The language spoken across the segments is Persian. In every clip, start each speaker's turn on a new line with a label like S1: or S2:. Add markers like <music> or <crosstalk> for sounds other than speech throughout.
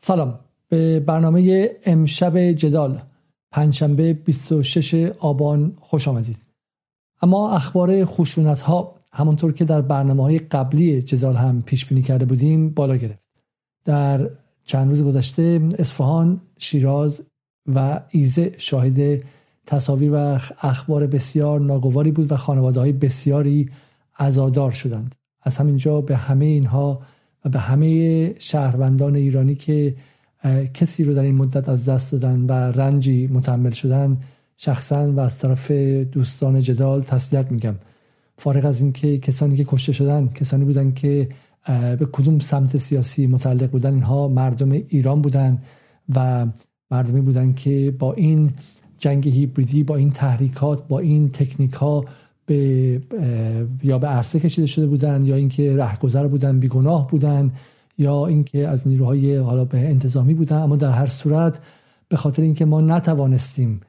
S1: سلام. به برنامه امشب جدال پنجشنبه 26 آبان خوش آمدید. اما اخبار خشونت ها همونطور که در برنامه های قبلی جدال هم پیش بینی کرده بودیم بالا گرفت. در چند روز گذشته اصفهان شیراز و ایزه شاهد تصاویر و اخبار بسیار ناگواری بود و خانواده های بسیاری عزادار شدند. از همینجا به همه اینها و به همه شهروندان ایرانی که کسی رو در این مدت از دست دادن و رنجی متحمل شدن شخصا و از طرف دوستان جدال تسلیت میگم. فارغ از اینکه کسانی که کشته شدن کسانی بودن که به کدوم سمت سیاسی متعلق بودن اینها مردم ایران بودن و مردمی بودن که با این جنگ هیبریدی با این تحریکات با این تکنیک ها به یا به عرصه کشیده شده بودن یا اینکه رهگذر بودن بیگناه بودن یا اینکه از نیروهای حالا به انتظامی بودن. اما در هر صورت به خاطر اینکه ما نتوانستیم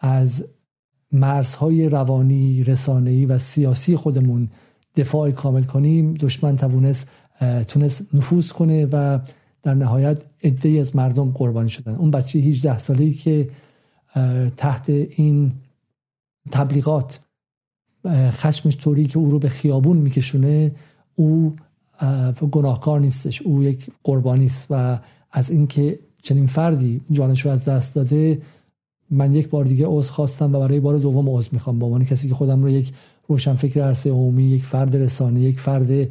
S1: از مرزهای روانی رسانه‌ای و سیاسی خودمون دفاع کامل کنیم دشمن توانست تونست نفوذ کنه و در نهایت عده‌ای از مردم قربانی شدن. اون بچه 18 ساله‌ای که تحت این تبلیغات خشمش طوری که او رو به خیابون میکشونه او گناهکار نیستش. او یک قربانی است و از اینکه چنین فردی جانش رو از دست داده من یک بار دیگه عذر خواستم و برای بار دوم عذر می‌خوام. با عنوان کسی که خودم رو یک روشنفکر عرصه عمومی یک فرد رسانه یک فرد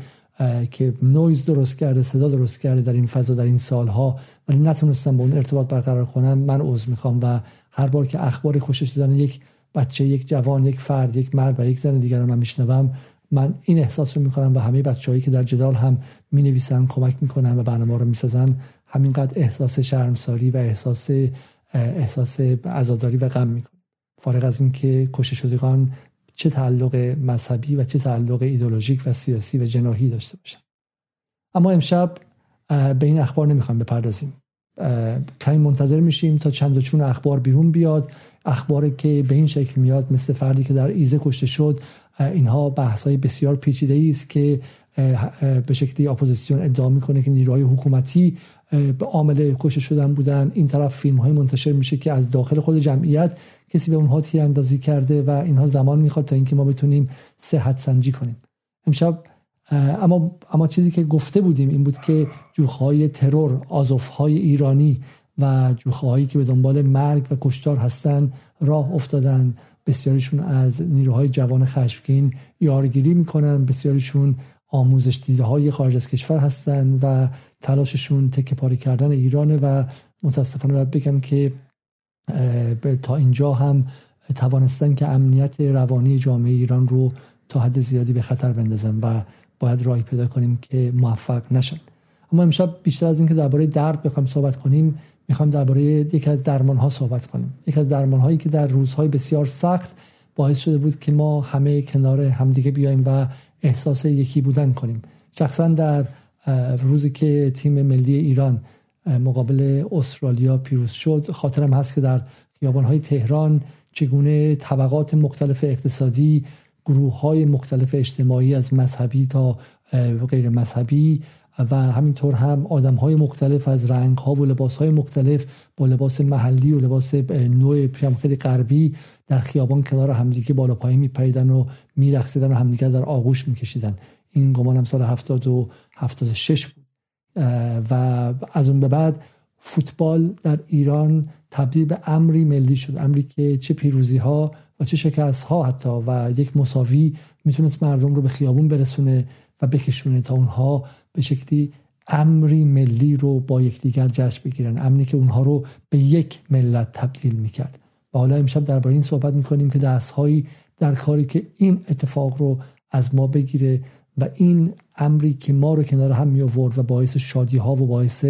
S1: که نویز درست کرده صدا درست کرده در این فضا در این سالها ولی نتونستم با اون ارتباط برقرار کنم من عذر می‌خوام. و هر بار که اخبار خوشش دادن یک بچه یک جوان یک فرد یک مرد و یک زن دیگر رو من میشنوم. من این احساس رو می‌کنم و همه بچههایی که در جدال هم می نویسن کمک می‌کنن و برنامه رو می‌سازن همینقدر احساس شرمساری و احساس احساس عزاداری و غم می‌کنه فارغ از اینکه کشته شدگان چه تعلق مذهبی و چه تعلق ایدولوژیک و سیاسی و جناهی داشته باشن. اما امشب به این اخبار نمی‌خوایم بپردازیم. کمی منتظر میشیم تا چند چون اخبار بیرون بیاد. اخباری که به این شکل میاد مثل فردی که در ایذه کشته شد اینها بحث های بسیار پیچیده است که به شکلی اپوزیسیون ادعا می‌کنه که نیروهای حکومتی به عامل کشته شدن بودن. این طرف فیلم های منتشر میشه که از داخل خود جمعیت کسی به اونها تیراندازی کرده و اینها زمان می‌خواد تا اینکه ما بتونیم صحت سنجی کنیم. امشب اما اما چیزی که گفته بودیم این بود که جوخهای ترور آزوفهای ایرانی و جوخهایی که به دنبال مرگ و کشتار هستند راه افتادن. بسیاریشون از نیروهای جوان خشمگین یارگیری می‌کنن. بسیاریشون آموزش دیده های خارج از کشور هستند و تلاششون تکه پاری کردن ایرانه و متاسفانه باید بگم که تا اینجا هم توانستن که امنیت روانی جامعه ایران رو تا حد زیادی به خطر بندازن و باید راهی پیدا کنیم که موفق نشن. اما امشب بیشتر از اینکه درباره درد بخوایم صحبت کنیم می‌خوایم درباره یکی از درمان ها صحبت کنیم یکی از درمان هایی که در روزهای بسیار سخت باعث شده بود که ما همه کنار همدیگه بیایم و احساس یکی بودن کنیم. شخصا در روزی که تیم ملی ایران مقابل استرالیا پیروز شد خاطرم هست که در های تهران چگونه طبقات مختلف اقتصادی گروه های مختلف اجتماعی از مذهبی تا غیر مذهبی و همینطور هم آدم های مختلف از رنگ ها و لباس های مختلف با لباس محلی و لباس نوع خیلی غربی در خیابان کنار همدیگه بالا پایین میپریدن و میرقصیدن و همدیگه در آغوش میکشیدن. این گمانم سال 70 و 76 بود. و از اون به بعد فوتبال در ایران تبدیل به امری ملی شد. امری که چه پیروزی ها و چه شکست ها حتی و یک مساوی می‌تونست مردم رو به خیابون برسونه و بکشونه تا اونها به شکلی امری ملی رو با یکدیگر جشن بگیرن. امنی که اونها رو به یک ملت تبدیل می‌کرد. و حالا امشب درباره این صحبت می‌کنیم که دستهایی در کاری که این اتفاق رو از ما بگیره و این امری که ما رو کنار هم می آورد و باعث شادی ها و باعث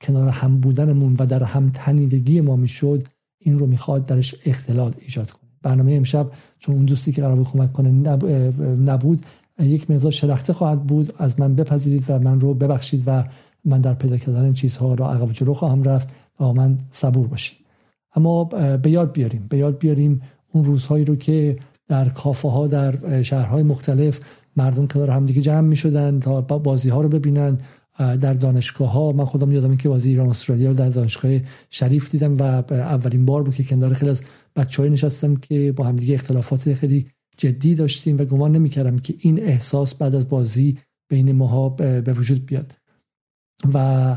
S1: کنار هم بودنمون و در هم تنیدگی ما می‌شد این رو می‌خواد درش اختلال ایجاد کنه. برنامه امشب چون اون دوستی که قرار بود کمک کنه نبود یک مقدار شلخته خواهد بود. از من بپذیرید و من رو ببخشید و من در پیدا کردن چیزها را عقب جلو خواهم رفت و من صبور باشید. اما به یاد بیاریم. به یاد بیاریم اون روزهایی رو که در کافه ها در شهرهای مختلف مردم کنار همدیگه جمع می شدن تا بازی ها رو ببینن در دانشگاه ها من خودم یادم که بازی ایران استرالیا رو در دانشگاه شریف دیدم و اولین بار بود که کنار خیلی از بچه‌های نشستم که با همدیگه اختلافات خیلی جدی داشتیم و گمان نمی‌کردم که این احساس بعد از بازی بین ماها به وجود بیاد. و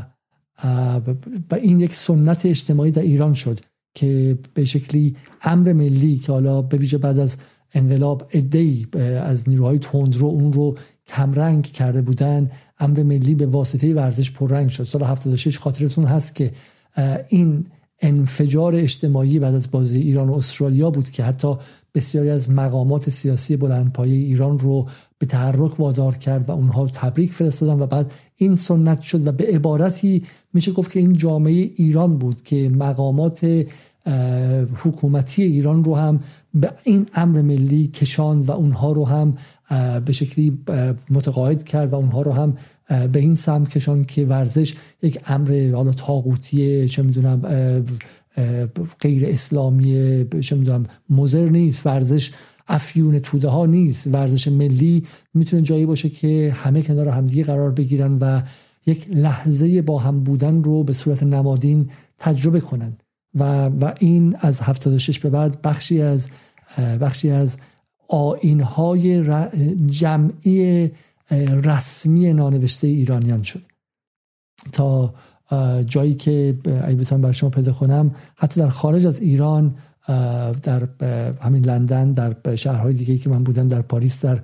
S1: و این یک سنت اجتماعی در ایران شد که به شکلی امر ملی که حالا به ویژه بعد از انقلاب ادهی از نیروهای تندرو اون رو کمرنگ کرده بودن امر ملی به واسطه ورزش پررنگ شد. سال 76 خاطرتون هست که این انفجار اجتماعی بعد از بازی ایران و استرالیا بود که حتی بسیاری از مقامات سیاسی بلندپایه ایران رو به تحرک وادار کرد و اونها تبریک فرستادن و بعد این سنت شد و به عبارتی میشه گفت که این جامعه ایران بود که مقامات حکومتی ایران رو هم به این امر ملی کشان و اونها رو هم به شکلی متقاعد کرد و اونها رو هم به این سمت کشان که ورزش یک امر حالا تاغوتی چه می‌دونم غیر اسلامی چه می‌دونم مزر نیست ورزش افیون توده ها نیست. ورزش ملی می‌تونه جایی باشه که همه کنار همدیگه قرار بگیرن و یک لحظه با هم بودن رو به صورت نمادین تجربه کنند و, و این از 76 به بعد بخشی از بخشی از آینهای جمعی رسمی نانوشته ایرانیان شد. تا جایی که اگه بتونم بر شما پیدا کنم حتی در خارج از ایران در همین لندن در شهرهای دیگه که من بودم در پاریس در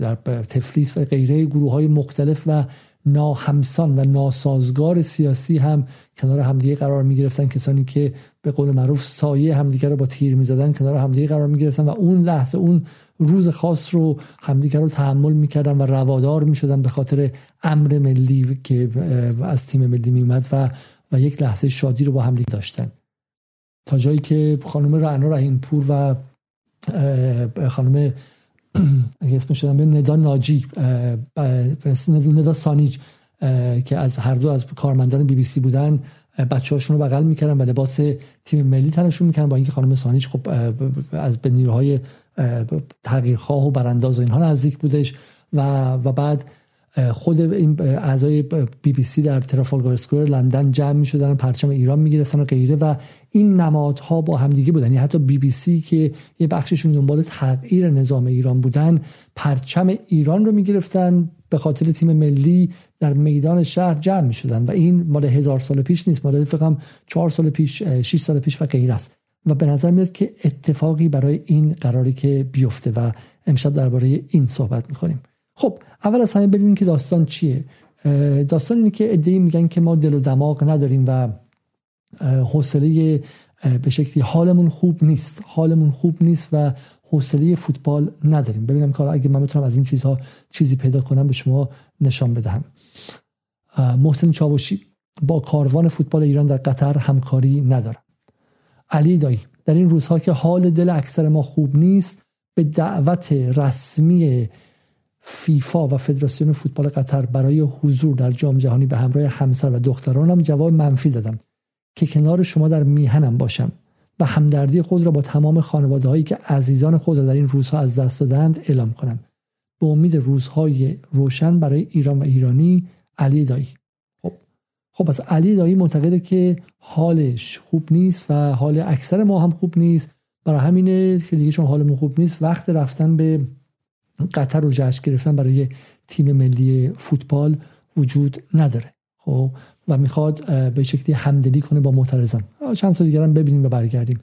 S1: در تفلیس و غیره گروه های مختلف و ناهمسان و ناسازگار سیاسی هم کنار همدیگه قرار می گرفتن کسانی که به قول معروف سایه همدیگه رو با تیر می زدن کنار همدیگه قرار می گرفتن و اون لحظه اون روز خاص رو همدیگه رو تحمل می‌کردن و روادار می‌شدن به خاطر امر ملی که از تیم ملی میومد و و یک لحظه شادی رو با همدیگه داشتن. تا جایی که خانم رعنا رحیم پور و خانم اسمش شدن به ندا ناجی ندا سانیج که از هر دو از کارمندان بی بی سی بودن بچه هاشون رو بغل می‌کردن و لباس تیم ملی تنشون می‌کردن. با اینکه خانم سانیج خب از به نیروهای تغییرخواه و برانداز و اینها نزدیک بودش و و بعد خود این اعضای بی بی سی در ترافالگار اسکوئر لندن جمع می شدن پرچم ایران می گرفتن و غیره و این نمادها با همدیگه بودن. یعنی حتی بی بی سی که یه بخششون دنبال تغییر نظام ایران بودن پرچم ایران رو می گرفتن به خاطر تیم ملی در میدان شهر جمع می شدن و این مال هزار سال پیش نیست مال فقط چهار سال پیش شش سال پیش و غیره است. و به نظر میاد که اتفاقی برای این قراری که بیفته و امشب درباره این صحبت می‌کنیم. خب اول از همه ببینیم که داستان چیه. داستان اینه که ادعی میگن که ما دل و دماغ نداریم و حوصله به شکلی حالمون خوب نیست. حالمون خوب نیست و حوصله فوتبال نداریم. ببینم کار اگه من بتونم از این چیزها چیزی پیدا کنم به شما نشان بدهم. محسن چاوشی با کاروان فوتبال ایران در قطر همکاری ندارم. علی دایی در این روزها که حال دل اکثر ما خوب نیست به دعوت رسمی فیفا و فدراسیون فوتبال قطر برای حضور در جام جهانی به همراه همسر و دخترانم جواب منفی دادم که کنار شما در میهنم باشم و همدردی خود را با تمام خانواده هایی که عزیزان خود را در این روزها از دست دادند اعلام کنم. به امید روزهای روشن برای ایران و ایرانی علی دایی. خب پس علی دایی معتقده که حالش خوب نیست و حال اکثر ما هم خوب نیست. برای همینه که دیگه چون حالمون خوب نیست وقت رفتن به قطر رو جشن گرفتن برای تیم ملی فوتبال وجود نداره. خب و می‌خواد به شکلی همدلی کنه با معترضان. چند تا دیگر هم ببینیم و برگردیم.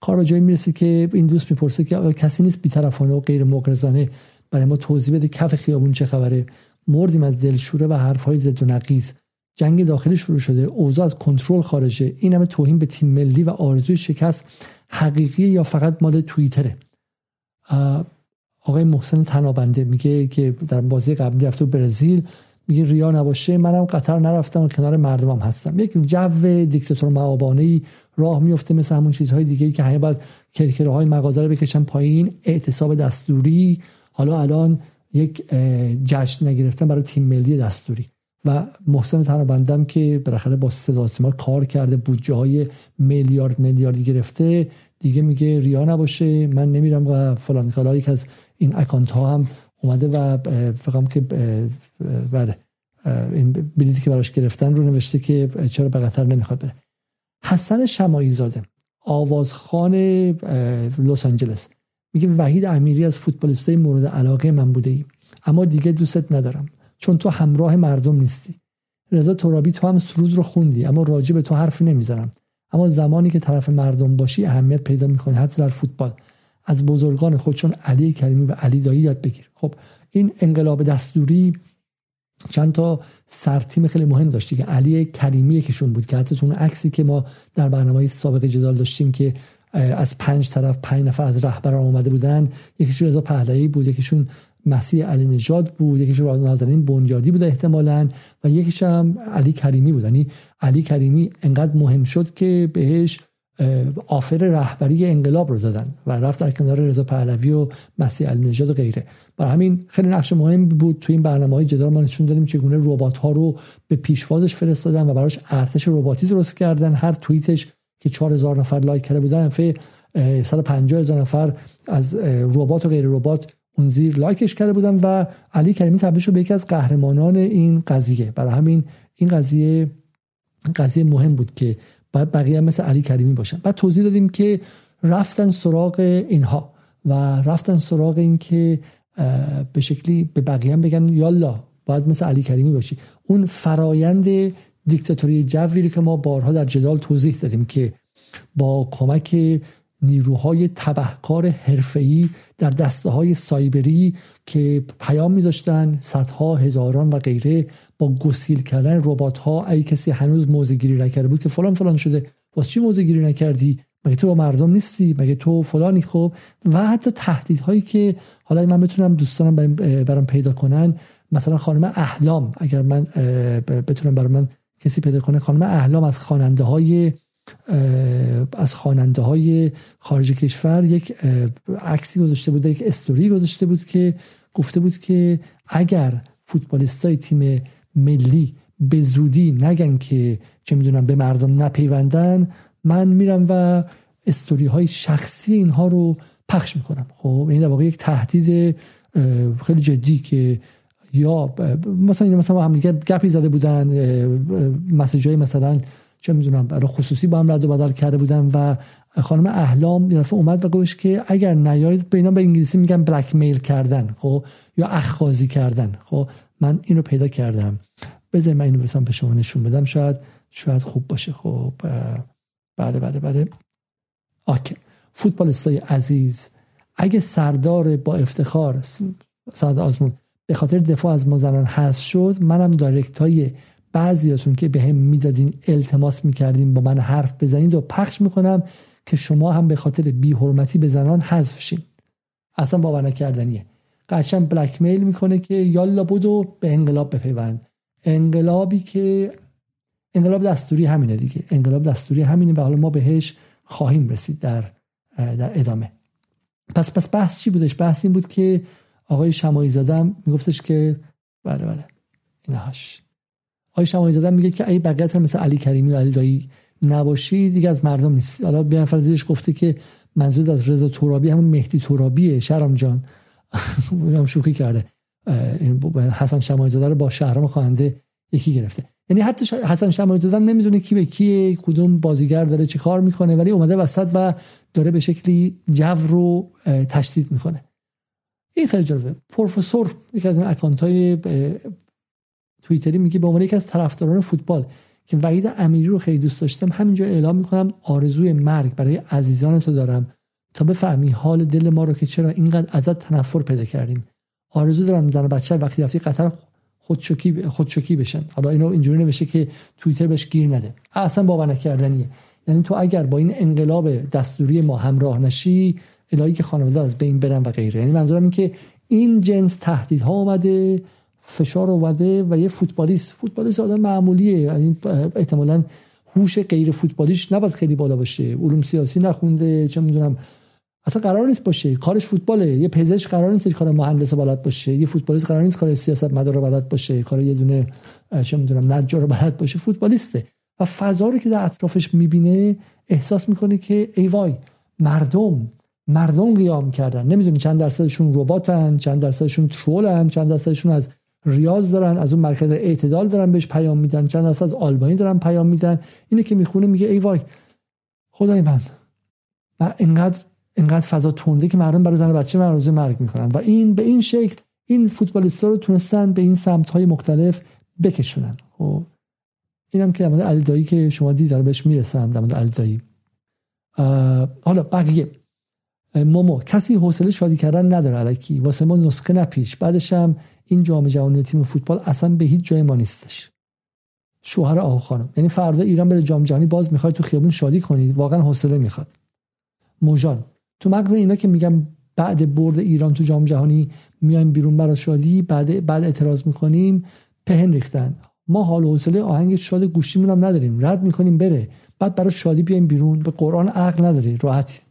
S1: کار به جایی می‌رسه که این دوست می‌پرسه که کسی نیست بیطرفانه و غیر مقرزانه برای ما توضیح بده کف خیابون چه خبره. مردیم از دلشوره و حرفهای زد و نقیز جنگ داخلی شروع شده اوضاع از کنترل خارجه این همه توهین به تیم ملی و آرزوی شکست حقیقی یا فقط مال توییتره. آقای محسن تنابنده میگه که در بازی قبلی رفته برزیل میگه ریا نباشه منم قطر نرفتم و کنار مردمم هستم. یک جو دیکتاتور معابانه راه میفته مثل همون چیزهای دیگه که همه باید کرکره های مغازه رو بکشن پایین اعتصاب دستوری. حالا الان یک جشن نگرفتن برای تیم ملی دستوری. و محسن تنابندم که بالاخره با صدا سیما کار کرده بودجه های میلیارد میلیاردی گرفته. دیگه میگه ریا نباشه من نمیرم و فلان. یک از این اکانت ها هم اومده و فقط که بله این بلیتی که براش گرفتن رو نوشته که چرا به قطر نمی‌خواد بره. حسن شمایی زاده آوازخان لس آنجلس. میگه وحید امیری از فوتبالیستای مورد علاقه من بوده ای. اما دیگه دوستت ندارم. چون تو همراه مردم نیستی. رضا ترابی تو هم سرود رو خوندی اما راجع به تو حرفی نمی‌زنم. اما زمانی که طرف مردم باشی اهمیت پیدا می‌کنه حتی در فوتبال. از بزرگان خود چون علی کریمی و علی دایی یاد بگیر. خب این انقلاب دستوری چند تا سرتیم خیلی مهم داشتی که علی کریمی یکیشون بود که حتی تو عکسی که ما در برنامه سابق جدال داشتیم که از پنج طرف پنج نفر از رهبران اومده بودن. یکیشون رضا پهلوی بود یکیشون مسیح علی نژاد بود یکیشون نازنین بنیادی بود احتمالا و یکیش هم علی کریمی بود. یعنی علی کریمی انقدر مهم شد که بهش آفر رهبری انقلاب رو دادن و رفت در کنار رضا پهلوی و مسیح علی نژاد و غیره. برای همین خیلی نقش مهم بود تو این برنامه های جدال ما نشون دادیم چگونه ربات ها رو به پیشوازش فرستادن و براش ارتش رباتی درست کردن. هر توییتش که 4000 نفر لایک کرده بودن فه 150 هزار نفر از ربات و غیر ربات اون زیر لایکش کرده بودن و علی کریمی تبدیل شد به یکی از قهرمانان این قضیه. برای همین این قضیه قضیه مهم بود که باید بقیه مثل علی کریمی باشن. بعد توضیح دادیم که رفتن سراغ اینها و رفتن سراغ این که به شکلی به بقیه هم بگن یالا باید مثل علی کریمی باشی. اون فرایند دیکتاتوری جوی رو که ما بارها در جدال توضیح دادیم که با کمک نیروهای تبهکار حرفه‌ای در دسته های سایبری که پیام میذاشتن صدها هزاران و غیره با گسیل کردن ربات ها ای کسی هنوز موزه گیری نکرده بود که فلان فلان شده واسه چی موزه گیری نکردی؟ مگه تو با مردم نیستی؟ مگه تو فلانی؟ خب و حتی تهدیدهایی که حالا من بتونم دوستانم برام پیدا کنن مثلا خانم احلام اگر من بتونم برای من کسی پیدا کنه خانم احلام از خواننده های از خواننده های خارج کشور یک عکسی گذاشته بود یک استوری گذاشته بود که گفته بود که اگر فوتبالیستای تیم ملی به زودی نگن که چه می‌دونم به مردم نپیوندن من میرم و استوری های شخصی اینها رو پخش می‌کنم. خب این در واقع یک تهدید خیلی جدی که یا مثلا مثلا هم دیگه گپی زده بودن مسیج های مثلا چه می‌دونم برای خصوصی با هم رد و بدل کرده بودن و خانم احلام یه اومد و گوش که اگر نیایید به اینا به انگلیسی میگن بلک میل کردن خب؟ یا اخخازی کردن. خب؟ من اینو پیدا کردم. بذار من اینو بسام به شما نشون بدم. شاید شاید خوب باشه. خب بله بله بله. آکه فوتبالیستای عزیز اگه سردار با افتخار سردار آزمون به خاطر دفاع از ما زنان حذف شد منم دایرکت های بعضیاتون که به هم می‌دادین التماس می‌کردین با من حرف بزنید و پخش می‌کنم که شما هم به خاطر بی حرمتی به زنان حذف شین. اصلا باور نکردنیه. قشنگ بلک میل می‌کنه که یالا بودو به انقلاب بپیوند. انقلابی که انقلاب دستوری همینه دیگه. انقلاب دستوری همینه و حالا ما بهش خواهیم رسید در در ادامه. پس پس بحث چی بودش؟ بحث این بود که آقای شمایی زادم میگفتش که بله بله. اینهاش آقای شمایی زادم میگه که ای بقیه مثل علی کریمی و علی دایی نباشی دیگه از مردم نیست. حالا بیا نفر زیرش گفته که منظور از رضا ترابی همون مهدی ترابیه شرم جان. <laughs> هم شوخی کرده. حسن شمایی زاده رو با شهرام خواننده یکی گرفته. یعنی حتی حسن شمایی زاده نمی‌دونه کی به کی کدوم بازیگر داره چه کار می‌کنه ولی اومده وسط و داره به شکلی جو رو تشدید می‌کنه. این خیلی جالبه. پروفسور یکی از این اکانت های توییتری میگه به عنوان یکی از طرفداران فوتبال که وحید امیری رو خیلی دوست داشتم همینجا اعلام می‌کنم آرزوی مرگ برای عزیزان تو دارم تا بفهمی حال دل ما رو که چرا اینقدر ازت تنفر پیدا کردیم. آرزو دارم زن بچه وقتی رفتی قطر خودشکی خودشکی بشن. حالا اینو اینجوری نوشته که توییتر بهش گیر نده. اصلا باور نکردنیه. یعنی تو اگر با این انقلاب دستوری ما همراه نشی الهی که خانواده از بین برن و غیره. یعنی منظورم این که این جنس تهدیدها اومده فشار اومده و یه فوتبالیست. فوتبالیست آدم معمولیه. یعنی احتمالاً هوش غیر فوتبالیش نباید خیلی بالا باشه. علوم سیاسی نخونده چه می‌دونم. اصلا قرار نیست باشه. کارش فوتباله. یه پزشک قرار نیست کار مهندس بلد باشه. یه فوتبالیست قرار نیست کار سیاست مدار بلد باشه. کار یه دونه چه می‌دونم نجار بلد باشه. فوتبالیسته. و فضا رو که در اطرافش می‌بینه احساس می‌کنه که ای وای مردم مردم قیام کردن. نمی‌دونی چند درصدشون رباتن چند درصدشون ترولن چند درصدشون از ریاض دارن از اون مرکز اعتدال دارن بهش پیام میدن چند درصد از آلبانی دارن پیام میدن. اینه که می‌خونه میگه ای وای خدای من و اینقدر اینقدر فضا تونده که مردم برای زن بچه من مرگ می‌کنن. و این به این شکل این فوتبالیستا رو تونستن به این سمت های مختلف بکشونن. خب اینم که علی دایی که شما دید بهش می‌رسم در علی دایی حالا بقیه. مومو کسی حوصله شادی کردن نداره علکی. واسه ما نسخه نپیش بعدش هم این جام جهانی تیم فوتبال اصلا به هیچ جای ما نیستش. شوهر آقا خانم. یعنی فردا ایران بره جام جهانی باز می‌خواد تو خیابون شادی کنید واقعا حوصله می‌خواد. موجان تو مغز اینا که میگم بعد برد ایران تو جام جهانی میایم بیرون برای شادی بعد بعد اعتراض می‌کنیم پهن ریختن. ما حال و حوصله آهنگ شاد گوشتی هم نداریم. رد می‌کنیم بره. بعد برای شادی بیایم بیرون. به قرآن عقل نداری. راحتی.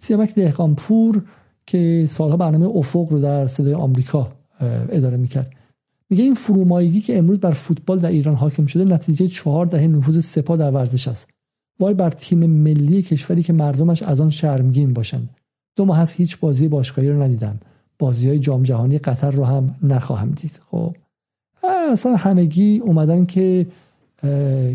S1: سیامک دهقانپور که سالها برنامه افق رو در صدای آمریکا اداره می‌کرد. میگه این فرومایگی که امروز بر فوتبال در ایران حاکم شده نتیجه چهار دهه نفوذ سپاه در ورزش است. وای بر تیم ملی کشوری که مردمش از آن شرمگین باشند. دو ماه از هیچ بازی باشگاهی رو ندیدم. بازی های جام جهانی قطر رو هم نخواهم دید. خب اصلا همگی اومدن که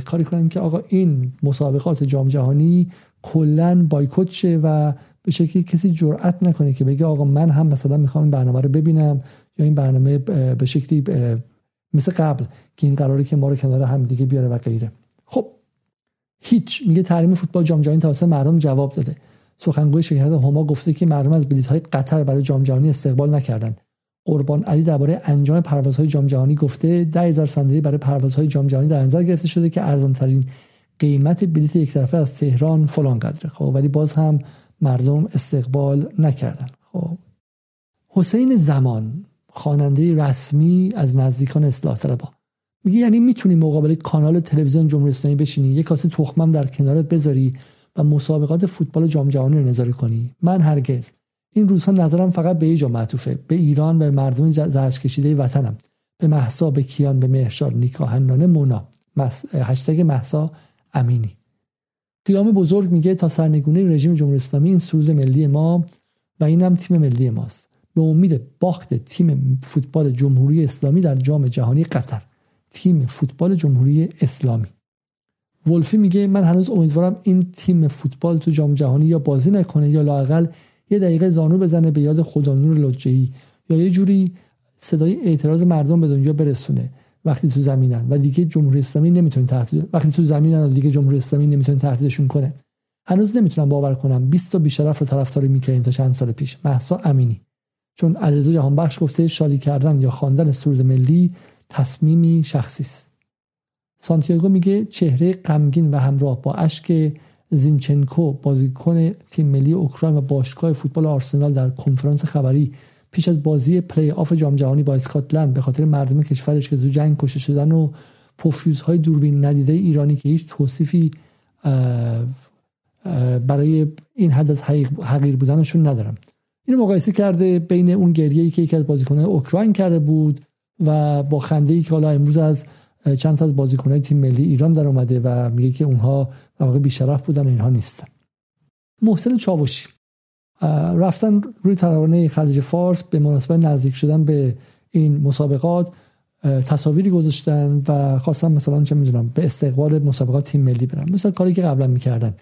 S1: کاری کنن که آقا این مسابقات جام جهانی کلا بایکوت شه و به شکلی کسی جرئت نکنه که بگه آقا من هم مثلا می‌خوام این برنامه رو ببینم یا این برنامه به شکلی مثل قبل که این قراره که ما رو کنار هم دیگه بیاره و غیره. خب هیچ میگه تحریم فوتبال جام جهانی توسط مردم جواب داده. سخنگوی شرکت هما گفته که مردم از بلیط های قطر برای جام جهانی استقبال نکردند. قربان علی درباره انجام پروازهای جام جهانی گفته 10000 صندلی برای پروازهای جام جهانی در نظر گرفته شده که ارزان ترین قیمت بلیط یک طرفه از تهران فلان قدره. خب ولی باز هم مردم استقبال نکردن. خب. حسین زمان خواننده رسمی از نزدیکان اصلاح طلبها میگه یعنی می‌تونی مقابل کانال تلویزیون جمهوری اسلامی بشینی یک کاسه تخمم در کنارت بذاری و مسابقات فوتبال جام جهانی رو نظاره کنی. من هرگز. این روزها نظرم فقط به ایجا معطوفه. به ایران و مردم زرش کشیده وطنم. به محسا به کیان به مهشار نیکا هنانه مونا هشتگ محسا امینی. قیام بزرگ میگه تا سرنگونه رژیم جمهوری اسلامی این سرود ملی ما و اینم تیم ملی ماست. به امید باخت تیم فوتبال جمهوری اسلامی در جام جهانی قطر. تیم فوتبال جمهوری اسلامی. ولفی میگه من هنوز امیدوارم این تیم فوتبال تو جام جهانی یا بازی نکنه یا لاقل یه دقیقه زانو بزنه به یاد خدانور لجهی یا یه جوری صدای اعتراض مردم به دنیا برسونه. وقتی تو زمینن و دیگه جمهوری اسلامی نمی‌تونه تحت وقتی تو زمینن و دیگه جمهوری اسلامی نمی‌تونه تهدیدشون کنه. هنوز نمی‌تونم باور کنم 20 تا بیشرف رو طرفداری می‌کنیم تا چند سال پیش. محسا امینی. چون علیرضا جهانبخش گفته شادی کردن یا خواندن سرود ملی تصمیمی شخصی است. سانتیاگو میگه چهره غمگین و همراه با اشک زینچنکو بازیکن تیم ملی اوکراین و باشگاه فوتبال آرسنال در کنفرانس خبری پیش از بازی پلی آف جام جهانی با اسکاتلند به خاطر مردم کشورش که تو جنگ کشته شدن و پوفیوزهای دوربین ندیده ایرانی که هیچ توصیفی برای این حد از حقیر بودنشون ندارم. اینو مقایسه کرده بین اون گریه که یکی از بازیکنهای اوکراین کرده بود و با خنده ای که حالا امروز از چند تا از بازیکنهای تیم ملی ایران در اومده و میگه که اونها در واقع بیشرف بودن و اینها نیستن. محسن چاوشی. رفتن روی ترانه خلیج فارس به مناسبت نزدیک شدن به این مسابقات تصاویری گذاشتن و خواستن مثلا چه می‌دونم به استقبال مسابقات تیم ملی برن. مثلا کاری که قبلا می‌کردن.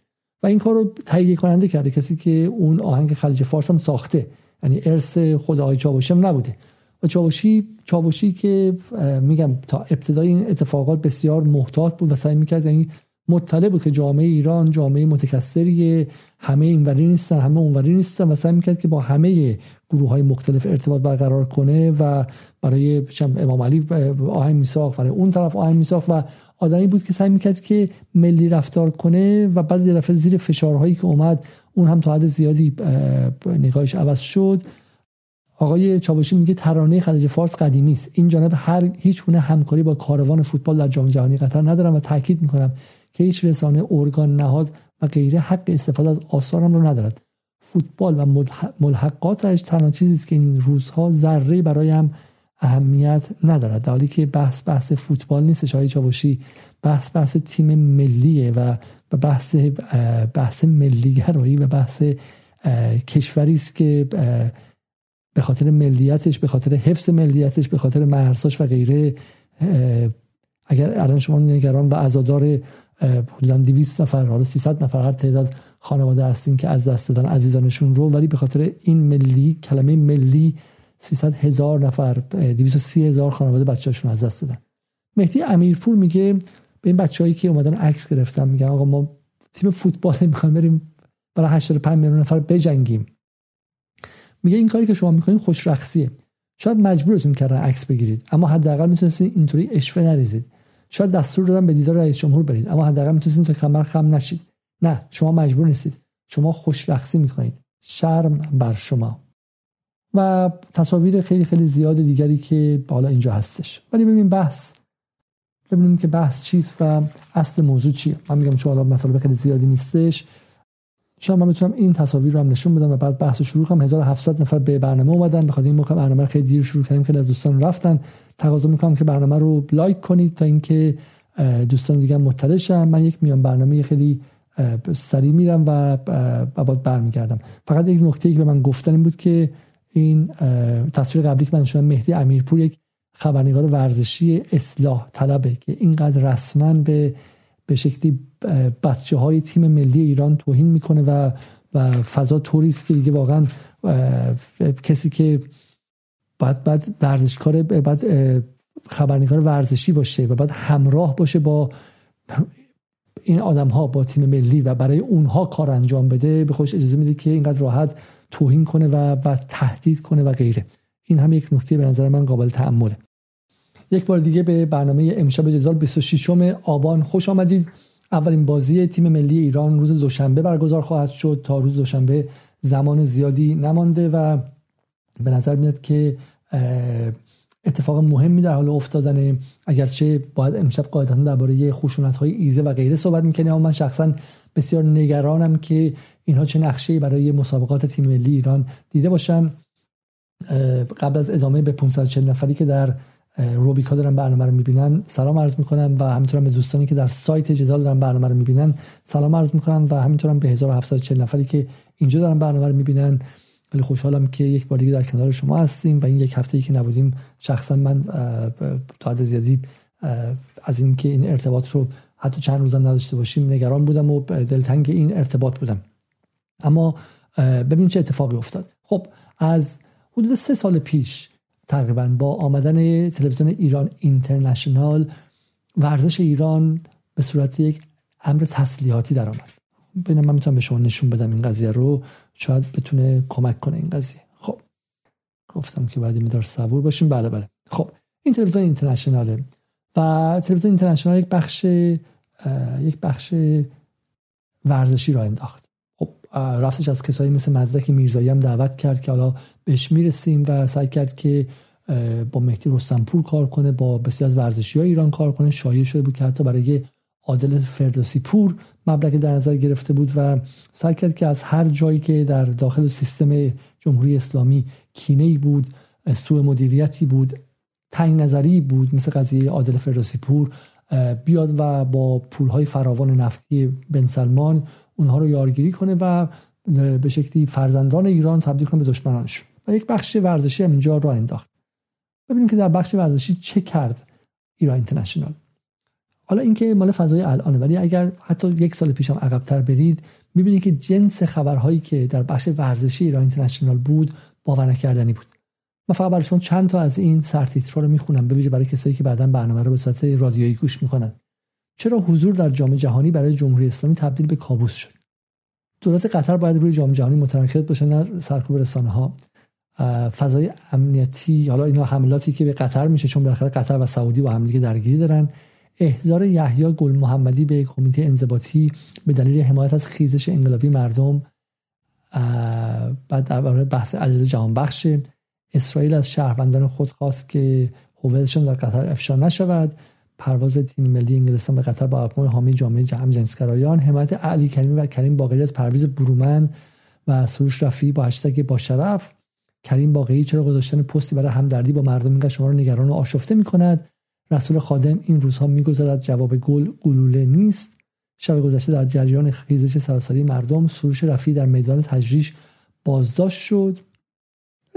S1: و این کار رو تهیه کننده کرده کسی که اون آهنگ خلیج فارس هم ساخته. یعنی ارث خود آقای چاوشی هم نبوده. و چاوشی چاوشی که میگم تا ابتدای این اتفاقات بسیار محتاط بود و سعی می‌کرد یعنی مطلع بود که جامعه ایران جامعه متکثری همه اینوری نیستن همه اونوری نیستن و سعی می‌کرد که با همه گروه های مختلف ارتباط برقرار کنه و برای امام علی آهنگ میساخت برای اون طرف آهنگ میساخت و آدمی بود که سعی می‌کرد که ملی رفتار کنه و بعد یه زیر فشارهایی که اومد اون هم تا حد زیادی نگاهش عوض شد. آقای چاوشی میگه ترانه خلیج فارس قدیمی است. این جانب هر هیچ گونه همکاری با کاروان فوتبال در جام جهانی قطر ندارم و تاکید می‌کنم که هیچ رسانه ارگان نهاد و غیره حق استفاده از آثارم رو ندارد. فوتبال و ملحقاتش تنها چیزی است که این روزها ذره برایم اهمیت ندارد. در حالی که بحث بحث فوتبال نیست شاهی چاوشی. بحث بحث تیم ملیه و بحث بحث ملیگرایی و بحث کشوری است که به خاطر ملیتش به خاطر حفظ ملیتش به خاطر مرزاش و غیره اگر الان شما نگران و عزادار حدودا 200 نفر حالا 300 نفر هر تعداد خانواده هستین که از دست دادن عزیزانشون رو. ولی به خاطر این ملی کلمه ملی 300 هزار نفر 230 هزار خانواده بچه‌هاشون از دست دادن. مهدی امیرپور میگه به این بچه‌هایی که اومدن عکس گرفتن میگن آقا ما تیم فوتبال می‌خوایم بریم برای 85 میلیون نفر بجنگیم. میگه این کاری که شما می‌کنید خوش رقصیه شاید مجبورتون کردن عکس بگیرید اما حداقل می‌تونستید اینطوری اشوه نریزید. شاید دستور دادن به دیدار رئیس جمهور برید اما حداقل می‌تونستید تو کمر خم نشید. نه شما مجبور نیستید. شما خوش رقصی می‌کنید شرم بر شما. و تصاویر خیلی خیلی زیاد دیگری که بالا اینجا هستش. ولی ببینیم بحث. ببینیم که بحث چیست و اصل موضوع چیه. من میگم چون حالا مطالب خیلی زیادی نیستش. شاید من بتونم این تصاویر رو هم نشون بدم و بعد بحث شروع کنم. 1700 نفر به برنامه اومدن. بخاطر این موقع برنامه خیلی دیر شروع کردیم. خیلی از دوستان رفتن. تقاضا می‌کنم که برنامه رو لایک کنید تا اینکه دوستان دیگه مطلع شن من یک میان برنامه خیلی سریع میرم و بعد برمیگردم. فقط یک نکته که به من گفتن این بود که این تصویر قبلی که من شدم مهدی امیرپور یک خبرنگار ورزشی اصلاح طلبه که اینقدر رسما به به شکلی بچه های تیم ملی ایران توهین می‌کنه و و فضا توریست که دیگه واقعا کسی که باید بعد ورزشکار بعد خبرنگار ورزشی باشه و بعد همراه باشه با این آدم ها با تیم ملی و برای اونها کار انجام بده به خودش اجازه میده که اینقدر راحت توهین کنه و, و تهدید کنه و غیره. این هم یک نکته به نظر من قابل تعمله یک بار دیگه به برنامه امشب جدال 26 آبان خوش آمدید. اولین بازی تیم ملی ایران روز دوشنبه برگزار خواهد شد تا روز دوشنبه زمان زیادی نمانده و به نظر میاد که اتفاق مهمی در حال افتادن اگرچه باید امشب قاعدتا درباره خشونت های ایزه و غیره صحبت می‌کنیم اما من شخصا بسیار نگرانم که اینها چه نقشه برای مسابقات تیم ملی ایران دیده باشن. قبل از ادامه به 540 نفری که در روبیکا دارن برنامه رو می‌بینن سلام عرض می‌کنم و همینطورم به دوستانی که در سایت جدال دارن برنامه رو می‌بینن سلام عرض می‌کنم و همینطورم به 1740 نفری که اینجا دارن برنامه رو می‌بینن. خیلی خوشحالم که یک بار دیگه در کنار شما هستیم و این یک هفته ای که نبودیم شخصا من تا حد زیادی از اینکه این ارتباط رو حتی چند روزم نداشته باشیم نگران بودم و دلتنگ این ارتباط بودم. اما ببین چه اتفاقی افتاد. خب از حدود سه سال پیش تقریبا با آمدن تلویزیون ایران اینترنشنال ورزش ایران به صورت یک امر تسلیحاتی در آمد ببینم من می‌تونم به شما نشون بدم این قضیه رو. شاید بتونه کمک کنه این قضیه. خب. گفتم که بعد میدار صبور باشیم. بله بله. خب. این تلویزیون اینترنشناله و تلویزیون اینترنشنال یک بخش یک بخش ورزشی را انداخت. خب رفتش از کسایی مثل مزدک میرزایی هم دعوت کرد که حالا بهش می‌رسیم و سعی کرد که با مهدی رستنپور کار کنه با بسیار از ورزشی های ایران کار کنه. شایع شده بود که حتی برای عادل فردوسی پور مبلغی در نظر گرفته بود و سعی کرد که از هر جایی که در داخل سیستم جمهوری اسلامی کینه بود سوء مدیریتی بود تنگ نظری بود مثل قضیه عادل فردوسی پور بیاد و با پولهای فراوان نفتی بن سلمان اونها رو یارگیری کنه و به شکلی فرزندان ایران تبدیل کنه به دشمنانش. و یک بخش ورزشی هم اینجا را انداخت. ببینیم که در بخش ورزشی چه کرد ایران اینترنشنال. حالا اینکه مال فضای الانه ولی اگر حتی یک سال پیشم عقبتر برید می‌بینید که جنس خبرهایی که در بخش ورزشی ایران اینترنشنال بود باور نکردنی بود. من فقط برای شما چند تا از این سرتیترها رو می‌خونم ببینید برای کسایی که بعدا برنامه رو به صورت رادیویی گوش می‌کنن چرا حضور در جام جهانی برای جمهوری اسلامی تبدیل به کابوس شد؟ دولت قطر باید روی جام جهانی متمرکز باشه نه سرکوب رسانه فضای امنیتی حالا اینا حملاتی که به قطر میشه چون بالاخره قطر و سعودی با هم دیگه درگیری دارن. احضار یحیی گل محمدی به کمیته انضباطی به دلیل حمایت از خیزش انقلابی مردم بعد درباره بحث علیرضا جهان بخش اسرائیل از شهروندان خود خواست که هویتشان در قطر افشا نشود. پرواز تیم ملی انگلستان به قطر با اقوام حامی جامعه جهان جنسگرایان حمایت علی کریمی و کریم باقری از پرویز برومن و سروش رفی با هشتگ با شرف. کریم باقری چرا گذاشتن پستی برای همدردی با مردم؟ اینقدر شما رو نگران و آشفته می‌کند. رسول خادم این روزها میگذرد. جواب گل گلوله نیست. شب گذشته در جریان خیزش سراسری مردم سروش رفی در میدان تجریش بازداشت شد.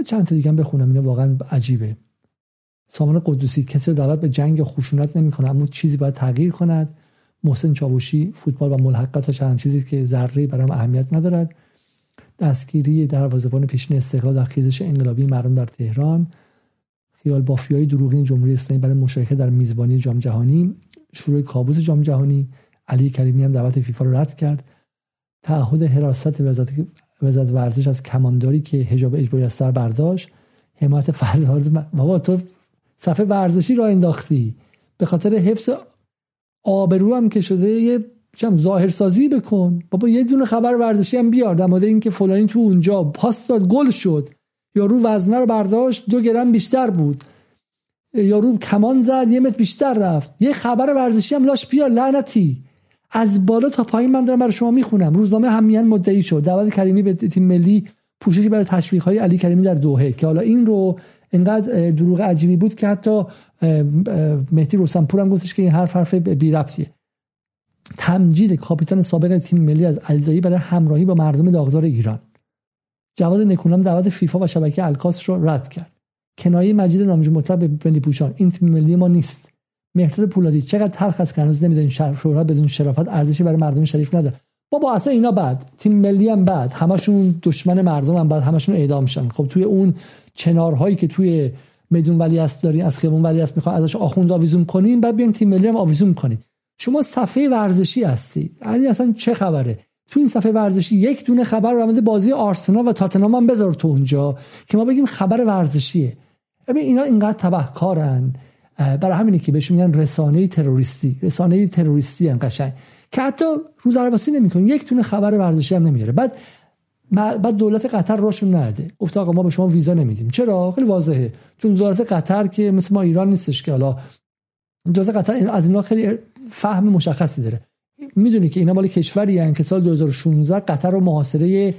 S1: چند تا دیگه هم بخونم اینا واقعا عجیبه. سامان قدوسی کسی رو دعوت به جنگ یا خشونت نمی‌کنه اما چیزی باید تغییر کند. محسن چاوشی فوتبال و ملحقات و چند چیزی که ذره برام اهمیت ندارد. دستگیری دروازه‌بان پیشین استقلال در خیزش انقلابی مردم در تهران. خیال بافیای دروغین جمهوری اسلامی برای مشارکت در میزبانی جام جهانی شروع کابوس جام جهانی علی کریمی هم دعوت فیفا رو رد کرد. تعهد حراست وزارت وزارت ورزش از کمانداری که حجاب اجباری از سر برداشت. حمایت فرد بابا تو صفحه ورزشی را انداختی. به خاطر حفظ آبرو هم که شده یه ظاهر سازی بکن. بابا یه دونه خبر ورزشی هم بیار در مورد اینکه فلانی تو اونجا پاس داد گل شد. یارو وزنه رو برداشت دو گرم بیشتر بود. یارو کمان زد یه متر بیشتر رفت. یه خبر ورزشی هم لاش بیار لعنتی. از بالا تا پایین من دارم برای شما می‌خونم. روزنامه همیان مدعی شد. دعوت کریمی به تیم ملی پوششی برای تشویق های علی کریمی در دوحه. که حالا این رو انقدر دروغ عجیبی بود که حتی مهدی روسنپور هم گفتش که این حرف حرف بی ربطیه. تمجید کاپیتان سابق تیم ملی از الدایی برای همراهی با مردم داغدار ایران. جواد نکونام دعوت فیفا و شبکه الکاس رو رد کرد. کنایه مجید نامجو مطلب ملی پوشان این تیم ملی ما نیست. مهرداد پولادی چقدر تلخ است که هنوز نمی‌دونین شهرت بدون شرافت ارزشی برای مردم شریف نداره. بابا اصلا اینا بعد. تیم ملی هم بعد. همشون دشمن مردم هم بعد. همشون اعدام میشن خب توی اون چنارهایی که توی میدون ولی است داری از خیابون ولی است می‌خواد ازش آخوند آویزون کنین بعد بیان تیم ملی هم آویزون کنید شما صفحه ورزشی هستید یعنی اصلا چه خبره؟ تو این صفحه ورزشی یک دونه خبر رو بازی آرسنال و تاتنهام هم بذار تو اونجا که ما بگیم خبر ورزشیه. ببین اینا اینقدر تبهکارن. برای همینه که بهشون میگن رسانه تروریستی. رسانه تروریستی هم قشنگ. که حتی روزرواسی نمی‌کنه. یک تونه خبر ورزشی هم نمیاره. بعد بعد دولت قطر روشون نده. گفت آقا ما به شما ویزا نمیدیم. چرا؟ خیلی واضحه. چون دولت قطر که مثل ما ایران نیستش که حالا. دولت قطر از اینا خیلی فهم مشخصی داره. می‌دونی که اینا مال کشوری که سال 2016 قطر رو محاصره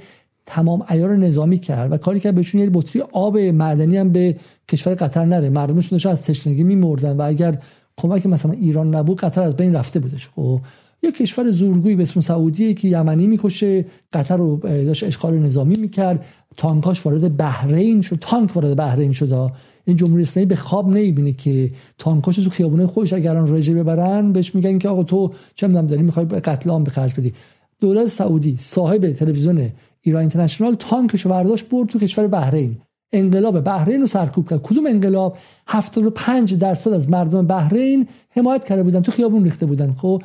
S1: تمام ایار نظامی کرد و کاری که بهشون یه بطری آب معدنی هم به کشور قطر نره. مردمشون داشتن از تشنگی میمردن و اگر کمک مثلا ایران نبود قطر از بین رفته بودش. خب یه کشور زورگویی به اسم سعودیه که یمنی می‌کشه قطر رو داشت اشغال نظامی می‌کرد. تانکاش وارد بحرین شد تانک وارد بحرین شد. این جمهوری اسلامی به خواب نمی‌بینه که تانکاش تو خیابونه خوش اگران رژه ببرن بهش میگن که آقا تو چه می‌دونم داری می‌خوای قتل عام به خرج بدی. دولت سعودی صاحب تلویزیون ایران اینترنشنال تانکش برداشت برد تو کشور بحرین. انقلاب بحرین رو سرکوب کرد. کدوم انقلاب؟ 75 درصد از مردم بحرین حمایت کرده بودن تو خیابون ریخته بودن. خب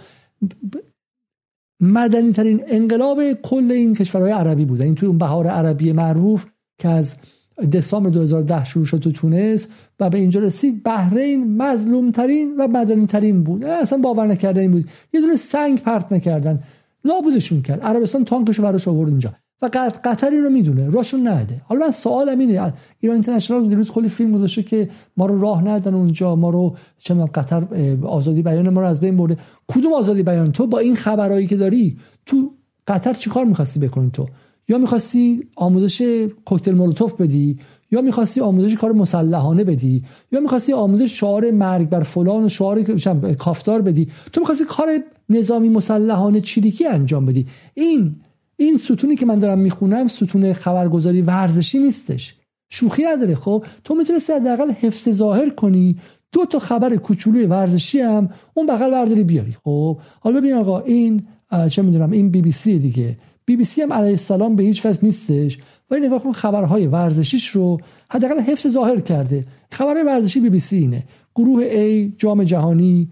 S1: مدنی ترین انقلاب کل این کشورهای عربی بودن این توی اون بهار عربی معروف که از دسامبر 2010 شروع شد تو تونس و به اینجا رسید. بحرین مظلوم ترین و مدنی ترین بود اصلا باور نکرده این بود. یه دونه سنگ پرت نکردن. نابودشون کرد. عربستان تانکش براش آورد اینجا. و قطر رو می‌دونه. راشون نده. حالا من سوالم اینه. ایران اینترنشنال دیروز کلی فیلم گذاشته که ما رو راه ندن اونجا. ما رو چه قطر آزادی بیان ما رو از بین برده. کدوم آزادی بیان؟ تو با این خبرایی که داری تو قطر چیکار می‌خواستی بکنی تو؟ یا می‌خواستی آموزش کوکتل مولوتوف بدی یا می‌خواستی آموزش کار مسلحانه بدی یا می‌خواستی آموزش شعار مرگ بر فلان و شعار کافتار بدی تو می‌خواستی کار نظامی مسلحانه چریکی انجام بدی. این این ستونی که من دارم می‌خونم ستون خبرگزاری ورزشی نیستش. شوخی نداره خب؟ تو می‌تونستی حداقل حفظ ظاهر کنی. دو تا خبر کوچولوی ورزشی هم اون بغل برداری بیاری خب؟ حالا ببین آقا این چه می‌دونم این بی بی سی دیگه. بی بی سی هم علیه السلام به هیچ وجه نیستش. ولی نگاه کن خبرهای ورزشیش رو حداقل حفظ ظاهر کرده. خبرهای ورزشی بی بی سی اینه. گروه A جام جهانی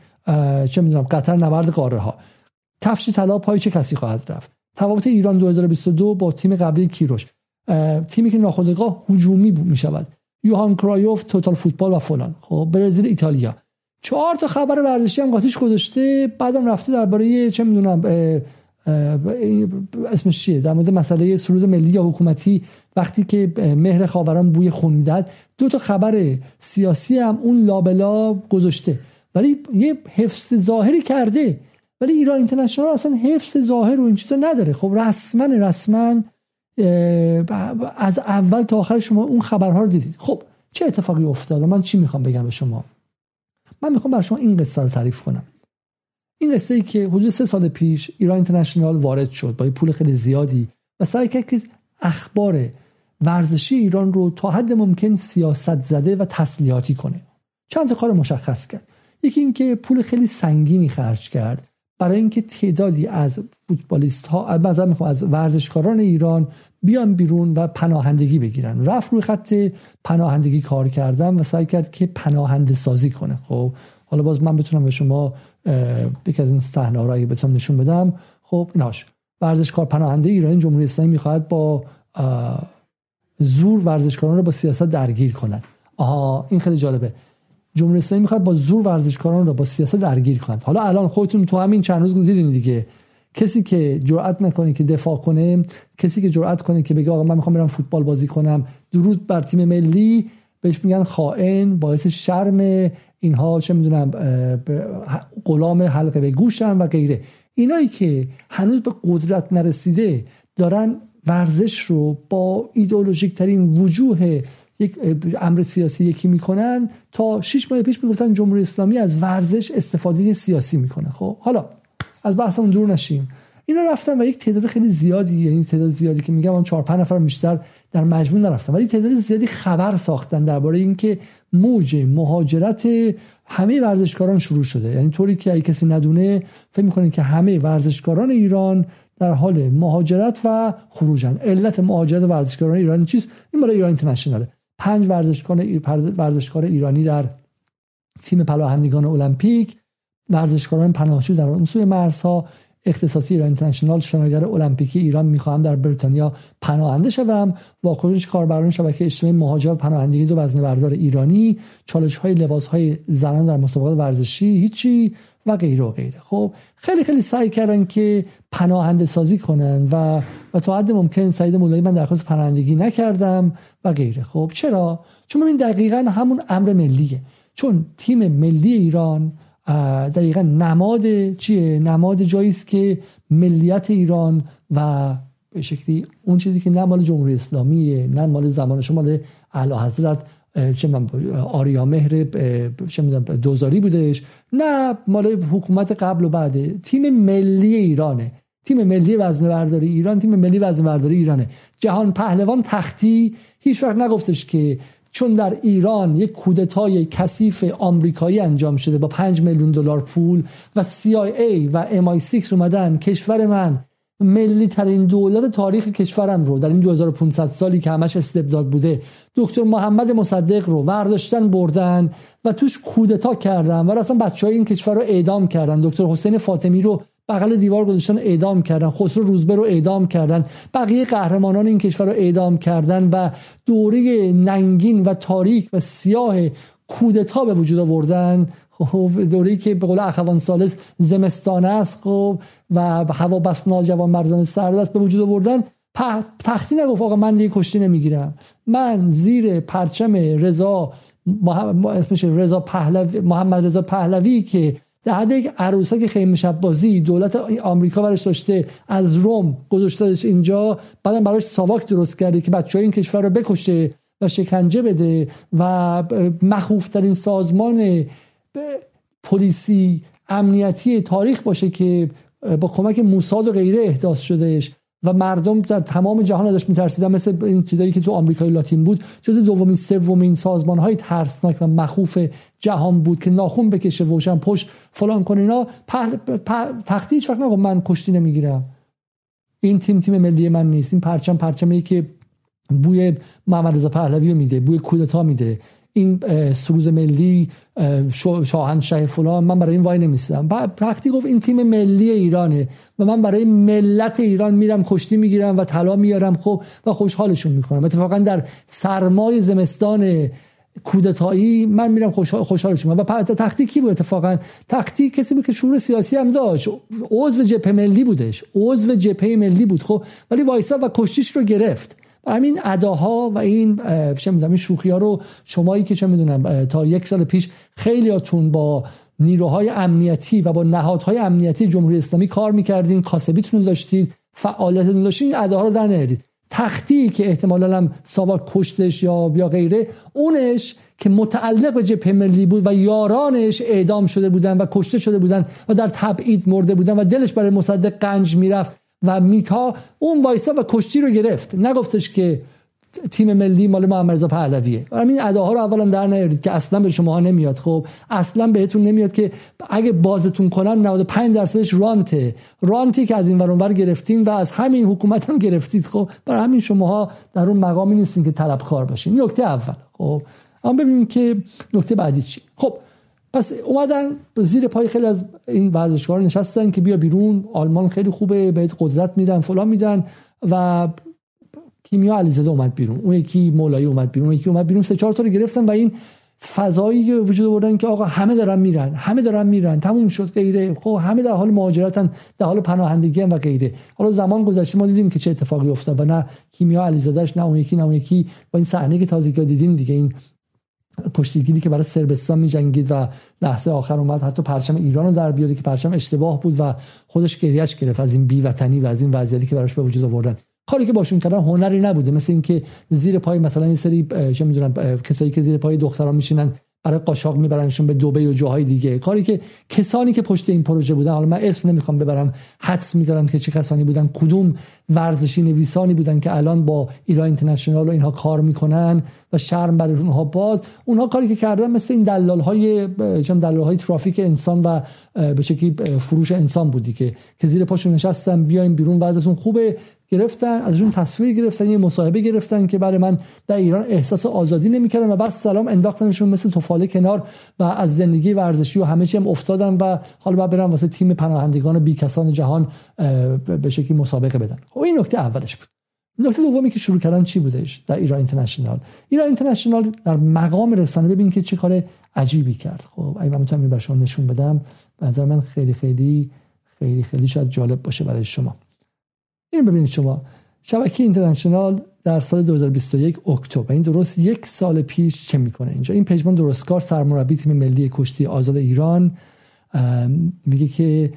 S1: چه می‌دونم قطر نبرد قاره ها تفش طلا پای چه کسی خواهد رفت؟ تفاوت ایران 2022 با تیم قبلی کیروش. تیمی که ناخودآگاه هجومی می شود یوهان کرایوف توتال فوتبال و فلان. خب برزیل ایتالیا. چهار تا خبر ورزشی هم قاطیش گذاشته بعدم رفته درباره چه می‌دونم اسمش چیه؟ در مورد مسئله سرود ملی یا حکومتی وقتی که مهر خاوران بوی خون می‌داد دو تا خبر سیاسی هم اون لابلا گذاشته. ولی یه حفظ ظاهری کرده. ولی ایران اینترنشنال اصلا حفظ ظاهر و این چیزا نداره. خب رسما رسما از اول تا آخر شما اون خبرها رو دیدید. خب چه اتفاقی افتاد؟ من چی می‌خوام بگم به شما؟ من می‌خوام بر شما این قصه رو تعریف کنم. این قصه ای که حدود سه سال پیش ایران اینترنشنال وارد شد با پول خیلی زیادی و سعی کرد که اخبار ورزشی ایران رو تا حد ممکن سیاست زده و تسلیحاتی کنه. چند کار مشخص کرد. یکی اینکه پول خیلی سنگینی خرج کرد. برای اینکه تعدادی از فوتبالیست ها از ورزشکاران ایران بیان بیرون و پناهندگی بگیرن. رفت روی خط پناهندگی کار کردن و سعی کرد که پناهنده سازی کنه. خب حالا باز من بتونم به شما یکی از این صحنه رو اگه بتونم نشون بدم. خب ایناش ورزشکار پناهنده ایرانی جمهوری اسلامی می‌خواهد با زور ورزشکاران رو با سیاست درگیر کنند آها این خیلی جالبه. جمهوری اسلامی می‌خواد با زور ورزشکاران رو با سیاست درگیر کند. حالا الان خودتون تو همین چند روز دیدین دیگه. کسی که جرأت نکنه که دفاع کنه کسی که جرأت کنه که بگه آقا من می‌خوام برم فوتبال بازی کنم درود بر تیم ملی. بهش میگن خائن باعث شرم اینها چه می‌دونم غلام حلقه به گوشن و غیره. اینایی که هنوز به قدرت نرسیده دارن ورزش رو با ایدئولوژیک ترین وجوه یک امر سیاسی یکی می‌کنن تا شش ماه پیش می‌گفتن جمهوری اسلامی از ورزش استفاده سیاسی می‌کنه. خب حالا از بحثمون دور نشیم. اینا رفتن و یک تعداد خیلی زیادی یعنی تعداد زیادی که میگم اون 4 5 نفر بیشتر در مجموع نرفتن. ولی تعداد زیادی خبر ساختن درباره اینکه موج مهاجرت همه ورزشکاران شروع شده. یعنی طوری که اگه کسی ندونه فکر می‌کنه که همه ورزشکاران ایران در حال مهاجرت و خروجن. علت مهاجرت ورزشکاران ایرانی چیست؟ این برای ایران اینترنشناله. پنج ورزشکار ورزشکار ایرانی در تیم پناهندگان المپیک ورزشکاران پناهجو در اون سوی مرزها اختصاصی ایران اینترنشنال شناگر المپیکی ایران می‌خواهم در بریتانیا پناهنده شوم. واکنش کاربران شبکه اجتماعی مهاجر پناهندگی دو وزنه بردار ایرانی چالش های لباس های زنان در مسابقات ورزشی هیچی و غیره و غیره. خب خیلی خیلی سعی کردن که پناهنده سازی کنن و و تا حد ممکن سعید مولایی من درخواست پناهندگی نکردم و غیره. خب چرا؟ چون این دقیقا همون امر ملیه. چون تیم ملی ایران دقیقا نماد چیه؟ نماد جایی است که ملیت ایران و به شکلی اون چیزی که نه مال جمهوری اسلامیه نه مال زمان شما مال اعلی حضرت چه من آریا مهر چه دوزاری بودش. نه مال حکومت قبل و بعده تیم ملی ایرانه. تیم ملی وزنه برداری ایران تیم ملی وزنه برداری ایرانه. جهان پهلوان تختی هیچ وقت نگفتش که چون در ایران یک کودتای کثیف آمریکایی انجام شده با 5 میلیون دلار پول و CIA و MI6 اومدن کشور من ملی ترین دولت تاریخ کشورم رو در این 2500 سالی که همش استبداد بوده دکتر محمد مصدق رو برداشتن بردن و توش کودتا کردن و اصلا بچه های این کشور رو اعدام کردن. دکتر حسین فاطمی رو بغل دیوار گذاشتن اعدام کردن. خسرو روزبه رو اعدام کردن. بقیه قهرمانان این کشور رو اعدام کردن و دوره ننگین و تاریک و سیاه کودتا به وجود آوردن. خب دوری که به قول اخوان سالس زمستانه است خب و هوا بس جوان مردان سرد است به وجود آوردن. تختی نگفت آقا من دیگه کشتی نمی‌گیرم. من زیر پرچم رضا اسمش رضا پهلوی محمد رضا پهلوی که در حد یک عروسک خیمه شب بازی دولت آمریکا برش داشته از روم گذاشتهش اینجا. بعدم براش ساواک درست کرده که بچه های این کشور رو بکشه و شکنجه بده و مخوفترین سازمان پلیسی امنیتی تاریخ باشه که با کمک موساد و غیره احداث شدهش. و مردم در تمام جهان ازش میترسیدن مثل این چیزایی که تو آمریکای لاتین بود جز دومین سومین سازمان های ترسناک و مخوف جهان بود که ناخون بکشه وشن پشت فلان کنه اینا. تختی هیچ وقت من کشتی نمی‌گیرم. این تیم تیم ملی من نیست. این پرچم پرچمی که بوی محمد رضا پهلوی میده بوی کودتا میده. این سرود ملی شاهنشاه فلان من برای این وای نمیستم وقتی گفت این تیم ملی ایرانه و من برای ملت ایران میرم کشتی می‌گیرم و طلا میارم خب و خوشحالشون می‌کنم. اتفاقا در سرمای زمستان کودتایی من میرم خوشحالشون و تختی کی بود اتفاقا؟ تختی کسی بود که شعور سیاسی هم داشت. عضو جبهه ملی بودش. عضو جبهه ملی بود خب. ولی وایسا و کشتیش رو گرفت. همین اداها و این چه می‌دونم این شوخی رو شمایی که چه می‌دونم تا یک سال پیش خیلیاتون با نیروهای امنیتی و با نهادهای امنیتی جمهوری اسلامی کار می‌کردین کاسبیتون داشتید فعالیتتون داشتید این اداها رو در نیارید تختی که احتمالا هم ساواک کشتش یا یا غیره اونش که متعلق به جبهه ملی بود و یارانش اعدام شده بودن و کشته شده بودن و در تبعید مرده بودن و دلش برای مصدق قنج می‌رفت. و میتا اون وایسا و کشتی رو گرفت. نگفتش که تیم ملی مال محمد رضا پهلویه. همین اداها رو اولا در نیارید که اصلا به شما نمیاد. خب اصلا بهتون نمیاد که اگه بازتون کنن 95 درصدش رانته. رانتی که از این ور گرفتین و از همین حکومت هم گرفتید. خب برای همین شماها در اون مقامی نیستین که طلبکار باشین. نکته اول. خب اما ببینیم که نکته بعدی چی. خب پس اومدن زیر پای خیلی از این ورزشکارا نشستن که بیا بیرون آلمان خیلی خوبه بهت قدرت میدن فلان میدن و کیمیا علیزاده اومد بیرون. اون یکی مولایی اومد بیرون اون یکی اومد بیرون. سه چهار تا رو گرفتن و این فضایی وجود آوردن که آقا همه دارن میرن همه دارن میرن تموم شد غیره. خب همه در حال مهاجرتن در حال پناهندگی و غیره. حالا زمان گذشته ما دیدیم که چه اتفاقی افتاد و نه کیمیا علیزادهش نه اون یکی نه اون یکی. با این صحنه که تازگی دیدیم دیگه این کشتیگیری که برای سربستان می جنگید و لحظه آخر اومد حتی پرچم ایران رو در بیاره که پرچم اشتباه بود و خودش گریش گرفت از این بیوطنی و از این وضعیتی که براش به وجود آوردن. کاری که باشون کردن هنری نبوده مثل اینکه زیر پای مثلا این سری چه می‌دونم کسایی که زیر پای دختران میشینن برای قاشاق میبرنشون به دبی و جاهای دیگه. کاری که کسانی که پشت این پروژه بودن حالا من اسم نمی‌خوام ببرم حدس می‌ذارم که چه کسانی بودن کدوم ورزشی نویسانی بودن که الان با ایران اینترنشنال و اینها کار می‌کنن و شرم برای اونها باد. اونها کاری که کردن مثل این دلال های دلال های ترافیک انسان و به شکلی فروش انسان بودی که که زیر پاشون نشستن بیاین بیرون وضعتون خوبه. گرفتن ازشون تصویر گرفتن یه مصاحبه گرفتن که برای من در ایران احساس آزادی نمی‌کردن و بعد سلام انداختنشون مثل توفاله کنار و از زندگی ورزشی و همه چی هم افتادن و حالا بعد برن واسه تیم پناهندگان بیکسان جهان به شکلی مسابقه بدن. خب این نکته اولش بود. نکته دومی که شروع کردن چی بودش در ایران اینترنشنال؟ ایران اینترنشنال در مقام رسانه ببین که چه کار عجیبی کرد. خب اگه من می‌تونم شما نشون بدم نظر من خیلی خیلی خیلی خیلی شاید جالب باشه برای شما. این ببینید شما. شبکه اینترنشنال در سال 2021 اکتبر. این درست یک سال پیش چه می‌کنه اینجا؟ این پژمان درستکار سرمربی تیم ملی کشتی آزاد ایران میگه که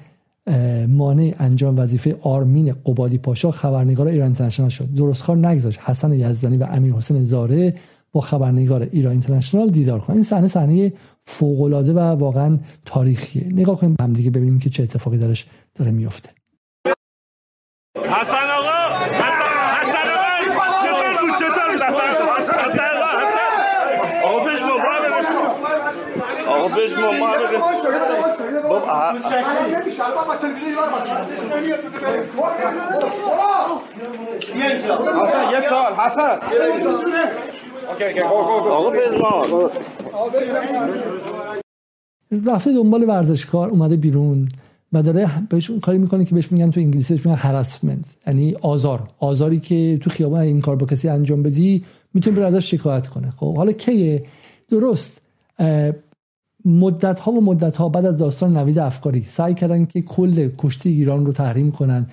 S1: مانع انجام وظیفه آرمین قبادی پاشا خبرنگار ایران اینترنشنال شد. درستکار نگذاشت. حسن یزدانی و امیر حسین زاره با خبرنگار ایران اینترنشنال دیدار کنن. این صحنه صحنه فوق العاده و واقعا تاریخیه. نگاه کنیم هم دیگه ببینیم که چه اتفاقی درش داره میفته حسن آقا حسن حسن آقا چطور بود؟ چطور بود؟ حسن حسن آقا پیش آقا پیش حسن یه سال حسن. آقا پیش رفته دنبال ورزشکار اومده بیرون. و داره بهش اون کاری می‌کنه که بهش میگن تو انگلیسی بهش میگن هراسمنت یعنی آزار. آزاری که تو خیابان این کار با کسی انجام بدی می‌تونه بره ازش شکایت کنه. خب حالا کیه؟ درست. مدت ها و مدت ها بعد از داستان نوید افکاری سعی کردن که کل کشتی ایران رو تحریم کنن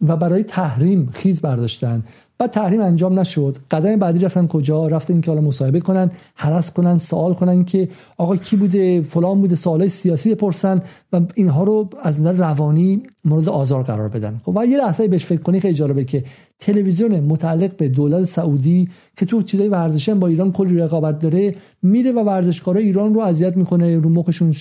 S1: و برای تحریم خیز برداشتن. بعد تحریم انجام نشد. قدم بعدی رفتن کجا؟ رفتن که حالا مصاحبه کنن حرس کنن سوال کنن که آقا کی بوده؟ فلان بوده؟ سوالای سیاسی بپرسن و اینها رو از نظر روانی مورد آزار قرار بدن. خب و یه لحظه بهش فکر کنی خیلی جالبه که تلویزیون متعلق به دولت سعودی که تو چیزای ورزشی با ایران کلی رقابت داره میره و ورزشکارای ایران رو اذیت می‌کنه رو مخشون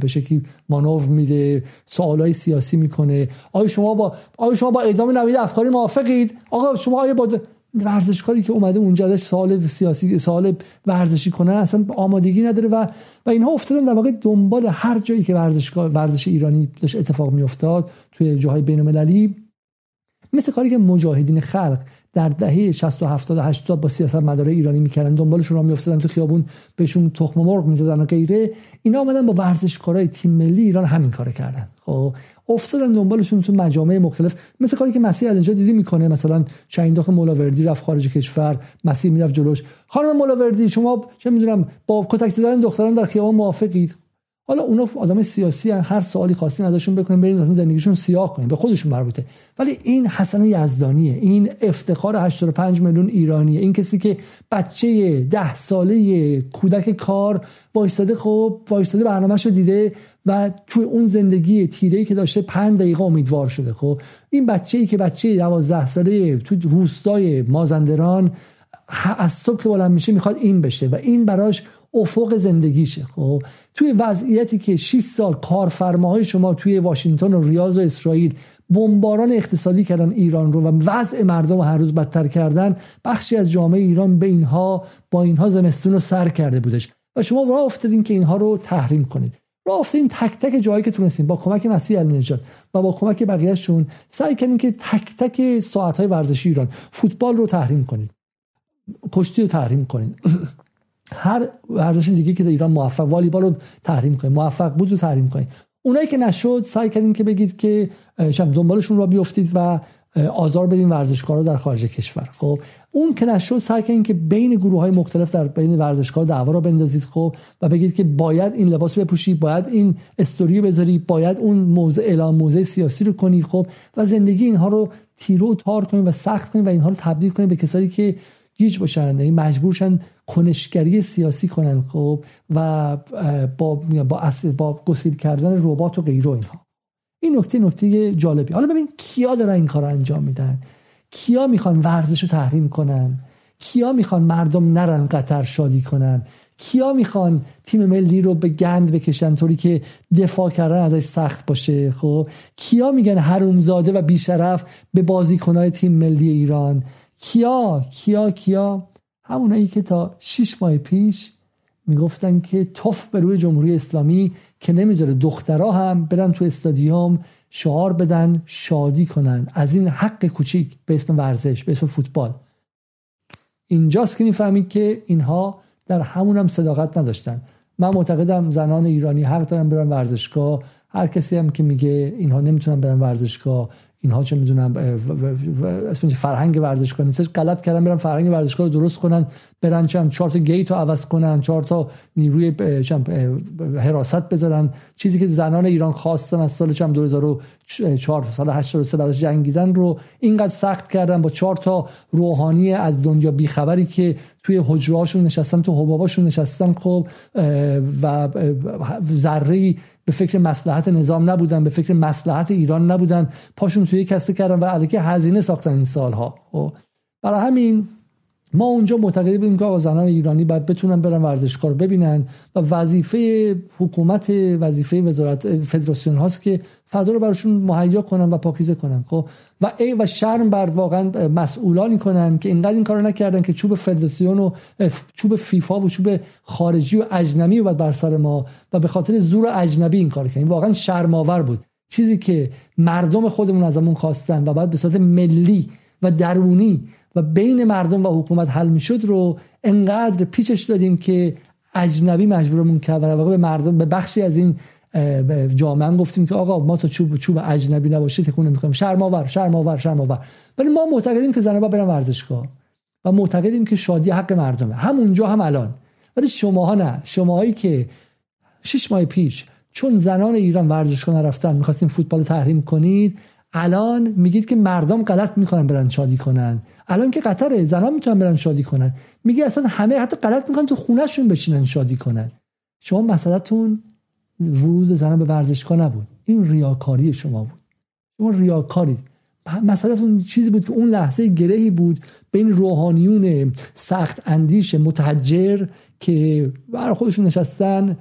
S1: به شکلی مانور میده سوالای سیاسی می‌کنه. آیا شما با آیا شما با اعدام نوید افکاری موافقید؟ آقا شما آیا با ورزشکاری که اومده اونجا ازش سوال سیاسی سوال ورزشی کنه اصلا آمادگی نداره و و اینها افتادن در واقع دنبال هر جایی که ورزشکار ورزش ایرانی داشت اتفاق میافتاد توی جاهای بین المللی مثل کاری که مجاهدین خلق در دهه 60 و 70 و 80 با سیاست مداره ایرانی می‌کردن. دنبالشون را میافتادن تو خیابون بهشون تخم مرغ می‌زدن و غیره. اینا اومدن با ورزشکارای تیم ملی ایران همین کار کردن. خب افتادن دنبالشون تو مجامع مختلف. مثل کاری که مسیح اینجا دیدی می‌کنه. مثلا شهینداخ مولاوردی رفت خارج کشور مسیح می‌رفت جلوش. خانم مولاوردی شما چه می‌دونم با کتک زدن دختران در خیابان موافقید. حالا اونا آدم سیاسی هن. هر سوالی خاصی نداشون بکنن برین اصلا زندگیشون سیاه کنین به خودشون مربوطه ولی این حسن یزدانیه این افتخار 85 میلیون ایرانیه این کسی که بچه ده ساله کودک کار وایستاده خب وایستاده برنامه‌شو دیده و توی اون زندگی تیره که داشته 5 دقیقه امیدوار شده خب این بچه ای که بچه 12 ساله تو روستای مازندران از صبح که میشه می‌خواد این بشه و این براش افق زندگیشه. خب توی وضعیتی که 6 سال کارفرماهای شما توی واشنگتن و ریاض و اسرائیل بمباران اقتصادی کردن ایران رو و وضع مردم رو هر روز بدتر کردن بخشی از جامعه ایران به اینها با اینها زمستون رو سر کرده بودش. و شما راه افتادین که اینها رو تحریم کنید. راه افتادین تک تک جایی که تونستین با کمک مسیح النجات و با کمک بقیهشون سعی کردین که تک تک ساعت های ورزشی ایران فوتبال رو تحریم کنید. کشتی رو تحریم کنید. هر ورزش دیگه که در ایران موفق والیبال رو تحریم کنید موفق بود رو تحریم کنید اونایی که نشد سعی کردین که بگید که دنبالشون را بیفتید و آزار بدین ورزشکارا در خارج کشور. خب اون که نشد سعی کنید که بین گروه های مختلف در بین ورزشکار دعوا را بندازید خب و بگید که باید این لباس بپوشی باید این استوری بذاری باید اون موضع اعلام موضع سیاسی رو کنی خب و زندگی اینها رو تیرو تار کنید و سخت کنید و اینها رو تبدیل کنید به کسایی که گیج باشن یعنی مجبورشن کنشگری سیاسی کنن خب و با با, با گسیل کردن ربات و غیره اینها. این نکته نکته جالبی. حالا ببین کیا دارن این کار انجام میدن؟ کیا می‌خوان ورزش رو تحریم کنن؟ کیا می‌خوان مردم نرن قطر شادی کنن؟ کیا می‌خوان تیم ملی رو به گند بکشن طوری که دفاع کردن ازش سخت باشه؟ خب کیا میگن حرومزاده و بیشرف به بازیکنهای تیم ملی ایران؟ کیا کیا کیا؟ همونایی که تا شیش ماه پیش می‌گفتن که توف به روی جمهوری اسلامی که نمی‌ذاره دخترها هم برن تو استادیوم شعار بدن شادی کنن. از این حق کوچیک به اسم ورزش به اسم فوتبال. اینجاست که می‌فهمید که اینها در همون هم صداقت نداشتن. من معتقدم زنان ایرانی حق دارن برن ورزشگاه هر کسی هم که میگه اینها نمی‌تونن برن ورزشگاه اینها چه می‌دونم اسمش فرهنگ ورزشگاه نیستش غلط کردن برن فرهنگ ورزشگاه رو درست کنن برن چند چهار تا گیت رو عوض کنن چهار تا نیروی حراست بذارن. چیزی که زنان ایران خواستن از سال چند 2004 سال 83 براش جنگیدن رو اینقدر سخت کردن با چهار تا روحانی از دنیا بیخبری که توی حجرهاشون نشستن تو حباباشون نشستن. خب و ذره به فکر مسلحت نظام نبودن به فکر مسلحت ایران نبودن. پاشون توی کسته کردن و علیه هزینه ساختن این سالها. خب برای همین ما اونجا معتقد بودیم که زنان ایرانی باید بتونن برن ورزشکار ببینن و وظیفه حکومت وظیفه وزارت فدراسیون هاست که فضا رو براشون مهیا کنن و پاکیزه کنن خب؟ و ای و شرم بر واقعا مسئولانی کنن که اینقدر این کارو نکردن که چوب فدراسیون و چوب فیفا و چوب خارجی و اجنبی رو بر سر ما و به خاطر زور اجنبی این کار کردن واقعا شرماور بود. چیزی که مردم خودمون ازمون خواستن و بعد به صورت ملی و درونی و بین مردم و حکومت حل می‌شد رو انقدر پیچش دادیم که اجنبی مجبورمون کرد. و به مردم به بخشی از این جامعه گفتیم که آقا ما تا چوب چوب اجنبی نباشه تکون نمی‌خوایم شرماور شرماور شرماور ولی ما معتقدیم که زنها برن ورزشگاه. و معتقدیم که شادی حق مردمه. همونجا هم الان. ولی شماها نه. شماهایی که شش ماه پیش چون زنان ایران ورزشگاه نرفتن می‌خواستیم فوتبال تحریم کنید الان میگید که مردم غلط می‌کنن برن شادی کنن. الان که قطره زنان می‌تونن برن شادی کنن. میگه اصلا همه حتی غلط می‌کنن تو خونهشون بشینن شادی کنن. شما مسئلهتون ورود زنان به ورزشگاه نبود. این ریاکاری شما بود. شما ریاکارید. مسئلهتون چیزی بود که اون لحظه گرهی بود بین روحانیون سخت اندیش متحجر که برای خودشون نشستن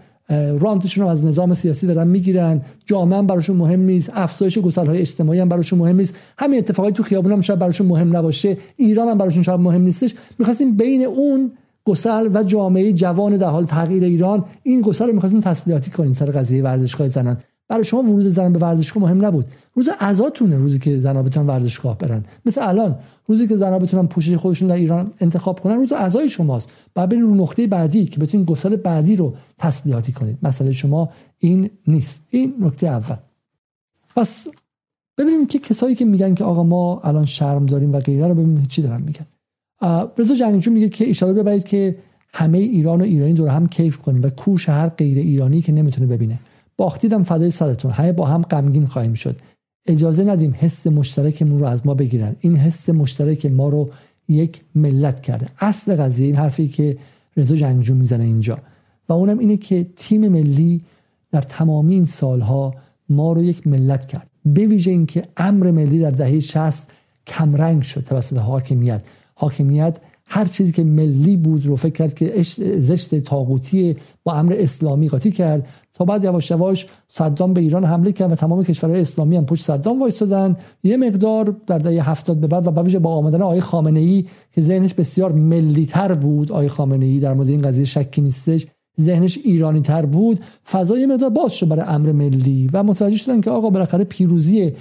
S1: رانتشون رو از نظام سیاسی دارن می‌گیرن. جامعه هم براشون مهم نیست. افزایش گسل های اجتماعی هم براشون مهم نیست. همین اتفاقی تو خیابون هم شاید براشون مهم نباشه. ایران هم براشون شاید مهم نیستش. می‌خواستیم بین اون گسل و جامعه جوان در حال تغییر ایران این گسل رو می‌خواستین تسلیحاتی کنین سر قضیه ورزشگاه زنان. برای شما ورود زن به ورزشگاه مهم نبود. روز عزاتونه روزی که زنها بتونن ورزشگاه برن. مثل الان روزی که زنها بتونن پوشش خودشون در ایران انتخاب کنن روز عزای شماست. بعد برین رو نقطه بعدی که بتونین گسل بعدی رو تسلیحاتی کنید. مسئله شما این نیست. این نکته اول. پس ببینیم که کسایی که میگن که آقا ما الان شرم داریم و غیره رو ببینیم چی دارن میگن. رضا جنگجو میگه که اشاره ببرید که همه ایران و ایرانی دور هم کیف کنیم و کوش هر غیر ایرانی که نمی‌تونه ببینه. باختیدم فدای سرتون. همه با هم غمگین خواهیم شد. اجازه ندیم حس مشترکمون رو از ما بگیرن. این حس مشترک ما رو یک ملت کرده. اصل قضیه این حرفی که رضا جنگجو می‌زنه اینجا. و اونم اینه که تیم ملی در تمامی این سالها ما رو یک ملت کرد. به ویژه اینکه امر ملی در دهه 60 کمرنگ شد توسط حاکمیت. حاکمیت هر چیزی که ملی بود رو فکر کرد که زشت تاغوتی با امر اسلامی قاطی کرد. تا بعد یواش یواش صدام به ایران حمله کرد و تمام کشورهای اسلامی هم پشت صدام وایستادن. یه مقدار در دهه هفتاد به بعد و با با آمدن آقای خامنه ای که ذهنش بسیار ملی تر بود آقای خامنه ای در مورد این قضیه شکی نیستش ذهنش ایرانی تر بود فضای مقدار باز شد برای امر ملی و متوجه شدن که آقا بالاخره پیروزی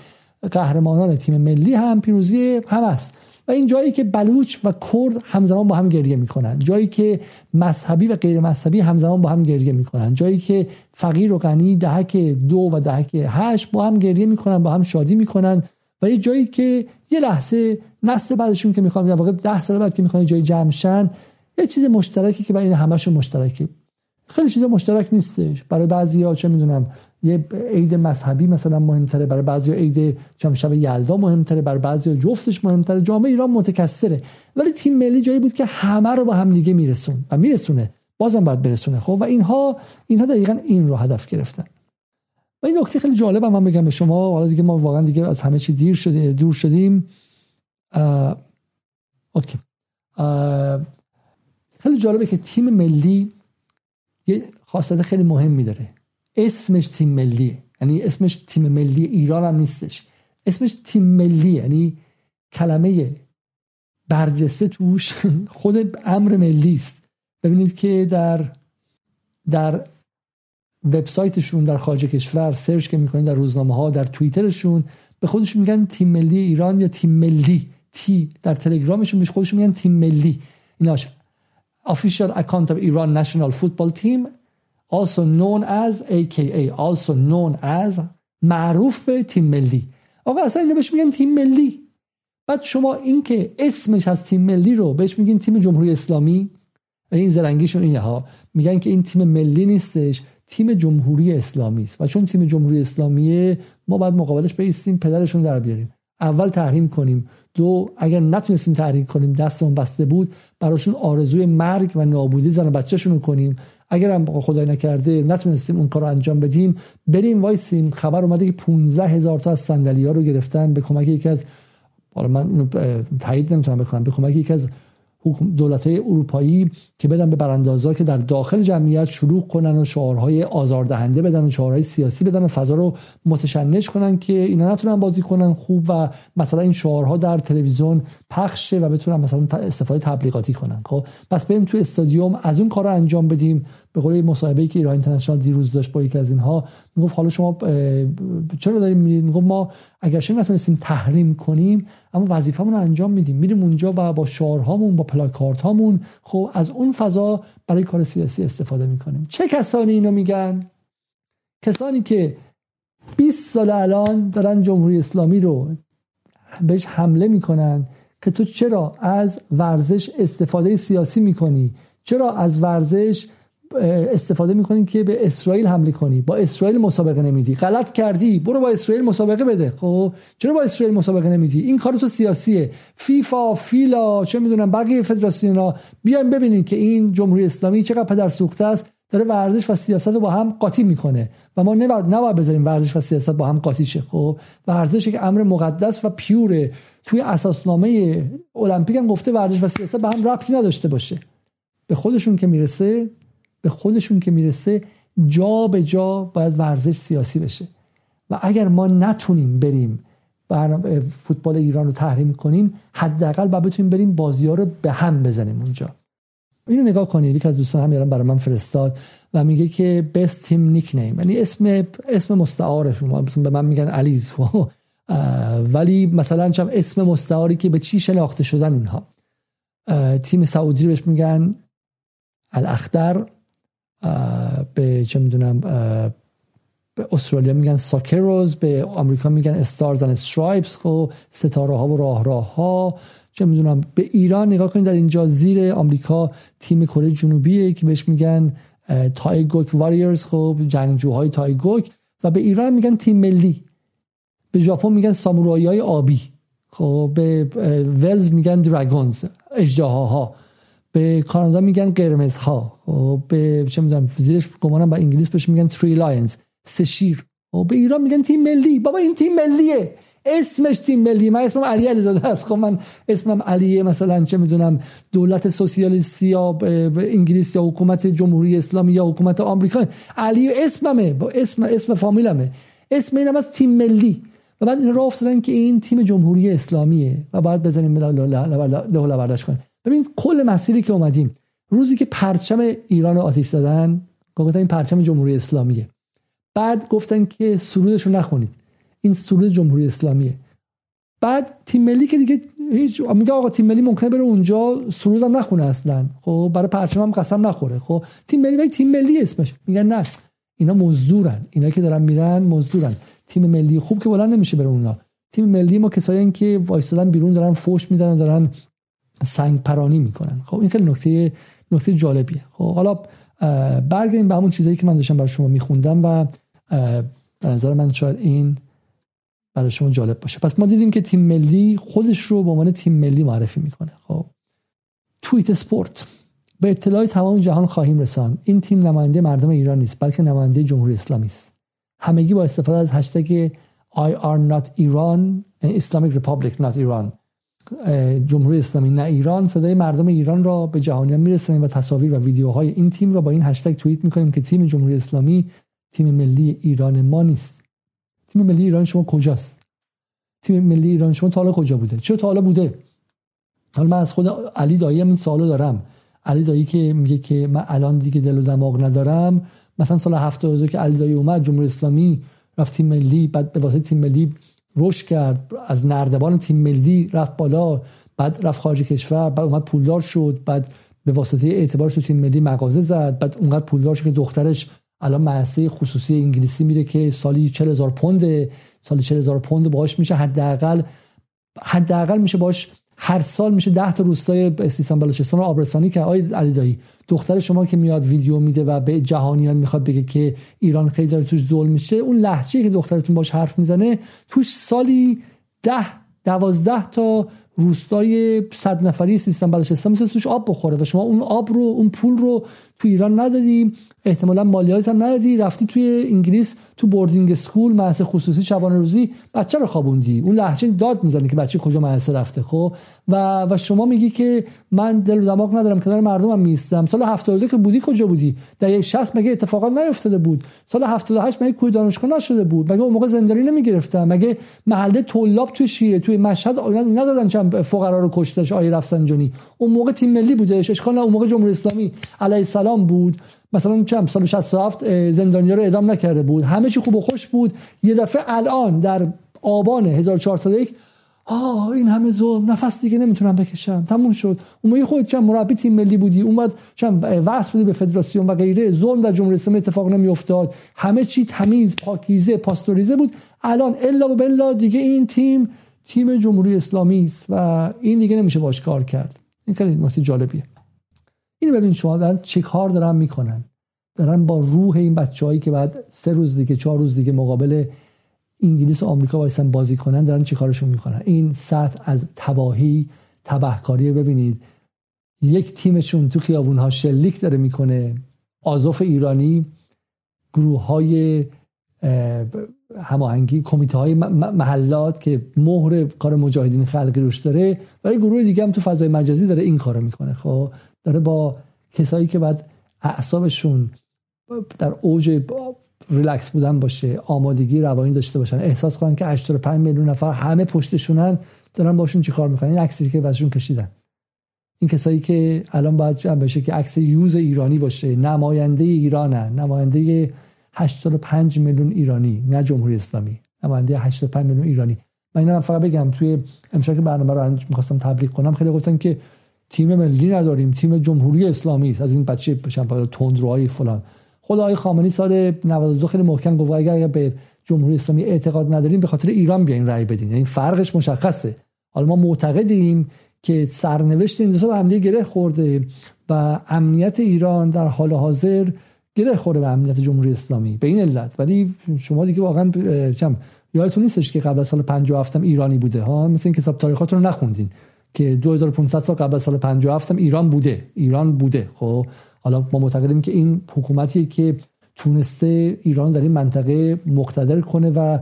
S1: قهرمانان تیم ملی هم پیروزی هم است این جایی که بلوچ و کرد همزمان با هم گریه می‌کنن. جایی که مذهبی و غیر مذهبی همزمان با هم گریه می‌کنن. جایی که فقیر و غنی دهک دو و دهک هشت با هم گریه می‌کنن با هم شادی می‌کنن و یه جایی که یه لحظه نسل بعدشون که می‌خوام در واقع ده سال بعد که می‌خوان جای جمع یه چیز مشترکی که برای این همشون مشترکه. خیلی چیزا مشترک نیستش. برای بعضی چه می‌دونم یه عید مذهبی مثلا مهمتره برای بعضی عید شب یلدا مهمتره برای بعضی جفتش مهمتره. جامعه ایران متکثره. ولی تیم ملی جایی بود که همه رو با هم دیگه میرسون و میرسونه. بازم باید برسونه. خب و اینها اینها دقیقا این رو هدف گرفتن. و این نکته خیلی جالب هم من بگم به شما. حالا دیگه ما واقعا دیگه از همه چی دیر شده دور شدیم. اوکی. خیلی جالبه که تیم ملی یه خاصیت خیلی مهمی داره. اسمش تیم ملیه یعنی اسمش تیم ملی ایران هم نیستش. اسمش تیم ملی یعنی کلمه برجسته توش <laughs> خود امر ملی است. ببینید که در در وبسایتشون در خارج کشور سرچ که می‌کنید در روزنامه ها در توییترشون به خودشون میگن تیم ملی ایران یا تیم ملی. تی در تلگرامشون به خودشون میگن تیم ملی. ایناش account of Iran national football team also known as AKA also known as معروف به تیم ملی. آقا اصلا اینو بهش میگن تیم ملی. بعد شما این که اسمش از تیم ملی رو بهش میگین تیم جمهوری اسلامی این زرنگیشون اینه ها. میگن که این تیم ملی نیستش تیم جمهوری اسلامی است. و چون تیم جمهوری اسلامیه ما باید مقابلش بیستیم پدرشون در بیاریم. اول تحریم کنیم. دو اگر نتونستیم تحریم کنیم دستمون بسته بود براشون آرزوی مرگ و نابودی زن بچهشون کنیم. اگر هم خدای نکرده نتونستیم اون کار رو انجام بدیم بریم وایسیم. خبر اومده که 15 هزار تا از صندلی ها رو گرفتن. به کمک یکی از حالا من تایید نمی‌تونم بکنم. به کمک یکی از دولت های اروپایی که بدن به براندازا که در داخل جمعیت شروع کنن و شعارهای آزاردهنده بدن و شعارهای سیاسی بدن و فضا رو متشنج کنن که اینا نتونن بازی کنن خوب و مثلا این شعارها در تلویزیون پخشه و بتونن مثلا استفاده تبلیغاتی کنن. خب پس بریم تو استادیوم از اون کار انجام بدیم. به قول مصاحبه‌ای که ایران اینترنشنال دیروز داشت با یکی از اینها می‌گفت حالا شما چرا داریم می‌گفت ما اگر نتونستیم تحریم کنیم اما وظیفه‌مون رو انجام میدیم. میریم اونجا و با شعارهامون با پلاکارت هامون خب از اون فضا برای کار سیاسی استفاده می‌کنیم. چه کسانی اینو میگن؟ کسانی که 20 سال الان دارن جمهوری اسلامی رو بهش حمله می‌کنن که تو چرا از ورزش استفاده سیاسی می‌کنی؟ چرا از ورزش استفاده می‌کنی که به اسرائیل حمله کنی. با اسرائیل مسابقه نمیدی. غلط کردی. برو با اسرائیل مسابقه بده. خب؟ چرا با اسرائیل مسابقه نمیدی؟ این کار تو سیاسیه. فیفا فیلا چه می‌دونم بقیه فدراسیون ها. بیاین ببینید که این جمهوری اسلامی چقدر پدر سوخته است. داره ورزش و سیاست رو با هم قاطی می‌کنه. و ما نباید نباید بذاریم ورزش و سیاست با هم قاطی شه. خب؟ ورزش یک امر مقدس و پیوره. توی اساسنامه المپیک هم گفته ورزش و سیاست به هم ربطی نداشته باشه. به خودشون که می‌رسه به خودشون که می‌رسه جا به جا باید ورزش سیاسی بشه. و اگر ما نتونیم بریم فوتبال ایران رو تحریم کنیم حداقل باید بتونیم بریم بازی ها رو به هم بزنیم اونجا. اینو نگاه کنید. یک از دوستان هم برای من فرستاد و میگه که best team nickname. یعنی اسم اسم مستعارشون مثلا به من میگن علیز. <laughs> ولی مثلا چم اسم مستعاری که به چی شناخته شدن اینها. تیم سعودی بهش میگن الاخضر به چه می‌دونم به استرالیا میگن ساکروز به آمریکا میگن استارز ان استرایپس خب ستاره ها و راه راه ها چه می‌دونم به ایران نگاه کنید در اینجا زیر آمریکا تیم کره جنوبیه که بهش میگن Taeguk Warriors خب جنگجوهای تایگوک. و به ایران میگن تیم ملی. به ژاپن میگن سامورایی های آبی. خب به ولز میگن Dragons اژدهاها به کانادا میگن قرمز ها و به چه می‌دونم زیرش گمانم با انگلیس بهش میگن Three Lions سه شیر و به ایران میگن تیم ملی بابا این تیم ملیه اسمش تیم ملی من اسمم علی علیزاده است خب من اسمم علیه مثلا چه می‌دونم دولت سوسیالیستی یا انگلیس یا حکومت جمهوری اسلامی یا حکومت آمریکا علی اسممه با اسم اسم فامیلمه اسم اینم از تیم ملی و بعد این راه افتادن که این تیم جمهوری اسلامیه و باید بزنیم له برداشت کنیم ببین کل مسیری که اومدیم روزی که پرچم ایران رو آتیش زدن گفتن این پرچم جمهوری اسلامیه. بعد گفتن که سرودش رو نخونید. این سرود جمهوری اسلامیه. بعد تیم ملی که دیگه هیچ میگه آقا تیم ملی ممکنه بره اونجا سرود هم نخونه اصلا. خب برای پرچم هم قسم نخوره. خب تیم ملی تیم ملی اسمش. میگن نه اینا مزدورن. اینا که دارن میرن مزدورن. تیم ملی خوب که بلند نمیشه بره اونا. تیم ملی ما کسایی که وایستادن بیرون دارن فوش میدن دارن سنگ پرانی می‌کنن. خب این خیلی نکته نکته جالبیه. خب حالا برگردیم به همون چیزایی که من داشتم برای شما میخوندم و به نظر من شاید این برای شما جالب باشه. پس ما دیدیم که تیم ملی خودش رو به عنوان تیم ملی معرفی می‌کنه. خب توییت سپورت. به اطلاع تمام جهان خواهیم رساند. این تیم نماینده مردم ایران نیست بلکه نماینده جمهوری اسلامی است. همگی با استفاده از هشتگ I are not Iran Islamic Republic not Iran. جمهوری اسلامی نه ایران. صدای مردم ایران را به جهانیان میرسانیم و تصاویر و ویدیوهای این تیم را با این هشتگ توییت می‌کنیم که تیم جمهوری اسلامی تیم ملی ایران ما نیست. تیم ملی ایران شما کجاست؟ تیم ملی ایران شما تا حالا کجا بوده؟ چرا تا حالا بوده؟ حالا من از خود علی دایی هم این سوالو دارم. علی دایی که میگه که من الان دیگه دل و دماغ ندارم. مثلا سال 72 که علی دایی اومد جمهوری اسلامی رفت تیم ملی بعد به واسطه تیم ملی رشد کرد از نردبان تیم ملی رفت بالا بعد رفت خارج کشور بعد اومد پولدار شد بعد به واسطه اعتبارش تو تیم ملی مغازه زد بعد اونقدر پولدار شد که دخترش الان مؤسسه خصوصی انگلیسی میره که سالی 40000 پوند سالی 40000 پوند باهاش میشه حداقل حداقل میشه باش هر سال میشه 10 تا روستای سیستان بلوچستان رو آبرسانی که آقای علی دایی دختر شما که میاد ویدیو میده و به جهانیان می‌خواد بگه که ایران خیلی داره توش ظلم میشه اون لحجه که دخترتون باش حرف می‌زنه توش سالی ده دوازده تا روستای صد نفری سیستان بلوچستان می‌تونه توش آب بخوره و شما اون آب رو اون پول رو تو ایران ندادی احتمالا مالیات هم ندادی رفتی توی انگلیس تو boarding school مدرسه خصوصی شبانه روزی بچه رو خوابوندی. اون لحظه داد می‌زنی که بچه کجا مدرسه رفته خب؟ و و شما میگی که من دل و دماغ ندارم کنار مردمم میستم سال 72 که بودی کجا بودی؟ دهه 60 مگه اتفاقات نیفتاده بود؟ سال 78 مگه کوی دانشگاه نشده بود؟ مگه اون موقع زندانی نمی‌گرفتن؟ مگه محله طلاب تو شیعه توی مشهد نزدن چند فقرا رو کشتش آی رفسنجانی؟ اون موقع تیم ملی بودش. اشکال اون موقع جمهوری اسلامی علیه السلام بود مثلا چند سال 67 زندانیا رو اعدام نکرده بود. همه چی خوب و خوش بود. یه دفعه الان در آبان 1401 آه این همه ظلم نفس دیگه نمی‌تونم بکشم. تموم شد. اون موقع خود چند مربی تیم ملی بودی اومد چند وصل بودی به فدراسیون و غیره. ظلم در جمهوری اسلامی اتفاق نمیافتاد. همه چی تمیز پاکیزه پاستوریزه بود. الان الا و بلا دیگه این تیم تیم جمهوری اسلامی است و این دیگه نمیشه باش کار کرد. این خیلی نکته جالبیه. اینو ببین شما دارن چه کار دارن می‌کنن. دارن با روح این بچههایی که بعد سه روز دیگه چهار روز دیگه مقابل انگلیس و آمریکا وایسن بازی کنن دارن چه کارشون می‌کنن؟ این سطح از تباهی تبهکاری ببینید. یک تیمشون تو خیابون ها شلیک داره می‌کنه. آزوف ایرانی گروه های هماهنگی کمیته های محلات که مهر کار مجاهدین خلقی روش داره و یه گروه دیگه هم تو فضای مجازی داره این کارو می‌کنه. خب؟ داره با کسایی که بعد اعصابشون در اوج ریلکس بودن باشه آمادگی روانی داشته باشن. احساس کنن که 85 میلیون نفر همه پشتشونن دارن باشون چیکار می‌کنن؟ این عکسی که واسهشون کشیدن. این کسایی که الان باید جمع بشه که عکس یوز ایرانی باشه نماینده ایرانن نماینده 85 میلیون ایرانی نه جمهوری اسلامی نماینده 85 میلیون ایرانی. من اینا فقط بگم توی امشب که برنامه رو می‌خواستم تبلیغ کنم خیلی گفتن که تیم ملی نداریم تیم جمهوری اسلامی است. از این بچه بشن تندروهای فلان. خود آقای خامنه‌ای سال 92 خیلی محکم گفت اگر به جمهوری اسلامی اعتقاد نداریم به خاطر ایران بیاین رأی بدین. یعنی فرقش مشخصه. حالا ما معتقدیم که سرنوشت این دو تا هم گره خورده و امنیت ایران در حال حاضر گره خورده به امنیت جمهوری اسلامی. به این علت. ولی شما دیگه واقعا چم یادتون نیستش که قبل از سال 57 هم ایرانی بوده ها؟ مثل این کتاب تاریخاتون رو نخوندین. که 2500 سال قبل سال 57 هم ایران بوده. ایران بوده. خب حالا ما معتقدیم که این حکومتی که تونسته ایران در این منطقه مقتدر کنه و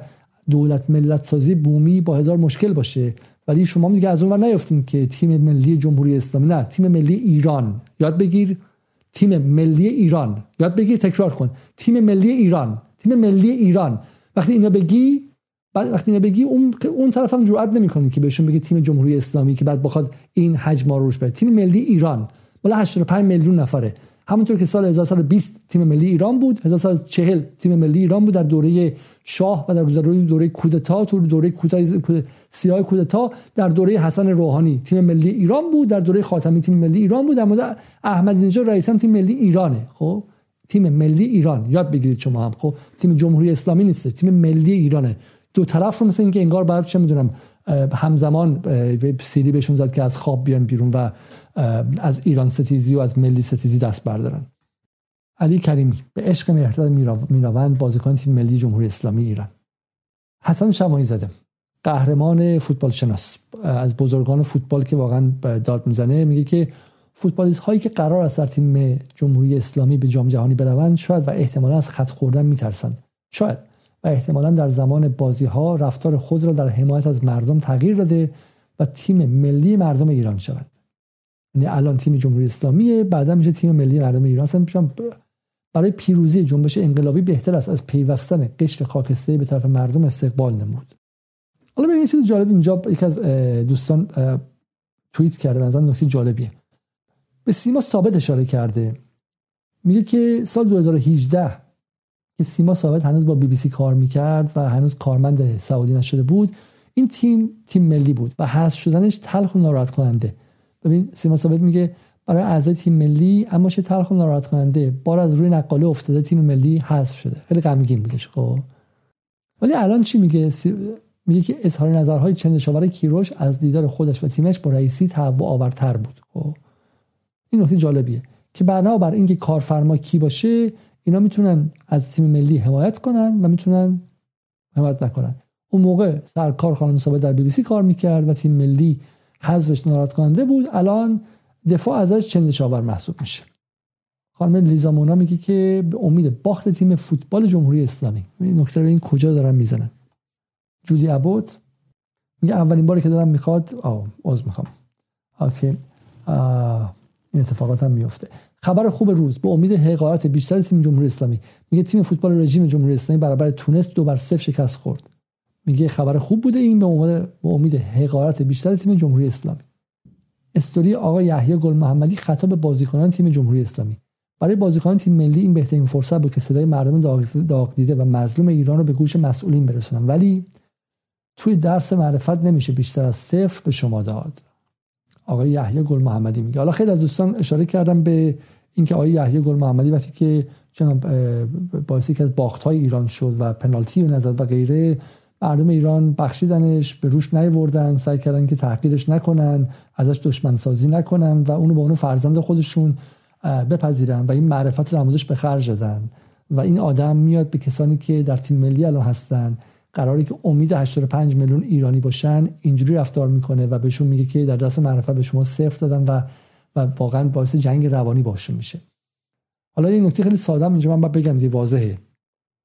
S1: دولت ملت سازی بومی با هزار مشکل باشه. ولی شما دیگه از اون ور نیافتین که تیم ملی جمهوری اسلامی نه تیم ملی ایران. یاد بگیر تیم ملی ایران. یاد بگیر تکرار کن. تیم ملی ایران. تیم ملی ایران. وقتی اینا بگی بعد وقتی اینا بگی اون اون طرف هم جرئت نمی‌کنی که بهشون بگی تیم جمهوری اسلامی که بعد بخواد این حجم روش بره. تیم ملی ایران. بالا 85 میلیون نفره. همونطور که سال 1920 تیم ملی ایران بود 1940 تیم ملی ایران بود در دوره شاه و در دوره دوره کودتا تو دوره سیاه کودتا. در دوره حسن روحانی تیم ملی ایران بود. در دوره خاتمی تیم ملی ایران بود. مورد احمدی نژاد رئیس تیم ملی ایرانه. خب؟ تیم ملی ایران. یاد بگیرید شما هم. خب؟ تیم جمهوری اسلامی نیست تیم ملی ایرانه. دو طرف رو مثل اینکه انگار بعد چه می‌دونم همزمان سیدی بهشون زد که از خواب بیان بیرون و از ایران ستیزی و از ملی ستیزی دست بردارن. علی کریمی به عشق مهرداد میراوند بازیکن تیم ملی جمهوری اسلامی ایران. حسن شمایی زده. قهرمان فوتبال شناس. از بزرگان فوتبال که واقعا داد می‌زنه میگه که فوتبالیست هایی که قرار است در تیم جمهوری اسلامی به جام جهانی بروند شاید و احتمالا از خط خوردن میترسند. شاید. احتمالا در زمان بازی ها رفتار خود را در حمایت از مردم تغییر داده و تیم ملی مردم ایران شود. یعنی الان تیم جمهوری اسلامی بعدا میشه تیم ملی مردم ایران. اصلا برای پیروزی جنبش انقلابی بهتر است از پیوستن قشر خاکستری به طرف مردم استقبال نمود. حالا ببینید چیز جالب اینجا یک از دوستان توییت کرده مثلا نکته جالبیه. به سیما ثابت اشاره کرده. میگه که سال 2018 که سیما ثابت هنوز با بی بی سی کار می‌کرد و هنوز کارمند سعودی نشده بود. این تیم تیم ملی بود و حذف شدنش تلخ و ناراحت کننده ببین سیما ثابت میگه برای اعضای تیم ملی اما چه تلخ و ناراحت کننده بار از روی نقاله افتاده تیم ملی حذف شده. خیلی غمگین بودش خب. ولی الان چی میگه؟ میگه که اظهار نظرهای چندشاور کیروش از دیدار خودش و تیمش با رئیسی تهوع آورتر بود خب. این نکته جالبیه که بر اینکه کارفرما کی باشه اینا می‌تونن از تیم ملی حمایت کنن و می‌تونن حمایت نکنن. اون موقع سرکار خانم ثابت در بی بی سی کار می‌کرد و تیم ملی حذفش ناراحت کننده بود. الان دفاع ازش چندشاور محسوب میشه. خانم لیزا مونا میگه که به امید باخت تیم فوتبال جمهوری اسلامی. نکته این کجا دارن می‌زنن؟ جودی ابوت میگه اولین باری که دارم می‌خواد آه عذر می‌خوام. اوکی. این اتفاقات هم میفته. خبر خوب روز به امید حقارت بیشتر تیم جمهوری اسلامی. میگه تیم فوتبال رژیم جمهوری اسلامی برابر تونس دو بر صفر شکست خورد. میگه خبر خوب بوده این به امید به امید حقارت بیشتر تیم جمهوری اسلامی. استوری آقای یحیی گل محمدی خطاب بازیکنان تیم جمهوری اسلامی. برای بازیکنان تیم ملی این بهترین فرصت بود که صدای مردم داغ دیده و مظلوم ایران رو به گوش مسئولین برسونن. ولی توی درس معرفت نمیشه بیشتر از صفر به شما داد. آقای یحیی گل محمدی میگه. حالا خیلی از دوستان اشاره کردم به اینکه آقای یحیی گل محمدی وقتی که باعثی که از باخت های ایران شد و پنالتی رو نزد و غیره مردم ایران بخشیدنش به روش نیوردن سعی کردن که تحقیرش نکنن ازش دشمن سازی نکنن و اونو با اونو فرزند خودشون بپذیرن و این معرفت رو به خرج دادن. و این آدم میاد به کسانی که در تیم ملی الان هستن قراری که امید 85 میلیون ایرانی باشن اینجوری رفتار می‌کنه و بهشون میگه که در دست معرفت به شما صفر دادن و و واقعا باعث جنگ روانی باشون میشه. حالا این نکته خیلی ساده اینجا من باید بگم دیگه واضحه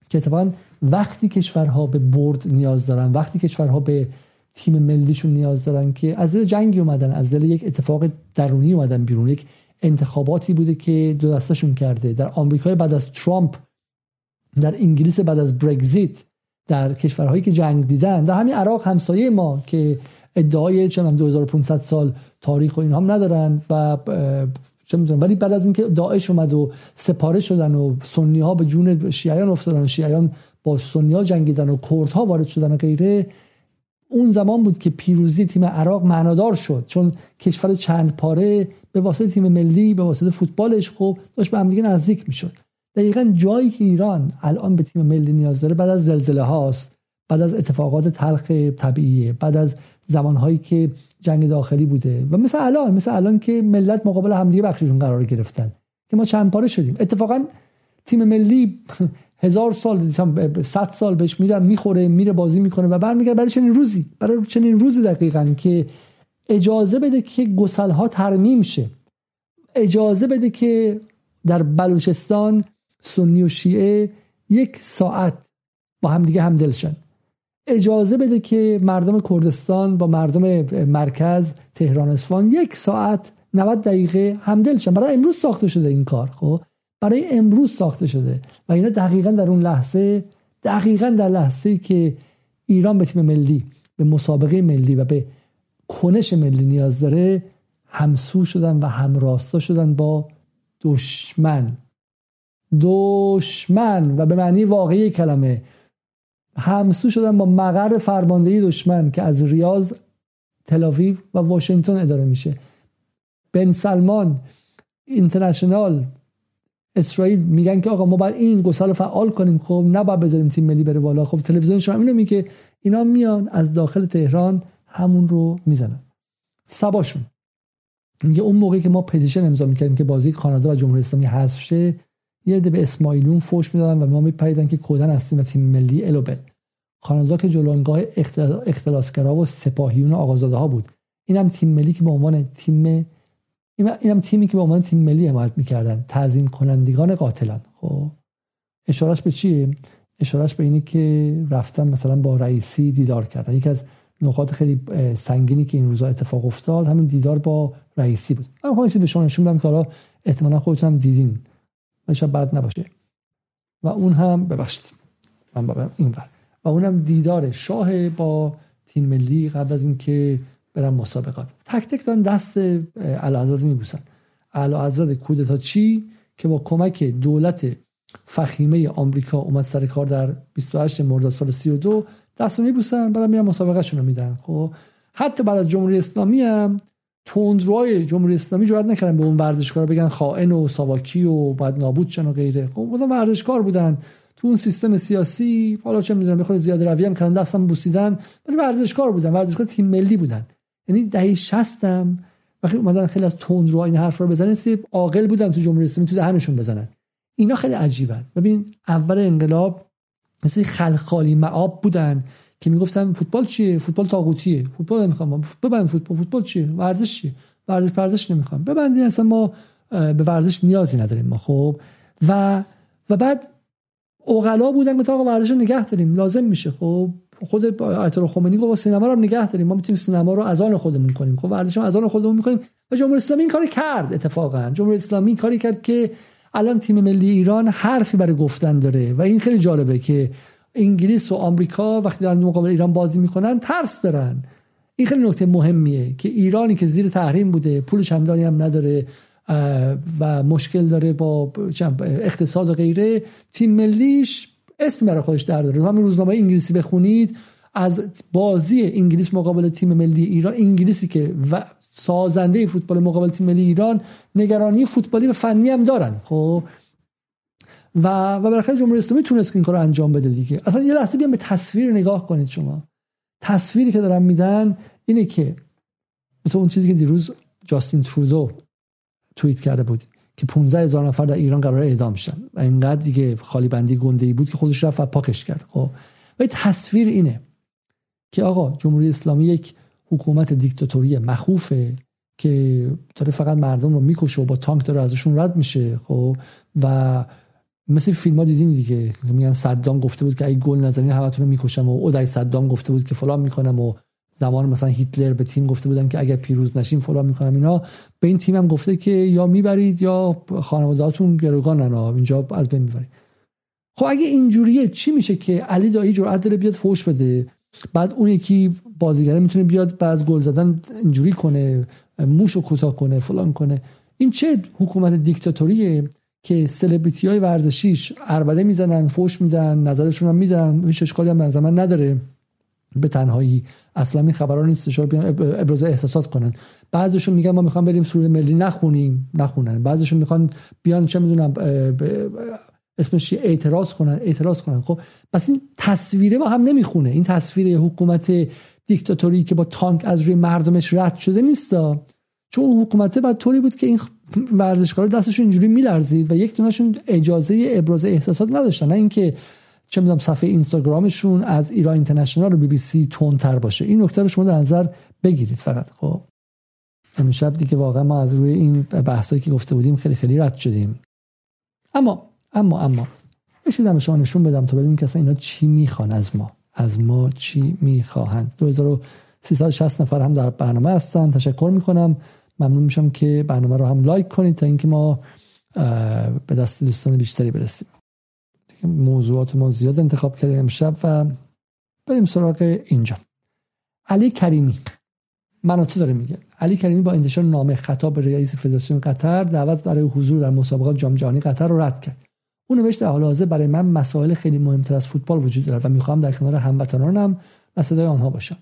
S1: که اتفاقا وقتی کشورها به برد نیاز دارن وقتی کشورها به تیم ملیشون نیاز دارن که از دل جنگی اومدن از دل یک اتفاق درونی اومدن بیرون یک انتخاباتی بوده که دو دستشون کرده. در آمریکای بعد از ترامپ در انگلیس بعد از برگزیت در کشورهایی که جنگ دیدن در همین عراق همسایه ما که ادعای چه 2500 سال تاریخ و اینها هم ندارن و چه می‌دونم ولی بعد از اینکه داعش اومد و سپاره شدن و سنی ها به جون شیعیان افتادن شیعیان با سنی ها جنگیدن و ها وارد شدن و غیره اون زمان بود که پیروزی تیم عراق معنادار شد. چون کشور چند پاره به واسطه تیم ملی به واسطه فوتبالش خب داشت به هم دیگه نزدیک می‌شد. دقیقا جایی که ایران الان به تیم ملی نیاز داره بعد از زلزله هاست بعد از اتفاقات تلخ طبیعیه بعد از زمانهایی که جنگ داخلی بوده و مثل الان مثل الان که ملت مقابل همدیگه بخششون قرار گرفتن که ما چند پاره شدیم. اتفاقا تیم ملی <laughs> هزار سال صد سال بهش میرن می‌خوره میره بازی می‌کنه و برمیگرده برای چنین روزی برای چنین روزی دقیقا که اجازه بده که گسل ها ترمیم شه. اجازه بده که در بلوچستان سنی و شیعه یک ساعت با هم دیگه همدل شن اجازه بده که مردم کردستان با مردم مرکز تهران اصفهان یک ساعت 90 دقیقه همدل شن برای امروز ساخته شده این کار خب؟ برای امروز ساخته شده. و اینا دقیقا در اون لحظه دقیقا در لحظه که ایران به تیم ملی به مسابقه ملی و به کنش ملی نیاز داره همسو شدن و همراستا شدن با دشمن. دشمن و به معنی واقعی کلمه. همسو شدن با مقر فرماندهی دشمن که از ریاض تلاویو و واشنگتن اداره میشه. بن سلمان اینترنشنال اسرائیل میگن که آقا ما باید این گسل رو فعال کنیم. خب نباید بذاریم تیم ملی بره بالا. خب تلویزیون شما اینو میگه. اینا میان از داخل تهران همون رو می‌زنن. سباشون. میگه اون موقعی که ما پتیشن امضا می‌کردیم که بازی کانادا و جمهوری اسلامی حذف شه یه عده به اسماعیلون فوش می‌دادن و ما میپریدن که کودن هستیم و تیم ملی الوبل کانادا که جلوانگاه اختلاسگرا و سپاهیون و آقازاده ها بود. اینم تیم ملی که به عنوان تیم اینم تیمی که به عنوان تیم ملی حمایت می‌کردن. تعظیم کنندگان قاتلان. خب. اشارش به چیه؟ اشارش به اینه که رفتن مثلا با رئیسی دیدار کردن. یکی از نقاط خیلی سنگینی که این روزا اتفاق افتاد همین دیدار با رئیسی بود. من خواهیم به شما نشون بدم که حالا احتمالا خودتون هم دیدین. و شاید بد نباشه. و اون هم ببخشید. من این ور. و اونم دیدار شاه با تیم ملی قبل از اینکه برن مسابقات. تک تک دست اعلی میبوسن. اعلی کودتا چی؟ که با کمک دولت فخیمه آمریکا اومد سر کار در 28 مرداد سال 32 دست میبوسن بعد میرن مسابقه رو میدن خب؟ حتی بعد از جمهوری اسلامی هم تندروهای جمهوری اسلامی جرئت نکردن به اون ورزشکار بگن خائن و ساواکی و بعد نابود شن و غیره. خب اون ورزشکار بودن. تو اون سیستم سیاسی حالا چه می‌دونم بخواد زیاد روی هم کردن دستم بوسیدن ولی ورزشکار بودن ورزشکار تیم ملی بودن. یعنی دهه 60 هم وقتی اومدن خیلی از تندرو این حرف رو بزنن سی عاقل بودن تو جمهوری اسلامی تو دهنشون بزنن. اینا خیلی عجیبن. ببین اول انقلاب مثل خلخالی معاب بودن. که می‌گفتن فوتبال چیه؟ فوتبال طاغوتیه. فوتبال نمی‌خوام ببند فوتبال. فوتبال چیه؟ ورزش چیه؟ ورزش پرزش نمی‌خوام. ببندین اصلا ما به ورزش نیازی نداریم ما خب؟ و و بعد اوغلا بودن که آقا ورزش رو نگه داریم. لازم میشه خب؟ خود آیت الله خمینی گفت سینما رو نگه داریم. ما می‌تونیم سینما رو از آن خودمون کنیم. خب ورزش از آن خودمون می‌کنیم. و جمهوری اسلامی این کاری کرد اتفاقا. جمهوری اسلامی کاری کرد که الان تیم ملی ایران حرفی برای گفتن داره. و این خیلی جالبه که انگلیس و آمریکا وقتی دارن مقابل ایران بازی می‌کنن ترس دارن. این خیلی نکته مهمیه که ایرانی که زیر تحریم بوده پول چندانی هم نداره و مشکل داره با اقتصاد و غیره تیم ملیش اسمی برای خودش در داره. همین روزنامه انگلیسی بخونید از بازی انگلیس مقابل تیم ملی ایران انگلیسی که و سازنده فوتبال مقابل تیم ملی ایران نگرانی فوتبالی و فنی هم دارن. خب و و بالاخره جمهوری اسلامی تونست این کار انجام بده دیگه. اصلا یه لحظه بیان به تصویر نگاه کنید شما. تصویری که دارن میدن اینه که مثل اون چیزی که دیروز جاستین ترودو توییت کرده بود که 15 هزار نفر در ایران قرار اعدام شدن و اینقدر دیگه خالی بندی گنده ای بود که خودش رفت و پاکش کرد. خب و تصویر اینه که آقا جمهوری اسلامی یک حکومت دیکتاتوری مخوفه که داره فقط مردم رو می‌کشه و با تانک داره ازشون رد میشه. خب و مثل فیلم ها دیدین دیگه. میگن صدام گفته بود که اگه گل نزنین همتون رو می‌کشم و اودای صدام گفته بود که فلان می‌کنم و زمان مثلا هیتلر به تیم گفته بودن که اگر پیروز نشیم فلان می‌کنم اینا. به این تیم هم گفته که یا می‌برید یا خانوادهاتون گروگانن اینجا از بین می‌برید. خب اگه اینجوریه چی میشه که علی دایی جرأت داره بیاد فوش بده؟ بعد اون یکی بازیگره می‌تونه بیاد بعد گل زدن اینجوری کنه موشو کوتاه کنه فلان کنه. این چه حکومت دیکتاتوریه؟ که سلبریتی های ورزشیش اربده می‌زنن فوش میدن نظرشون هم میدن هیچ اشکالی هم به نداره. به تنهایی. اصلا این خبران نیست بیان ابراز احساسات کنن. بعضیشون میگن ما می‌خوام بریم سوره ملی نخونیم نخونن. بعضیشون می‌خوان بیان چه می‌دونم اسمش اعتراض کنن اعتراض کنن. خب پس این تصویره با هم نمی‌خونه. این تصویر حکومت دیکتاتوری که با تانک از روی مردمش رد شده نیستا چون اون حکومته بعد طوری بود که این ورزشکارا دستشون اینجوری میلرزید و یک دونشون اجازه ابراز احساسات نداشتن. نه اینکه چه می‌دونم صفحه اینستاگرامشون از ایران اینترنشنال و بی بی سی تون تر باشه. این نکته رو شما در نظر بگیرید فقط. خب. امشب دیگه واقعا ما از روی این بحثایی که گفته بودیم خیلی خیلی رد شدیم. اما اما اما. بشیدم شما نشون بدم تا ببینیم که اصلا اینا چی می‌خوان از ما. از ما چی می‌خواهند. 2360 نفر هم در برنامه هستن. تشکر می‌کنم. ممنون میشم که برنامه رو هم لایک کنید تا اینکه ما به دست دوستان بیشتری برسیم. موضوعات ما زیاد انتخاب کردیم امشب و بریم سراغ اینجا. علی کریمی. من تو داره میگه. علی کریمی با انتشار نامه خطاب به رئیس فدراسیون قطر دعوت برای حضور در مسابقات جام جهانی قطر رو رد کرد. اون نوشت در حال حاضر برای من مسائل خیلی مهمتر از فوتبال وجود دارد و می‌خوام در کنار هموطنانم و صدای آنها باشم.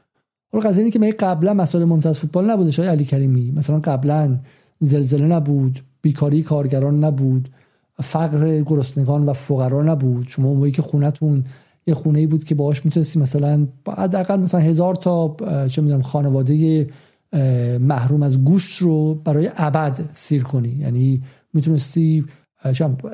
S1: حالا قضیه که می قبلا مسائل مهمتر از فوتبال نبوده شاید علی کریمی. مثلا قبلا زلزله نبود بیکاری کارگران نبود فقر گرسنگان و فقرا نبود. شما موقعی که خونتون یه خونه ای بود که باهاش می‌تونستی مثلا حداقل مثلا هزار تا چه می‌دونم خانواده محروم از گوشت رو برای ابد سیر کنی. یعنی می‌تونستی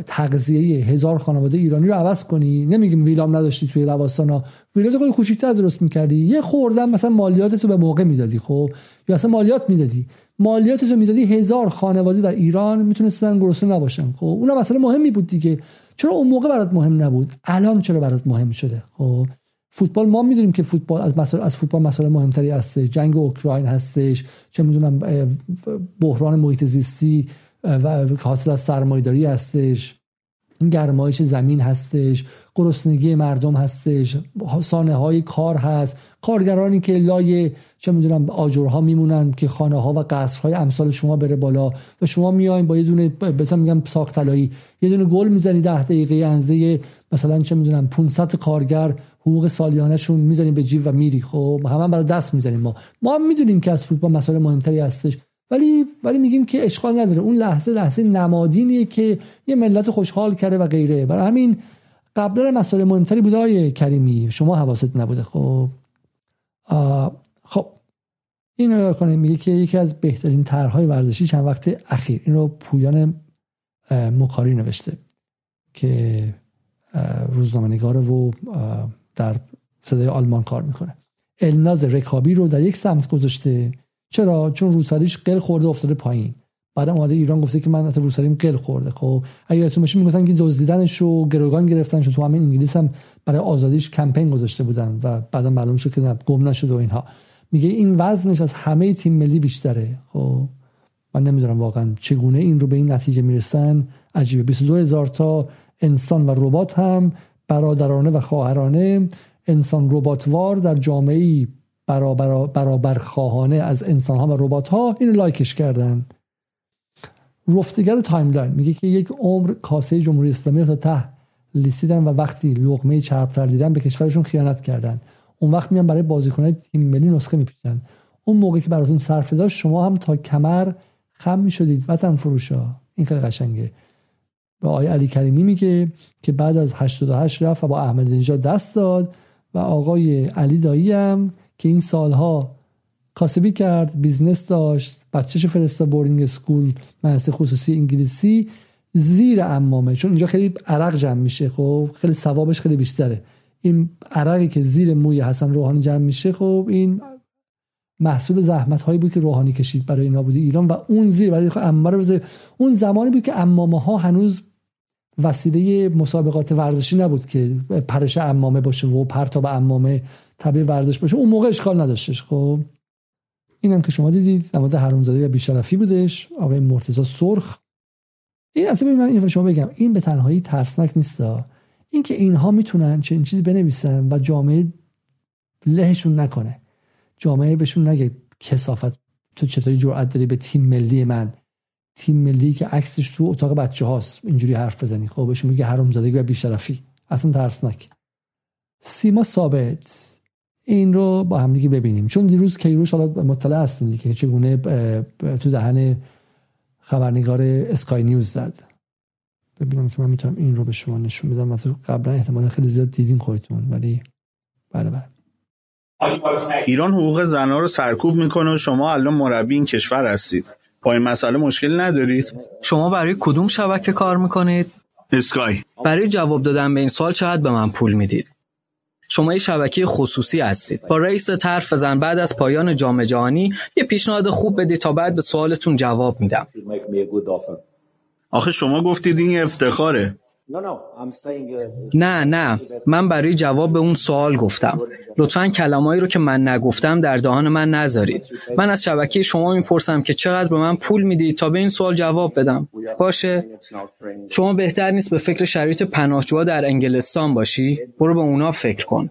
S1: تغذیه هزار خانواده ایرانی رو عوض کنی. نمیگیم ویلام نداشتی توی لواسان ها ویلات خیلی کوچیک‌تر درست می‌کردی. یه خوردن مثلا مالیات تو به موقع می‌دادی خب؟ یا اصلا مالیات می‌دادی. مالیات تو می‌دادی هزار خانواده در ایران می‌تونستن گرسنه نباشن خب؟ اونم مسئله مهمی بود دیگه. چرا اون موقع برات مهم نبود؟ الان چرا برات مهم شده خب؟ فوتبال ما می‌دونیم که فوتبال از مسائل از فوتبال مسئله مهمتری هست جنگ اوکراین هستش. چه می‌دونم بحران محیط زیستی و حاصل از سرمایداری هستش. گرمایش زمین هستش. گرسنگی مردم هستش. سانه های کار هست. کارگرانی که لای چه می‌دونم آجرها میمونن که خانه ها و قصرهای امثال شما بره بالا و شما میاین با یه دونه بهتون میگم طلایی یه دونه گل می‌زنی ده دقیقه انزه مثلا چه می‌دونم 500 کارگر حقوق سالیانهشون می‌زنیم به جیب و میری. خب همه برای دست می‌زنیم ما. ما هم می‌دونیم که از فوتبال مسائل مهمتری هستش. ولی ولی میگیم که اشکال نداره. اون لحظه لحظه نمادینیه که یه ملت خوشحال کرده و غیره. برای همین قبلا مسائل مهمتری بوده های کریمی. شما حواست نبوده. خب. خب. این رو کنه میگه که یکی از بهترین طرحهای ورزشی چند وقت اخیر. این رو پویان مکاری نوشته که روزنامه نگاره و در صدای آلمان کار می‌کنه. الناز رکابی رو در یک سمت گذاشته. چرا؟ چون روسریش قل خورده افتاده پایین. بعد اومده ایران گفته که من از روسریم قل خورده. خب اگه یادتون باشه می‌گفتن که دزدیدنش و گروگان گرفتنش تو همین انگلیس هم برای آزادیش کمپین گذاشته بودن و بعدا معلوم شد که گم نشد و اینها. میگه این وزنش از همه تیم ملی بیشتره. خب من نمی‌دونم واقعا چگونه این رو به این نتیجه می‌رسن. عجیبه. 22 هزار تا انسان و ربات هم برادرانه و خواهرانه. انسان رباتوار در جامعه برابر برابر خواهانه از انسان ها و ربات ها این لایکش کردن. رفتگر timeline. میگه که یک عمر کاسه جمهوری اسلامی تا ته لیسیدن و وقتی لقمه چربتر دیدن به کشورشون خیانت کردن. اون وقت میان برای بازیکنهای تیم ملی نسخه میپیچن. اون موقع که براتون صرفه داشت شما هم تا کمر خم می‌شدید. وطن فروشا. این خیلی قشنگه. به آقای علی کریمی میگه که بعد از 88 رفت و با احمدی نژاد دست داد و آقای علی دایی هم که این سالها کاسبی کرد business داشت بچهش فرستاد boarding school مدرسه خصوصی انگلیسی زیر امامه. چون اینجا خیلی عرق جمع میشه خب؟ خیلی ثوابش خیلی بیشتره. این عرقی که زیر موی حسن روحانی جمع میشه خب این محصول زحمت هایی بود که روحانی کشید برای نابودی ایران و اون زیر برای امامه اون زمانی بود که امامه ها هنوز وسیله مسابقات ورزشی نبود که پرش امامه باشه و پرتاب امامه تبع ورزش باشه. اون موقع اشکال نداشتش. خب اینم که شما دیدید. نماد حرومزاده یا بیشرفی بودش. آقای مرتضی سرخ. این اصلا من این شما بگم. این به تنهایی ترسناک نیست. این که اینها می‌تونن چنین چیزی بنویسن و جامعه لهشون نکنه. جامعه بهشون نگه. کسافت. تو چطوری جرأت داری به تیم ملی من؟ تیم ملی که عکسش تو اتاق بچه هاست اینجوری حرف بزنی. خب بهشون میگه حرومزادگی و بیشرفی. اصلا ترسناک. سیما ثابت. این رو با هم دیگه ببینیم. چون دیروز کیروش حالا مطلع هستین که چگونه تو دهن خبرنگار اسکای نیوز زد. ببینم که من می‌تونم این رو به شما نشون بدم. مثلا قبلا احتمال خیلی زیاد دیدین خودتون ولی بله بله.
S2: ایران حقوق زنها رو سرکوب می‌کنه و شما الان مربی این کشور هستید. با این مسئله مشکل ندارید.
S3: شما برای کدوم شبکه کار می‌کنید؟
S2: اسکای.
S3: برای جواب دادن به این سوال چقدر به من پول می‌دید؟ شما یه شبکه خصوصی هستید. با رئیس طرف زن بعد از پایان جام جهانی یه پیشنهاد خوب بدید تا بعد به سوالتون جواب میدم.
S2: آخه شما گفتید این افتخاره.
S3: نه نه. من برای جواب به اون سوال گفتم. لطفا کلمایی رو که من نگفتم در دهان من نذارید. من از شبکه شما می‌پرسم که چقدر به من پول می‌دید تا به این سوال جواب بدم. باشه. شما بهتر نیست به فکر شرایط پناهجوها در انگلستان باشی؟ برو به اونا فکر کن.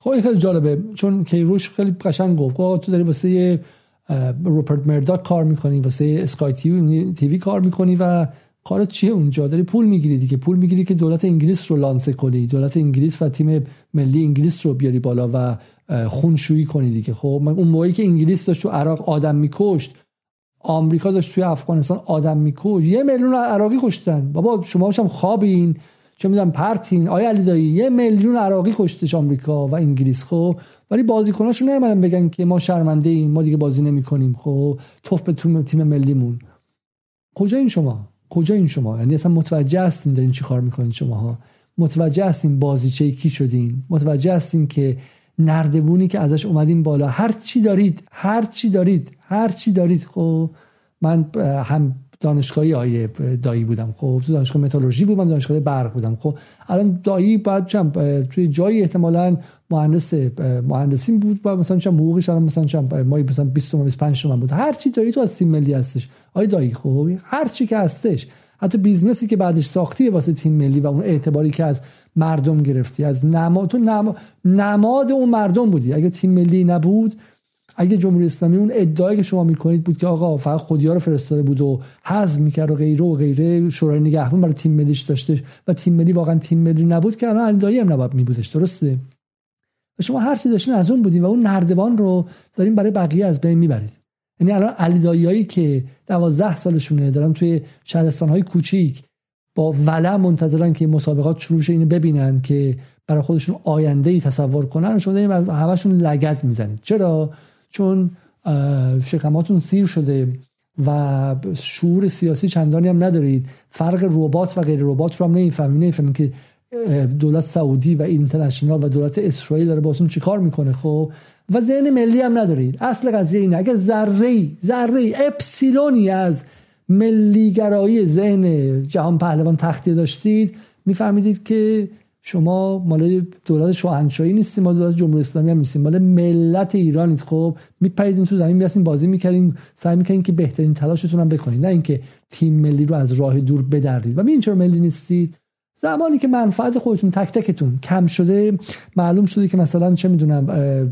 S1: خب این خیلی جالبه. چون کیروش خیلی قشنگ گفت. تو داری واسه روپرت مرداک کار می‌کنی واسه اسکای تیوی کار می‌کنی و کارت چیه اونجا؟ داری پول می‌گیری دیگه. پول می‌گیری که دولت انگلیس رو لانسه کنی. دولت انگلیس و تیم ملی انگلیس رو بیاری بالا و خونشویی کنی دیگه. خب من اون موقعی که انگلیس داشت تو عراق آدم میکشت آمریکا داشت توی افغانستان آدم میکشت. یه میلیون عراقی کشتن. بابا شما هم خوابین. چه می‌دونم پرتین آیا علی دایی یه میلیون عراقی کشتش آمریکا و انگلیس خب. ولی بازیکناشو نمیدن بگن که ما شرمنده ایم ما دیگه بازی نمی‌کنیم خب. توف به تیم ملیمون. کجا این شما؟ کجا این شما؟ یعنی اصلا متوجه هستین دارین چی کار می‌کنین شماها؟ متوجه هستین بازیچه کی شدین؟ متوجه هستین که نردبونی که ازش اومدین بالا؟ هر چی دارید هر چی دارید هر چی دارید خب. من هم دانشگاهی آیه دایی بودم. خب تو دانشگاه متالورژی بودم دانشگاه برق بودم. خب الان دایی بعد چم توی جایی احتمالاً مهندس مهندسی بود با مثلا چم حقوقش الان مثلا چم ما مثلا 20 تومن 25 تومن بود. هر چی داری تو از تیم ملی هستش. آی دایی خب هر چی که هستش. حتی business ی که بعدش ساختی واسه تیم ملی و اون اعتباری که از مردم گرفتی از نماد تو نماد اون مردم بودی. اگه تیم ملی نبود اگه جمهوری اسلامی اون ادعایی که شما می‌کنید بود که آقا فقط خودیا رو فرستاده بود و حذف می‌کرد و غیره و غیره شورای نگهبان برای تیم ملیش داشته و تیم ملی واقعا تیم ملی نبود که الان علی هم نباید میبودش درسته؟ و شما هر چی داشتین از اون بودین و اون نردبان رو دارین برای بقیه از بین می‌برید. یعنی الان علی که 12 سالشونه دارن توی شهرستان های کوچیک با ولع منتظرن که مسابقات شروع شه اینو ببینن که برای خودشون آینده ای تصور کنن شما همشون لگت می‌زنید. چرا؟ چون شکماتون سیر شده و شعور سیاسی چندانی هم ندارید. فرق ربات و غیر ربات رو هم نمی‌فهمید. نمی‌فهمید که دولت سعودی و اینترنشنال و دولت اسرائیل داره باتون چیکار می‌کنه خب؟ و ذهن ملی هم ندارید. اصل قضیه اینه. اگه ذره ذره اپسیلونی از ملیگرایی ذهن جهان پهلوان تختی داشتید میفهمیدید که شما مال دولت شاهنشاهی نیستیم ما دولت جمهوری اسلامی هم نیستیم. مال ملت ایرانید خب میپریدین تو زمین می‌رسین بازی می‌کردین سعی می‌کنین که بهترین تلاشتون هم بکنید نه اینکه تیم ملی رو از راه دور بدرید. و ببین چرا ملی نیستید؟ زمانی که منفعت خودتون تک تکتون کم شده معلوم شده که مثلا چه می‌دونم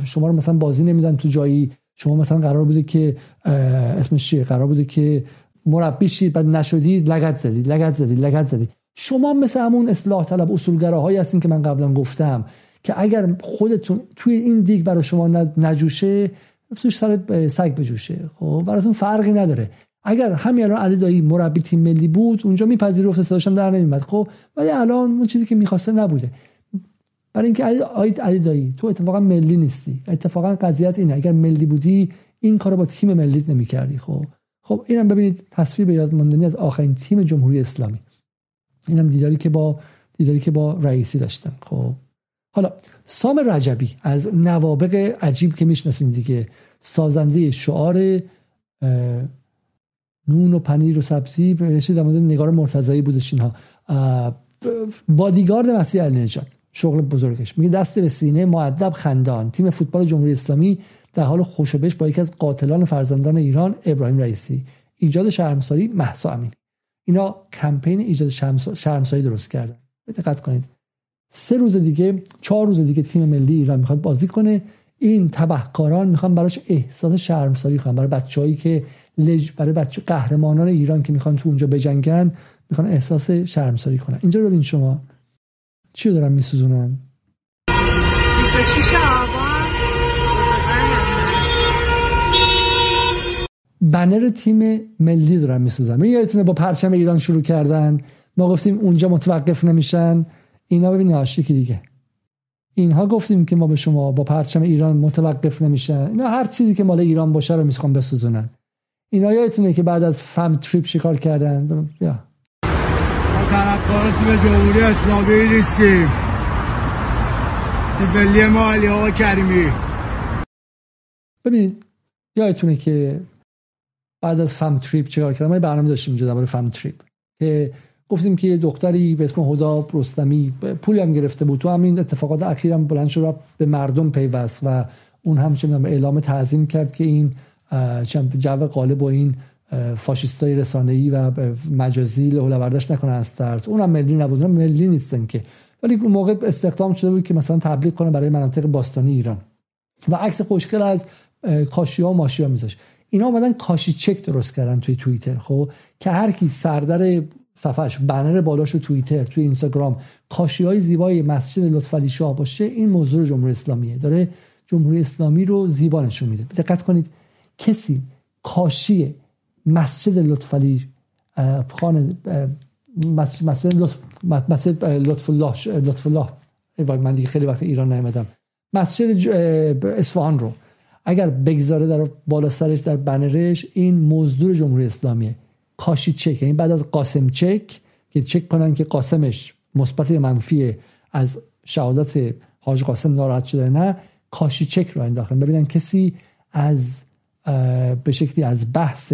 S1: شما رو مثلا بازی نمیدن تو جایی شما مثلا قرار بوده که اسمش چیه؟ قرار بوده که مربی شید بعد نشدید لگت زدید لگت زدید لگت زدید. شما مثل همون اصلاح طلب اصولگراهایی هستین که من قبلا گفتم که اگر خودتون توی این دیگ برای شما نجوشه توش سر سگ بجوشه. خب براتون فرقی نداره. اگر همین الان علی دایی مربی تیم ملی بود اونجا میپذیرفت صداشم در نمیمد خب ولی الان اون چیزی که می‌خواسته نبوده. برای اینکه علی, علی دایی تو اتفاقا ملی نیستی. اتفاقا قضیت اینه. اگر ملی بودی این کارو با تیم ملی نمی‌کردی. خب خب اینم ببینید تصویر به یاد ماندنی از آخرین تیم جمهوری اسلامی. اینم دیداری که با دیداری که با رئیسی داشتن خب. حالا سام رجبی از نوابق عجیب که می‌شناسین دیگه سازنده شعار نون و پنیر و سبزی در مورد نگار مرتضایی بودش اینها. بادیگارد مسیح علی نجات شغل بزرگش. میگه دست به سینه معدب خندان تیم فوتبال جمهوری اسلامی در حال خوشبش با یکی از قاتلان فرزندان ایران ابراهیم رئیسی. ایجاد شرمساری محسا امینی اینا کمپین ایجاد شرمسایی درست کردن. دقت کنید. سه روز دیگه چهار روز دیگه تیم ملی ایران می‌خواد بازی کنه. این تبهکاران می‌خوان براش احساس شرمساری کنن. برای بچههایی که لج برای بچه قهرمانان ایران که می‌خوان تو اونجا بجنگن می‌خوان احساس شرمساری کنن. اینجا رو ببین شما. چی دارن میسوزونن؟ بنر تیم ملی دارن میسوزن. می یادتونه با پرچم ایران شروع کردن. ما گفتیم اونجا متوقف نمیشن. اینا ببین که دیگه. اینها گفتیم که ما به شما با پرچم ایران متوقف نمیشن. اینا هر چیزی که مال ایران باشه رو می‌خوان بسوزونن. اینا یادتونه که بعد از فم تریپ شکار کردن؟ یا.
S4: طرفدار تیم جمهوری اسلامی نیستیم. تیم ملی ما علی آقا کریمی.
S1: ببینید یادتونه که بعد از فم تریپ چیکار کردم؟ ما برنامه داشتیم اینجا درباره فم تریپ که گفتیم که یه دختری به اسم هدا رستمی پولی هم گرفته بود. تو همین اتفاقات اخیرم بلند شد به مردم پیوست و اون هم چه اعلام تعظیم کرد که این جو قالب و این فاشیستای رسانه‌ای و مجازی لهو برداشت نکنه از ترس اونم ملی نبود اونم ملی نیستن که. ولی اون موقع استخدام شده بود که مثلا تبلیغ کنه برای مناطق باستانی ایران. و عکس خوشگل از کاشیا و ماشیا میذاشت. اینا اومدن کاشی چک درست کردن توی توییتر خب؟ که هر کی سردر صفحش بنر بالاش رو توییتر توی اینستاگرام کاشی های زیبای مسجد لطفعلی شاه باشه این موضوع جمهوری اسلامیه داره. جمهوری اسلامی رو زیبا نشون میده. دقت کنید کسی کاشی مسجد لطفعلی خان مسجد لطف مسجد لطف الله لطف الله. من دیگه خیلی وقت ایران نیومدم. مسجد اصفهان رو. اگر بگذاره در بالا سرش در بنرش این مزدور جمهوری اسلامیه. کاشی چک یعنی بعد از قاسم چک که چک کنن که قاسمش مثبت یا منفی از شهادت حاج قاسم ناراحت شده نه کاشی چک رو انداختن. ببینن کسی از به شکلی از بحث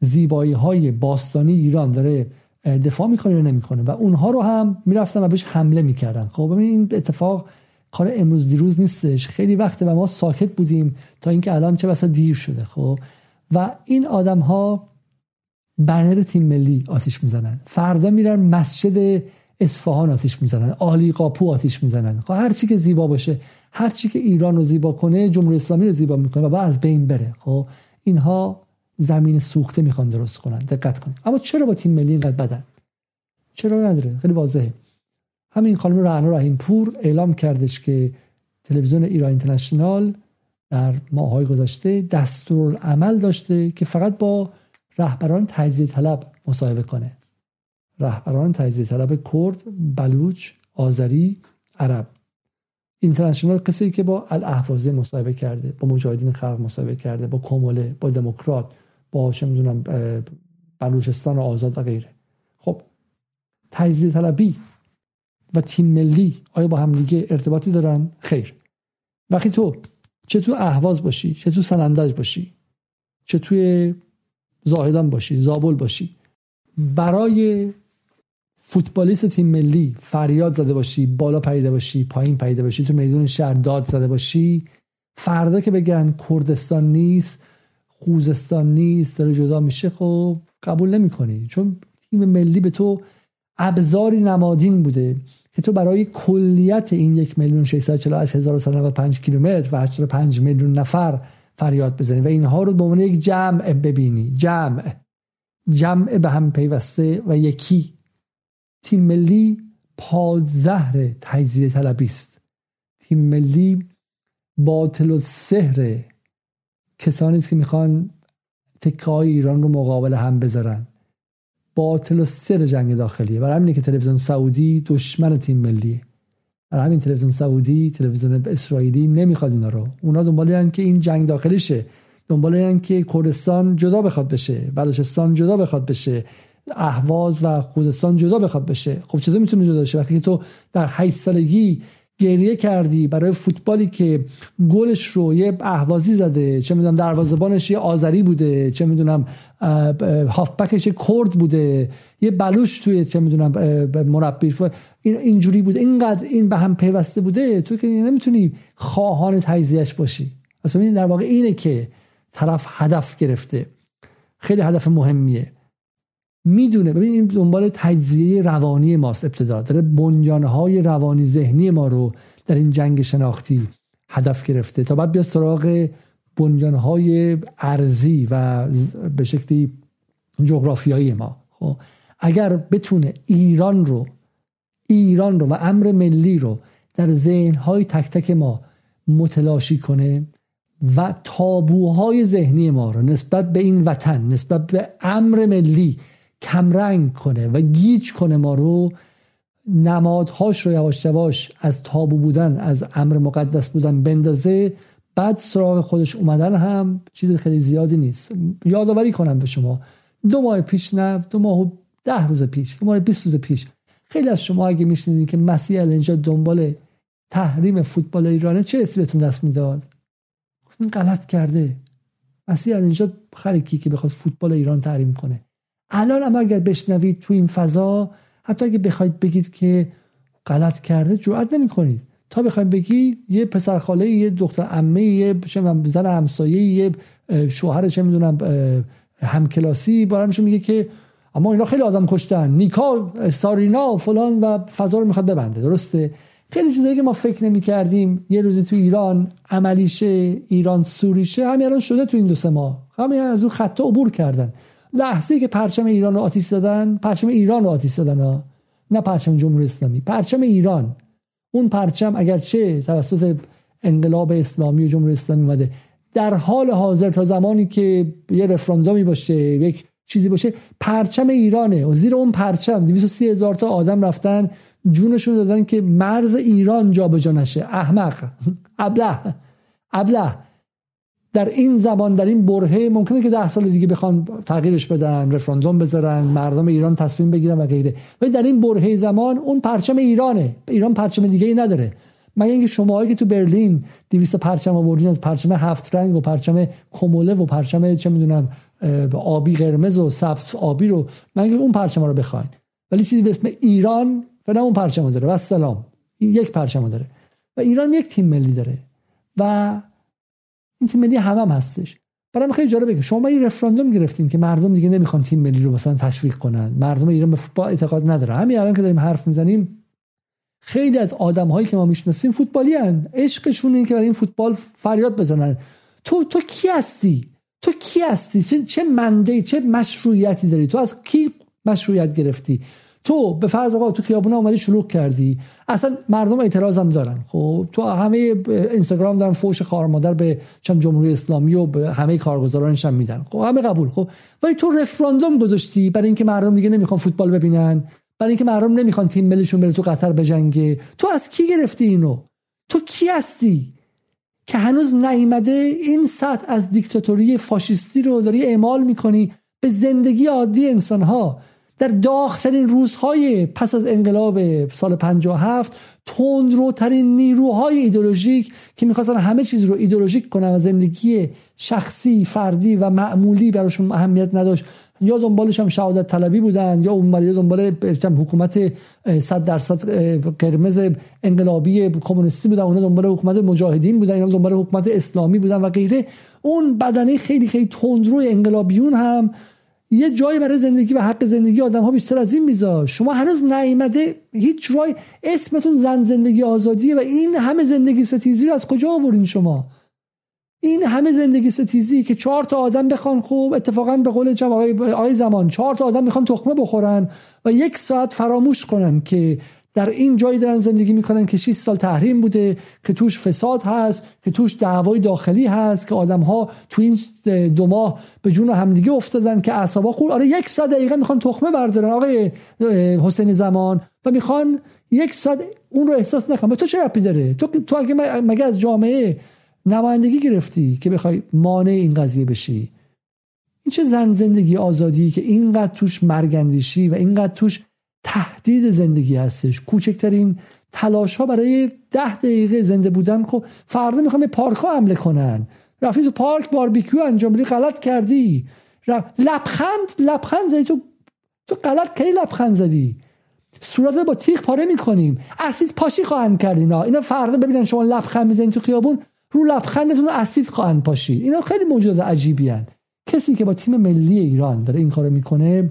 S1: زیبایی های باستانی ایران داره دفاع می‌کنه یا نمی‌کنه. و اونها رو هم می‌رفتن و بهش حمله می‌کردن. خب ببین این اتفاق کار امروز دیروز نیستش. خیلی وقته و ما ساکت بودیم تا اینکه الان چه بسا دیر شده خب؟ و این آدم ها بنر تیم ملی آتیش می‌زنن. فردا میرن مسجد اصفهان آتیش می‌زنن. آلی قاپو آتیش می‌زنن. خب هر چی که زیبا باشه هر چی که ایران رو زیبا کنه جمهوری اسلامی رو زیبا می‌کنه و بعد از بین بره. خب اینها زمین سوخته می‌خوان درست کنن. دقت کن اما چرا با تیم ملی اینقدر بدن؟ چرا نداره؟ خیلی واضحه. همین خانم رعنا رحیم پور اعلام کردش که تلویزیون ایران اینترنشنال در ماهای گذشته دستور عمل داشته که فقط با رهبران تجزیه طلب مصاحبه کنه. رهبران تجزیه طلب کرد بلوچ آذری عرب. اینترنشنال کسی که با الاحوازی مصاحبه کرده با مجاهدین خلق مصاحبه کرده با کومله با دموکرات با چه می‌دونم بلوچستان آزاد و غیره. خب تجزیه طلبی و تیم ملی آیا با هم دیگه ارتباطی دارن؟ خیر. وقتی تو چه تو اهواز باشی چه تو سنندج باشی چه توی زاهدان باشی زابل باشی برای فوتبالیست تیم ملی فریاد زده باشی بالا پریده باشی پایین پریده باشی تو میدون شهر داد زده باشی فردا که بگن کردستان نیست خوزستان نیست داره جدا میشه خب قبول نمی‌کنی. چون تیم ملی به تو ابزاری نمادین بوده که تو برای کلیت این یک میلیون و پنج کیلومتر و 85 میلیون نفر فریاد بزنی و اینها رو به عنوان یک جمع ببینی. جمع. جمع به هم پیوسته و یکی. تیم ملی پادزهر تجزیه طلبی است. تیم ملی باطل و سهر کسانی است که می‌خوان تکه ایران رو مقابل هم بذارن. باطل و سر جنگ داخلیه. برای همینه که تلویزیون سعودی دشمن تیم ملیه. برای همین تلویزیون سعودی تلویزیون اسرائیلی نمی‌خواد اینا رو. اونا دنبال که این جنگ داخلیشه. دنبال که کردستان جدا بخواد بشه. بلوچستان جدا بخواد بشه. اهواز و خوزستان جدا بخواد بشه. خب چطور می‌تونه جدا بشه؟ وقتی که تو در 8 سالگی گریه کردی برای فوتبالی که گلش رو یه اهوازی زده چه می‌دونم دروازه‌بانش یه آذری بوده چه می‌دونم هافبکش یه کرد بوده یه بلوش توی چه می‌دونم مربی این اینجوری بوده. اینقدر این به هم پیوسته بوده تو که نمی‌تونی خواهان تجزیهش باشی. پس ببینید در واقع اینه که طرف هدف گرفته. خیلی هدف مهمیه. می‌دونه. ببین این دنبال تجزیه روانی ماست ابتدا. داره بنیانهای روانی ذهنی ما رو در این جنگ شناختی هدف گرفته تا بعد بیا سراغ بنیانهای ارزی و به شکلی جغرافیایی ما. خب اگر بتونه ایران رو ایران رو و امر ملی رو در ذهنهای تک تک ما متلاشی کنه و تابوهای ذهنی ما رو نسبت به این وطن نسبت به امر ملی کمرنگ کنه و گیج کنه ما رو نمادهاش رو یواش یواش از تابو بودن از امر مقدس بودن بندازه. بعد سراغ خودش اومدن هم چیز خیلی زیادی نیست. یادآوری کنم به شما. دو ماه پیش نه دو ماه و ده روز پیش دو ماه بیست روز پیش. خیلی از شما اگه میشنیدین که مسیح اینجا دنبال تحریم فوتبال ایرانه چه اسمی بهتون دست می‌داد؟ این غلط کرده. مسیح النجات خرکی که بخواد فوتبال ایران تحریم کنه. الان اما اگر بشنوید تو این فضا حتی اگه بخواید بگید که غلط کرده جرئت نمی‌کنید. تا بخواید بگید یه پسر خاله یه دختر عمه یه زن همسایه یه شوهر چه می‌دونم همکلاسی بارم میگه که اما اینا خیلی آدم کشتن. نیکا سارینا فلان و فضا رو می‌خواد ببنده. درسته؟ خیلی چیزایی که ما فکر نمی کردیم یه روزی تو ایران عملیشه ایران سوریشه همین الان شده تو این دو سه ماه. همین از اون خطا عبور کردن. لحظه که پرچم ایران رو آتیش دادن پرچم ایران رو آتیش دادن ها نه پرچم جمهوری اسلامی پرچم ایران. اون پرچم اگرچه توسط انقلاب اسلامی و جمهوری اسلامی اومده در حال حاضر تا زمانی که یه رفراندومی باشه یک چیزی باشه پرچم ایرانه. و زیر اون پرچم 230 هزار تا آدم رفتن جونشون دادن که مرز ایران جابجا نشه. احمق. <laughs> ابله. ابله. در این زمان در این برهه ممکنه که ده سال دیگه بخوان تغییرش بدن رفراندوم بذارن مردم ایران تصمیم بگیرن و غیره. ولی در این برهه زمان اون پرچم ایرانه. ایران پرچم دیگه ای نداره. مگه اینکه شما که تو برلین 200 پرچم آوردین از پرچم هفت رنگ و پرچم کموله و پرچم چه می‌دونم آبی قرمز و سبز آبی رو مگه اون پرچم رو بخواین؟ ولی چیزی به اسم ایران فعلا اون پرچم داره. و سلام یک پرچم داره. و ایران یک تیم ملی داره. و این تیم ملی هم, هم هستش. برای خیلی جالبه که شما این رفراندوم گرفتین که مردم دیگه نمی‌خوان تیم ملی رو مثلا تشویق کنن. مردم ایران به فوتبال اعتقاد نداره همین الان که داریم حرف می‌زنیم خیلی از آدم هایی که ما می‌شناسیم فوتبالی هن. عشقشون این که برای این فوتبال فریاد بزنن. تو تو کی هستی؟ تو کی هستی؟ چه چه منده چه مشروعیتی داری؟ تو از کی مشروعیت گرفتی؟ تو به فرض آقا تو خیابون اومدی شلوغ کردی. اصلا مردم اعتراض هم دارن. خب تو همه اینستاگرام دارن فوش خار مادر به چم جمهوری اسلامی و به همه کارگزارانش هم میدن. خب همه قبول. خب ولی تو رفراندوم گذاشتی برای اینکه مردم دیگه نمی‌خوان فوتبال ببینن. برای اینکه مردم نمی‌خوان تیم ملیشون بره تو قطر بجنگه تو از کی گرفتی اینو؟ تو کی هستی؟ که هنوز نیامده این سطح از دیکتاتوری فاشیستی رو داری اعمال می‌کنی. به زندگی عادی انسانها. در داغترین روزهای پس از انقلاب سال 57 تندروترین نیروهای ایدولوژیک که می‌خواستن همه چیز رو ایدولوژیک کنن و زندگی شخصی فردی و معمولی براشون اهمیت نداشت. یا دنبالش هم شهادت طلبی بودن یا اون یا دنبال حکومت 100 درصد قرمز انقلابی کمونیستی بودن. اونا دنبال حکومت مجاهدین بودن اینا دنبال حکومت اسلامی بودن و غیره. اون بدنه خیلی خیلی تندروی انقلابیون هم یه جایی برای زندگی و حق زندگی آدم ها بیشتر از این میذار شما هنوز نیامده هیچ جای اسمتون زن زندگی آزادیه و این همه زندگی ستیزی رو از کجا آورین شما؟ این همه زندگی ستیزی که چهار تا آدم بخوان خوب اتفاقا به قول آقای زمان چهار تا آدم می‌خوان تخمه بخورن و یک ساعت فراموش کنن که در این جایی دارن زندگی می‌کنن که 6 سال تحریم بوده که توش فساد هست که توش دعوای داخلی هست که آدم ها تو این دو ماه به جون همدیگه افتادن که اعصابا خور آره یک ساعت دقیقه می‌خوان تخمه بردارن آقای حسین زمان و می‌خوان یک ساعت اون رو احساس نکنن. به تو چه ربطی داره؟ تو تو اگه مگه از جامعه نمایندگی گرفتی که بخوای مانع این قضیه بشی؟ این چه زن زندگی آزادی که اینقدر توش مرگندیشی و اینقدر توش تهدید زندگی هستش. کوچکترین تلاش ها برای ده دقیقه زنده بودن خب فردا می‌خوام به پارک ها حمله کنن. رفتی تو پارک باربیکیو انجام بدی غلط کردی. لبخند لبخند زدی تو تو غلط کردی لبخند زدی؟ صورت با تیغ پاره می‌کنیم. اسید پاشی خواهند کرد اینا. اینا فردا ببینن شما لبخند می‌زنید تو خیابون رو لبخندتون اسید خواهند پاشید. اینا خیلی موجودات عجیبی هن. کسی که با تیم ملی ایران داره این کارو می‌کنه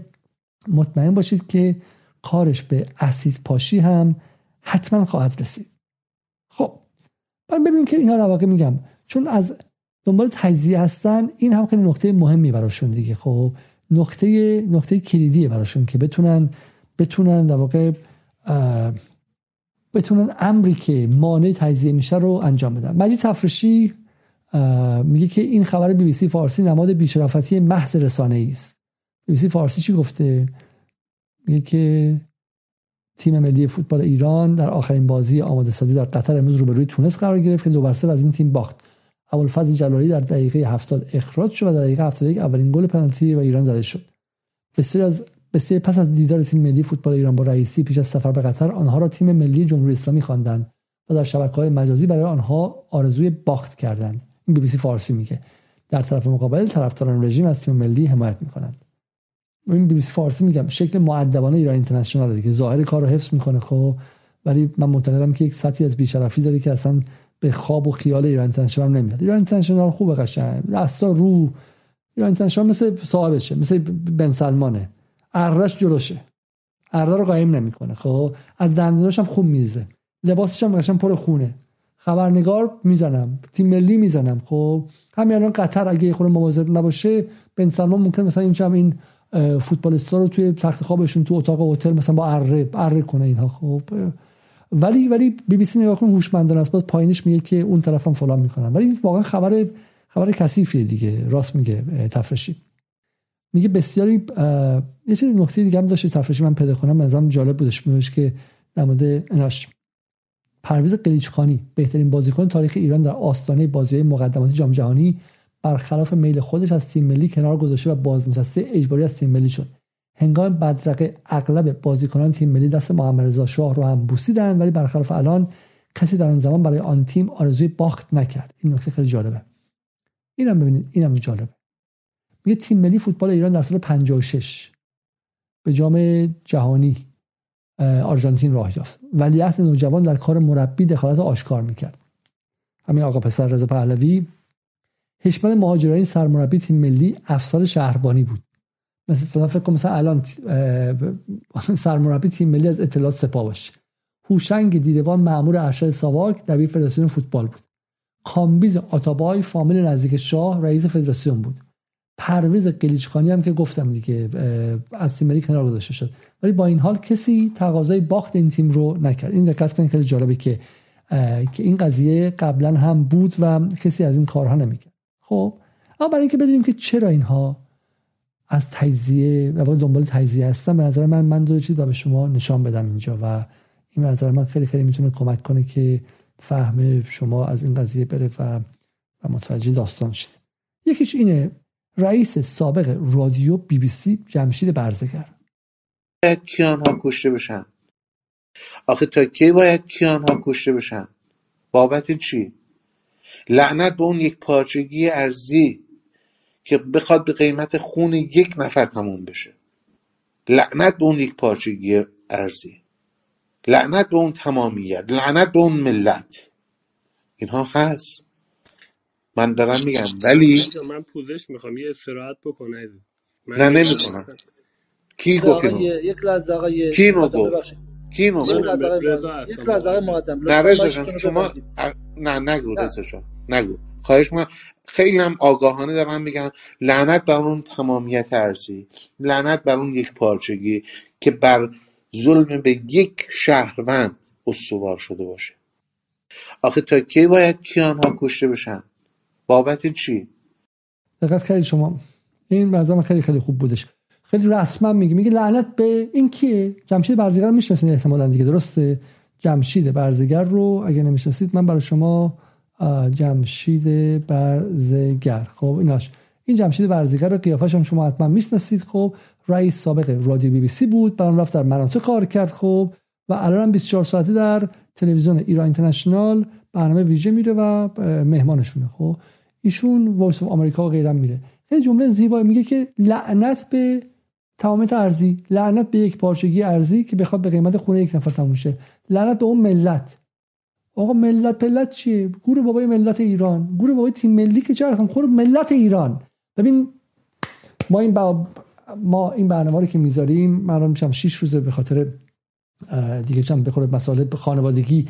S1: مطمئن باشید که کارش به اسید پاشی هم حتما خواهد رسید. خب من ببینیم که اینا در واقع میگم چون از دنبال تجزیه هستن این هم خیلی نقطه مهمی براشون دیگه. خب نقطه نقطه کلیدیه براشون که بتونن بتونن در واقع بتونن امری که مانع تجزیه میشه رو انجام بدن. مجید تفرشی میگه که این خبر بی بی سی فارسی نماد بیشرافتی محض رسانه است. بی بی سی فارسی چی گفته؟ میگه که تیم ملی فوتبال ایران در آخرین بازی آماده سازی در قطر امروز روبروی تونس قرار گرفت که دو بر از این تیم باخت. ابوالفضل جلالی در دقیقه 70 اخراج شد و در دقیقه 71 اولین گل پنالتی و ایران زده شد. بسیار از بسیار پس از دیدار تیم ملی فوتبال ایران با رئیسی پیش از سفر به قطر آنها را تیم ملی جمهوری اسلامی خواندند و در های مجازی برای آنها آرزوی باخت کردند. این بی بی سی فارسی میگه. در طرف مقابل طرفداران رژیم از تیم ملی حمایت می‌کنند. این بی بی سی فارسی میگم شکل مؤدبانه ایران اینترنشنال دیگه. ظاهر کار رو حفظ می‌کنه خب ولی من معتقدم که یک سطحی از بیشرفی داره که اصلا به خواب و خیال ایران اینترنشنال نمیاد. ایران اینترنشنال خوبه قشنگ. دستا رو ایران اینترنشنال مثل صاحبشه مثل بن سلمانه. ارش جلوشه. اره رو قایم نمی‌کنه خب. از دندوناش هم خوب میزه لباسش هم قشنگ پر خونه. خبرنگار می‌زنم تیم ملی می‌زنم خب. همین الان قطر اگه خود مواظب نباشه بن سلمان ممکن مثلا این این فوتبالیستا رو توی تخت خوابشون تو اتاق هتل مثلا با اره اره کنه اینها. خب ولی ولی بی بی سی نگاه کن هوشمندانه است. باز پایینش میگه که اون طرفم فلان می‌کنن. ولی واقعا خبر خبر کثیفیه دیگه. راست میگه تفرشی. میگه بسیاری یه چیز نکته دیگه هم داشت تفرشی. من پیدا کنم ازم جالب بودش. میگه که در مورد اناش پرویز قلیچخانی بهترین بازیکن تاریخ ایران در آستانه بازی مقدماتی جام جهانی برخلاف میل خودش از تیم ملی کنار گذاشته و بازنشسته اجباری از تیم ملی شد. هنگام بدرقه اغلب بازیکنان تیم ملی دست محمد رضا شاه رو هم بوسیدن ولی برخلاف الان کسی در آن زمان برای آن تیم آرزوی باخت نکرد. این نکته خیلی جالبه. اینم ببینید اینم جالبه. میگه تیم ملی فوتبال ایران در سال 56 به جام جهانی آرژانتین راه یافت. ولیعهد نوجوان در کار مربی دخالت آشکار می‌کرد. همین آقا پسر رضا پهلوی حشمت مهاجرانی سرمربی تیم ملی افسر شهربانی بود. مثلا فکر کنم مثلا الان <laughs> سرمربی تیم ملی از اطلاعات سپاه باشه. هوشنگ دیدوان مامور ارشد ساواک دبیر فدراسیون فوتبال بود. کامبیز آتابای فامیل نزدیک شاه رئیس فدراسیون بود. پرویز قلیچخانی هم که گفتم دیگه از تیم ملی کنار گذاشته شد. ولی با این حال کسی تقاضای باخت این تیم رو نکرد. این دقت کنید خیلی جالبه که که این قضیه قبلا هم بود و کسی از این کارها نمی‌کرد. خب؟ اما برای اینکه بدونیم که چرا اینها از تجزیه و دنبال تجزیه هستن به نظر من من دو چیز به شما نشان بدم اینجا و این به نظر من خیلی خیلی می‌تونه کمک کنه که فهم شما از این قضیه بره و, و متوجه داستان شید. یکیش اینه رئیس سابق رادیو بی بی سی جمشید برزگر.
S5: باید ها کشته بشن. آخه تا کی باید کیان ها کشته بشن؟ بابت چی؟ لعنت به اون یک پارچگی ارزی که بخواد به قیمت خون یک نفر تموم بشه. لعنت به اون یک پارچگی ارزی. لعنت به اون تمامیت. لعنت به اون ملت. اینها هست. من دارم میگم. ولی
S6: من پوزش می‌خوام. یه استراحت بکنه
S5: نه نمی‌کنم. کی گفت
S1: یک لحظه آقای
S5: کی اینو گفت؟ کی
S1: مقدم.
S5: نه رضا شما نه نگو رضا جان. نگو. خواهش من خیلی هم آگاهانه دارم میگم لعنت بر اون تمامیت ارزی لعنت بر اون یک پارچگی که بر ظلم به یک شهروند استوار شده باشه. آخه تا کی باید کیان ها کشته بشن؟ بابت چی؟
S1: دقت خیلی شما. این بعضا خیلی خیلی خوب بودش. خیلی رسما میگه. میگه لعنت به این کیه؟ جمشید برزگر می‌شناسید احتمالاً دیگه. درسته؟ جمشید برزگر رو اگه نمی‌شناسید من برای شما جمشید برزگر خب ایناش این جمشید برزگر رو قیافش هم شما حتما می‌شناسید. خب رئیس سابق رادیو بی بی سی بود. بعد رفت در مناطق کار کرد. خب و الان هم 24 ساعته در تلویزیون ایران اینترنشنال برنامه ویژه میره و مهمانشونه. خب ایشون Voice آمریکا و غیره میره. خیلی جمله زیبایی میگه که لعنت به تمامیت ارضی لعنت به یک پارچگی ارضی که بخواد به قیمت خونه یک نفر تموم شه. لعنت به اون ملت. آقا ملت پلت چیه؟ گور بابای ملت ایران. گور بابای تیم ملی که چرا خور ملت ایران. ببین ما این با... ما این برنامه رو که می‌ذاریم من میشم 6 روزه به خاطر دیگه چم بخوره مسائل خانوادگی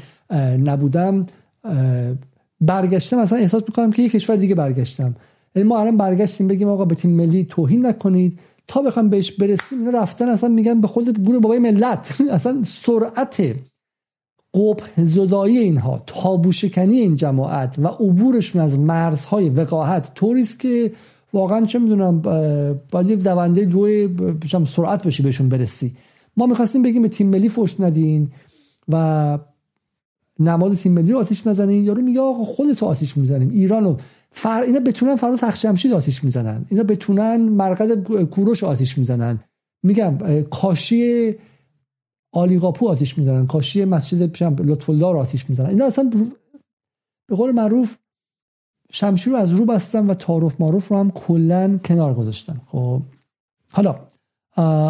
S1: نبودم. برگشتم مثلا احساس می‌کنم که یک کشور دیگه برگشتم. یعنی ما الان برگشتیم بگیم آقا به تیم ملی توهین نکنید. تا بخوام بهش برسیم اینا رفتن اصلا میگن به خود گور بابای ملت. <laughs> اصلا سرعت قبح زدایی اینها تابو شکنی این جماعت و عبورشون از مرزهای وقاحت. طوریست که واقعا چه می‌دونم باید یک دونده دو سرعت باشی بهشون برسی. ما می‌خواستیم بگیم به تیم ملی فوش ندین و نماد تیم ملی رو آتیش نزنین. یارو میگه آقا خودتو آتیش می‌زنیم. ایرانو فر... اینا بتونن فردا تخت جمشید آتیش می‌زنن. اینا بتونن مرقد کوروش آتیش می‌زنن. میگم کاشی آلیقاپو آتیش می‌زنن. کاشی مسجد لطف الله رو آتیش می‌زنن. اینا اصلا به قول معروف شمشیر رو از رو بستن و تعارف معروف رو هم کلا کنار گذاشتن. خب. حالا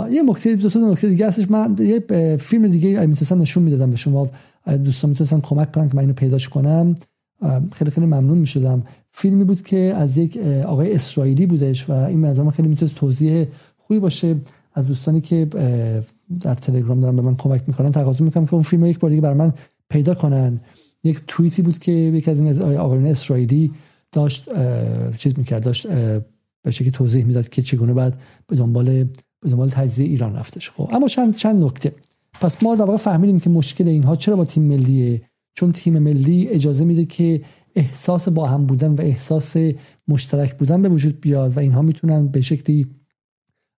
S1: یه نکته دو تا نکته دیگه هستش. من یه فیلم دیگه می‌تونستم نشون می‌دادم به شما. دوستان می‌تونستن کمک کنن که من اینو پیداش کنم. خیلی خیلی ممنون می‌شدم. فیلمی بود که از یک آقای اسرائیلی بودش و این منظر خیلی می‌تونست توضیح خوبی باشه. از دوستانی که در تلگرام دارن به من کمک می‌کنن تقاضا می‌کنم که اون فیلم یک بار دیگه بر من پیدا کنن. یک توییتی بود که یکی از این آقایان اسرائیلی داشت چیز می‌کرد داشت به شکلی توضیح می‌داد که چگونه بعد به دنبال به دنبال تجزیه ایران رفتش. خب اما چند چند نکته. پس ما در واقع فهمیدیم که مشکل اینها چرا با تیم ملیه؟ چون تیم ملی اجازه میده که احساس با هم بودن و احساس مشترک بودن به وجود بیاد و اینها می‌تونن به شکلی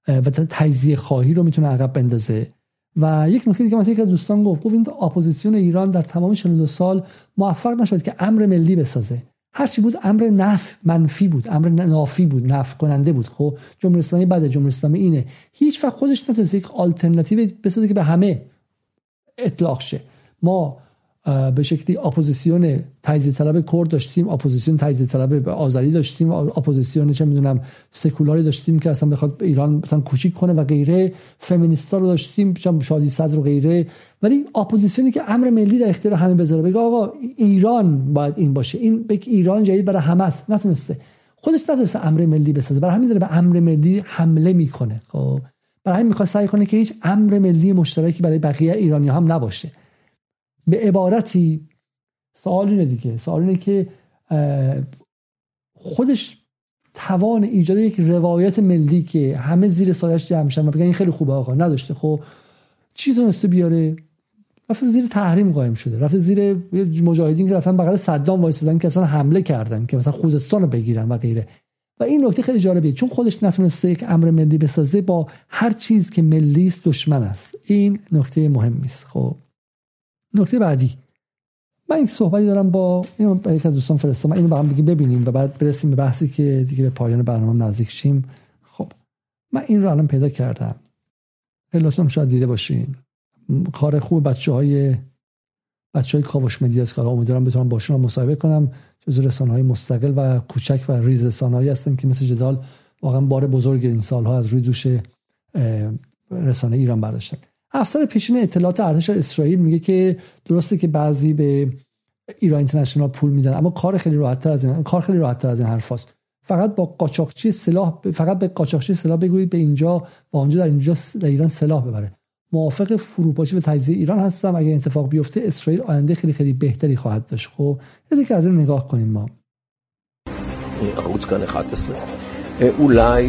S1: و تجزیه خواهی رو می‌تونه عقب بندازه. و یک نکته دیگه مثلا یک از دوستان گفت گفت این اپوزیسیون ایران در تمام 42 سال موفق نشد که امر ملی بسازه. هرچی بود امر نف منفی بود امر نافی بود نفی کننده بود. خب جمهوری اسلامی بعد جمهوری اسلامی اینه. هیچ وقت خودش نتونست یک آلترناتیو بسازه که به همه اطلاق شه. ما به شکلی اپوزیسیون تجزیه طلب کرد داشتیم اپوزیسیون تجزیه طلب آذری داشتیم اپوزیسیون چه می‌دونم سکولاری داشتیم که اصلا بخواد ایران مثلا کوچیک کنه و غیره فمینیستا رو داشتیم شادی صدر و غیره. ولی اپوزیسیونی که امر ملی در اختیار همه بذاره بگه آقا ایران باید این باشه. این بک ایران جدید برای همه است. نتونسته. خودش نتونسته امر ملی بسازه. برای همین داره به امر ملی حمله می‌کنه. خب. برای همین می‌خواد سعی کنه که هیچ امر ملی مشترکی برای بقیه ایرانی هم نباشه. به عبارتی سوال اینه دیگه. سوال اینه که خودش توان ایجاد یک روایت ملی که همه زیر سایش جمع شدن و بگن این خیلی خوبه آقا نداشته. خب چی تونسته بیاره؟ رفت زیر تحریم قایم شده. رفت زیر مجاهدین که رفتن بغل صدام وایسادن که اصلا حمله کردن که مثلا خوزستان رو بگیرن و غیره. و این نکته خیلی جالبیه. چون خودش نتونسته یک امر ملی بسازه با هر چیز که ملی است دشمن است. این نکته مهمی است. خب. نکته بعدی. من یک صحبتی دارم با اینو با یک از دوستان فرستادم. اینو با هم دیگه ببینیم و بعد برسیم به بحثی که دیگه به پایان برنامه نزدیک شیم. خب من این رو الان پیدا کردم. خیلیتون شاید دیده باشین. کار خوب بچه های بچه های کاوش مدیا است. که امیدوارم بتونم باشون مصاحبه کنم. جز رسانه های مستقل و کوچک و ریز رسانه هستن که مثل جدال واقعا بار بزرگ این سالها از روی دوش رسانه ایران برداشتن. افسر پیشین اطلاعات ارتش اسرائیل میگه که درسته که بعضی به ایران اینترنشنال پول میدن اما کار خیلی راحتتر از این کار خیلی راحتتر از این حرفاست فقط با قاچاقچی سلاح فقط به قاچاقچی سلاح بگویید به اینجا با اونجا در اینجا در ایران سلاح ببره موافق فروپاشی و تجزیه ایران هستم اگر اتفاق بیفته اسرائیل آینده خیلی خیلی بهتری خواهد داشت خب یه که از این نگاه کنیم ما
S7: ערוץ כאן 11 אולי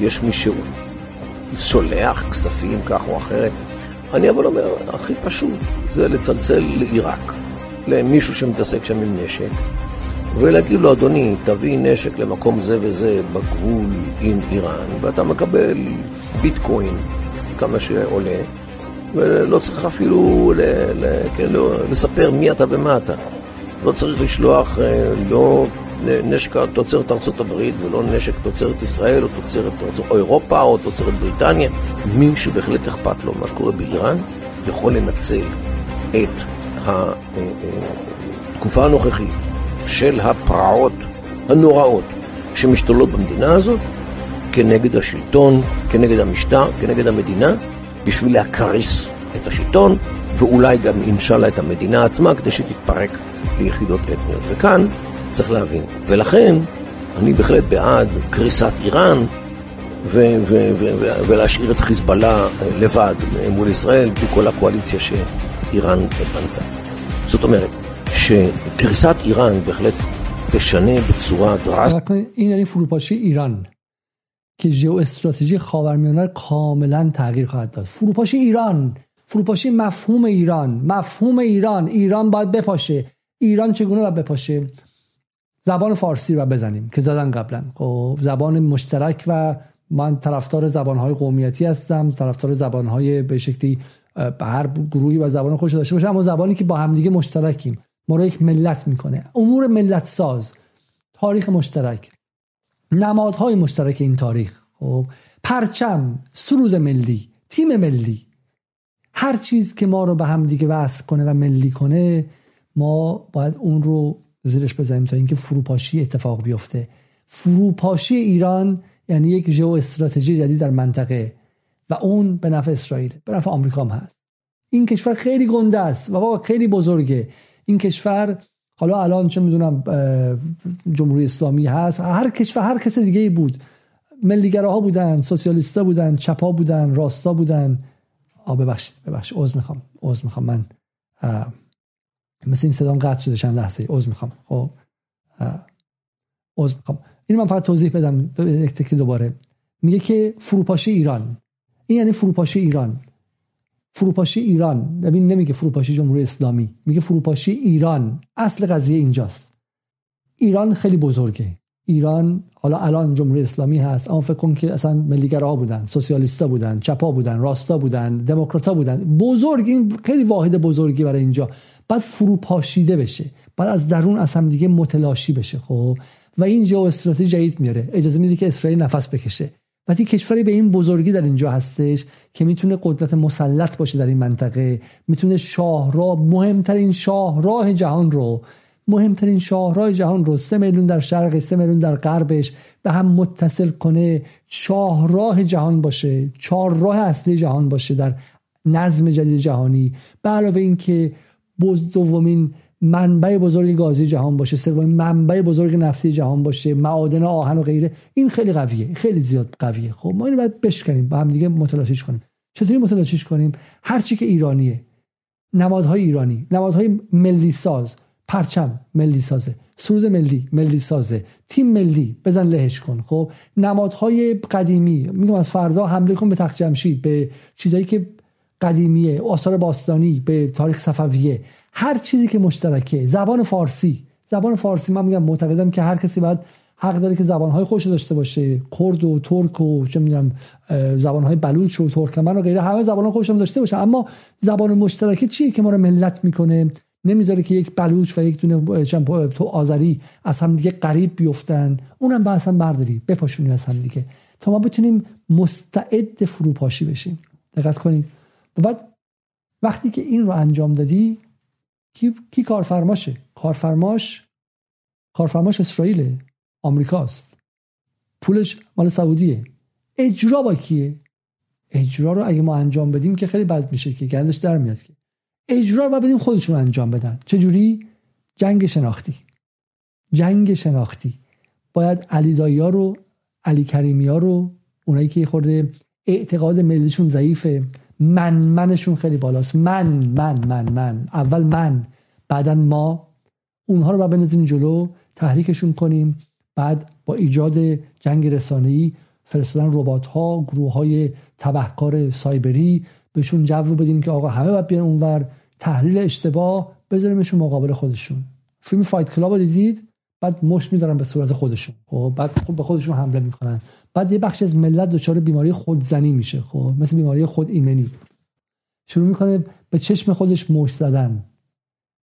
S7: יש מי שהוא שולח כספים כך או אחרת. אני אבל אומר, הכי פשוט זה לצלצל לעיראק, למישהו שמתעסק שם עם נשק, ולהגיד לו, אדוני, תביא נשק למקום זה וזה בגבול עם איראן, ואתה מקבל ביטקוין, כמה שעולה, ולא צריך אפילו ל, ל, כן, לא, לספר מי אתה ומה אתה. לא צריך לשלוח לא נשק תוצרת ארצות הברית ולא נשק תוצרת ישראל או תוצרת או אירופה או תוצרת בריטניה. מי שבהחלט אכפת לו מה שקורה באיראן יכול לנצל את התקופה הנוכחית של הפרעות הנוראות שמשתולות במדינה הזאת כנגד השלטון, כנגד המשטר, כנגד המדינה, בשביל להקריס את השלטון ואולי גם אינשאללה את המדינה עצמה כדי שתתפרק ליחידות אתניות. וכאן צריך להבין. ולכן, אני בהחלט בעד קריסת איראן ו- ו- ו- ולהשאיר את חיזבאללה לבד מול ישראל, בלי כל הקואליציה שאיראן בנתה. זאת אומרת, שקריסת איראן בהחלט تشنه بصورة دراسة
S1: این یعنی فروپاشی ایران که ژئو استراتژی خاورمیانه کاملا تغییر خواهد داد فروپاشی ایران فروپاشی مفهوم ایران مفهوم ایران ایران باید بپاشه ایران چگونه باید بپاشه زبان فارسی رو بزنیم که زدن قبلا. خب زبان مشترک و من طرفدار زبانهای قومیتی هستم طرفدار زبانهای به شکلی به هر گروهی و زبان خوش داشته باشه اما زبانی که با همدیگه مشترکیم. ما رو یک ملت می‌کنه. امور ملت ساز تاریخ مشترک نمادهای مشترک این تاریخ. خب پرچم سرود ملی تیم ملی. هر چیز که ما رو به هم دیگه وصل کنه و ملی کنه ما باید اون رو زیرش بزنیم تا اینکه فروپاشی اتفاق بیفته. فروپاشی ایران یعنی یک ژئو استراتژی جدید در منطقه و اون به نفع اسرائیل به نفع آمریکا هم هست. این کشور خیلی گنده است. و واقعا خیلی بزرگه. این کشور حالا الان چه می‌دونم جمهوری اسلامی هست. هر کشور هر کس دیگه بود. ملیگراها بودن سوسیالیستا بودن چپا بودن راستا بودن. آ ببخشید ببخشید. عذر می‌خوام عذر می‌خوام. من مثل این صدام قطع شده چند لحظه. عذر می‌خوام. خب. عذر می‌خوام. اینو من فقط توضیح بدم. یک تکی دوباره. میگه که فروپاشی ایران. این یعنی فروپاشی ایران. فروپاشی ایران. ببین نمیگه فروپاشی جمهوری اسلامی. میگه فروپاشی ایران. اصل قضیه اینجاست. ایران خیلی بزرگه. ایران حالا الان جمهوری اسلامی هست اما فکر کن که اصلا ملیگراها بودن سوسیالیستا بودن چپا بودن راستا بودن دموکراتا بودن. بزرگ این خیلی واحد بزرگی برای اینجا. بعد فروپاشیده بشه. بعد از درون از هم دیگه متلاشی بشه خب؟ و این جو استراتژی جدید میاره. اجازه میده که اسرائیل نفس بکشه. وقتی کشوری به این بزرگی در اینجا هستش که می‌تونه قدرت مسلط باشه در این منطقه می‌تونه شاهراه مهمترین شاهراه جهان رو مهمترین شاهراه جهان رو سه میلیون در شرق سه میلیون در غربش به هم متصل کنه شاهراه جهان باشه چهار راه اصلی جهان باشه در نظم جدید جهانی. به علاوه اینکه بز دومین منبع بزرگ گازی جهان باشه سومین منبع بزرگ نفتی جهان باشه معادن آهن و غیره. این خیلی قویه خیلی زیاد قویه. خب ما اینو باید بشکنیم با هم دیگه متلاشیش کنیم. چطوری متلاشیش کنیم؟ هر چی که ایرانیه. نمادهای ایرانی نمادهای ملی ساز پرچم ملی سازه سرود ملی ملی سازه تیم ملی بزن لهش کن. خب نمادهای قدیمی. میگم از فردا حمله کن به تخت جمشید به چیزایی که قدیمیه آثار باستانی به تاریخ صفویه هر چیزی که مشترکه. زبان فارسی. زبان فارسی من میگم معتقدم که هر کسی باید حق داره که زبانهای خوش داشته باشه. کرد و ترک و چه می‌دونم زبانهای بلوچ و ترکمن و غیره همه زبان خوش هم داشته باشه. اما زبان مشترکه چیه که ما رو ملت می‌کنه؟ نمی‌ذاره که یک بلوچ و یک دونه تو آذری از هم دیگه قریب بیفتن. اونم با اصلا برداری. بپاشونی از هم دیگه. تا ما بتونیم مستعد فروپاشی بشیم. دقت کنید. و بعد وقتی که این رو انجام دادی کی, کی کارفرماشه؟ کارفرماش کارفرماش اسرائیل آمریکاست پولش مال سعودیه. اجرا با کیه؟ اجرا رو اگه ما انجام بدیم که خیلی بد میشه که گندش در میاد که. اجرا رو بدیم خودشون انجام بدن. چه جوری؟ جنگ شناختی. جنگ شناختی. باید علی ها رو علی کریمی ها رو اونایی که خورده اعتقاد ملیشون ضعیفه من منشون خیلی بالاست. من من من من. اول من بعدا ما. اونها رو باید جلو تحریکشون کنیم. بعد با ایجاد جنگ رسانه‌ای فرستادن ربات ها گروه های تبهکار سایبری. بهشون جو بدیم که آقا همه باید بیان اونور. تحلیل اشتباه بذاریمشون مقابل خودشون. فیلم فایت کلاب رو دیدید؟ بعد مشت می‌ذارن به صورت خودشون. خب بعد خب به خودشون حمله می‌کنن. بعد یه بخش از ملت دچار بیماری خودزنی میشه خب؟ مثل بیماری خود ایمنی. شروع می‌کنه به چشم خودش مشت زدن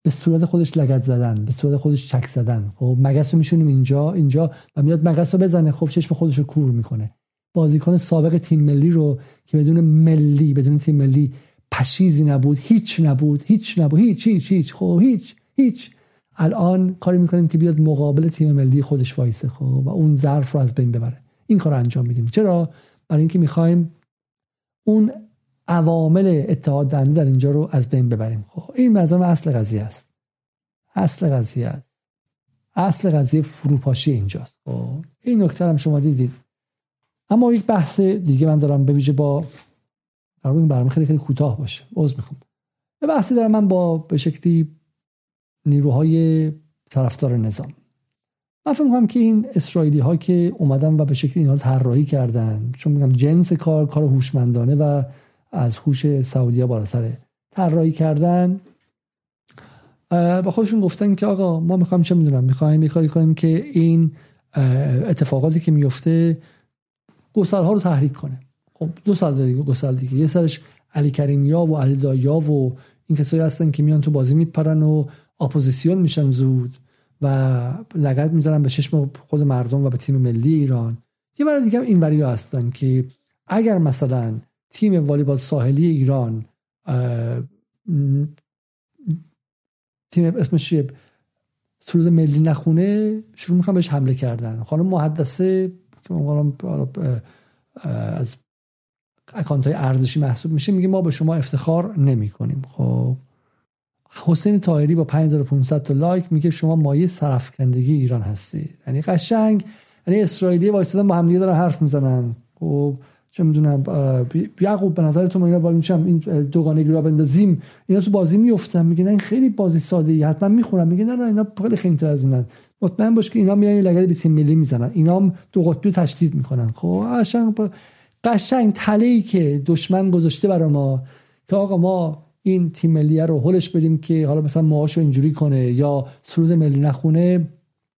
S1: به صورت خودش لگت زدن به صورت خودش چک زدن خب؟ مگس رو میشونیم اینجا اینجا و میاد مگس رو بزنه خب؟ چشم خودش رو کور می‌کنه. بازیکن سابق تیم ملی رو که بدون ملی بدون تیم ملی پشیزی نبود هیچ نبود هیچ نبود هیچ هیچ هیچ خب؟ هیچ هیچ. الان کاری می‌کنیم که بیاد مقابل تیم ملی خودش وایسه خب؟ و اون ظرف رو از بین ببره. این کار انجام میدیم. چرا؟ برای اینکه می‌خوایم اون عوامل اتحاد دنده در اینجا رو از بین ببریم. خب این مثلا اصل قضیه است. اصل قضیه است. اصل قضیه فروپاشی اینجاست. خب این نکته هم شما دیدید. اما یک بحث دیگه من دارم به با قرار این برنامه خیلی خیلی کوتاه باشه. عذر می‌خوام. یه بحثی دارم من با به شکلی نیروهای طرفدار نظام. من فکر می‌کنم که این اسرائیلی ها که اومدن و به شکلی اینها رو طراحی کردن چون میگم جنس کار کار هوشمندانه و از هوش سعودی بالاتره. طراحی کردن با خودشون گفتن که آقا ما می‌خوایم چه می‌دونم می‌خوایم یه کاری کنیم که این اتفاقاتی که میفته گسل ها رو تحریک کنه. خب دو سال دیگه گسل دیگه. یه سرش علی کریمیا و علی دایا و این کسایی هستن که میان تو بازی میپرن و اپوزیسیون میشن زود. و لگت می‌ذارن به چشم خود مردم و به تیم ملی ایران. یه برای دیگه این وریا هستن که اگر مثلا تیم والیبال ساحلی ایران تیم اسمش سرود ملی نخونه شروع می‌کنن بهش حمله کردن. خانم محدثه که از اکانت های ارزشی محسوب میشه میگه ما به شما افتخار نمی کنیم خب. حسین تایری با 5500 تا لایک میگه شما مایه سرفکندگی ایران هستید یعنی قشنگ یعنی اسرائیلی وایسادن با همدیگه دارن حرف می‌زنن. خب چه می‌دونم یعقوب به نظر ما اینا با این دوگانگی را بندازیم اینا تو بازی میفتن میگن این خیلی بازی ساده ای حتما می‌خورن. میگن نه نه اینا خیلی خیلی از اینن. مطمئن باش که اینا میرن لگد به تیم ملی می‌زنن. اینا هم دو قطبی رو تشدید می‌کنن. خب قشنگ قشنگ تله ای که دشمن گذاشته برای ما که آقا ما این تیم ملی رو هلش بدیم که حالا مثلا ماهاشو اینجوری کنه یا سرود ملی نخونه.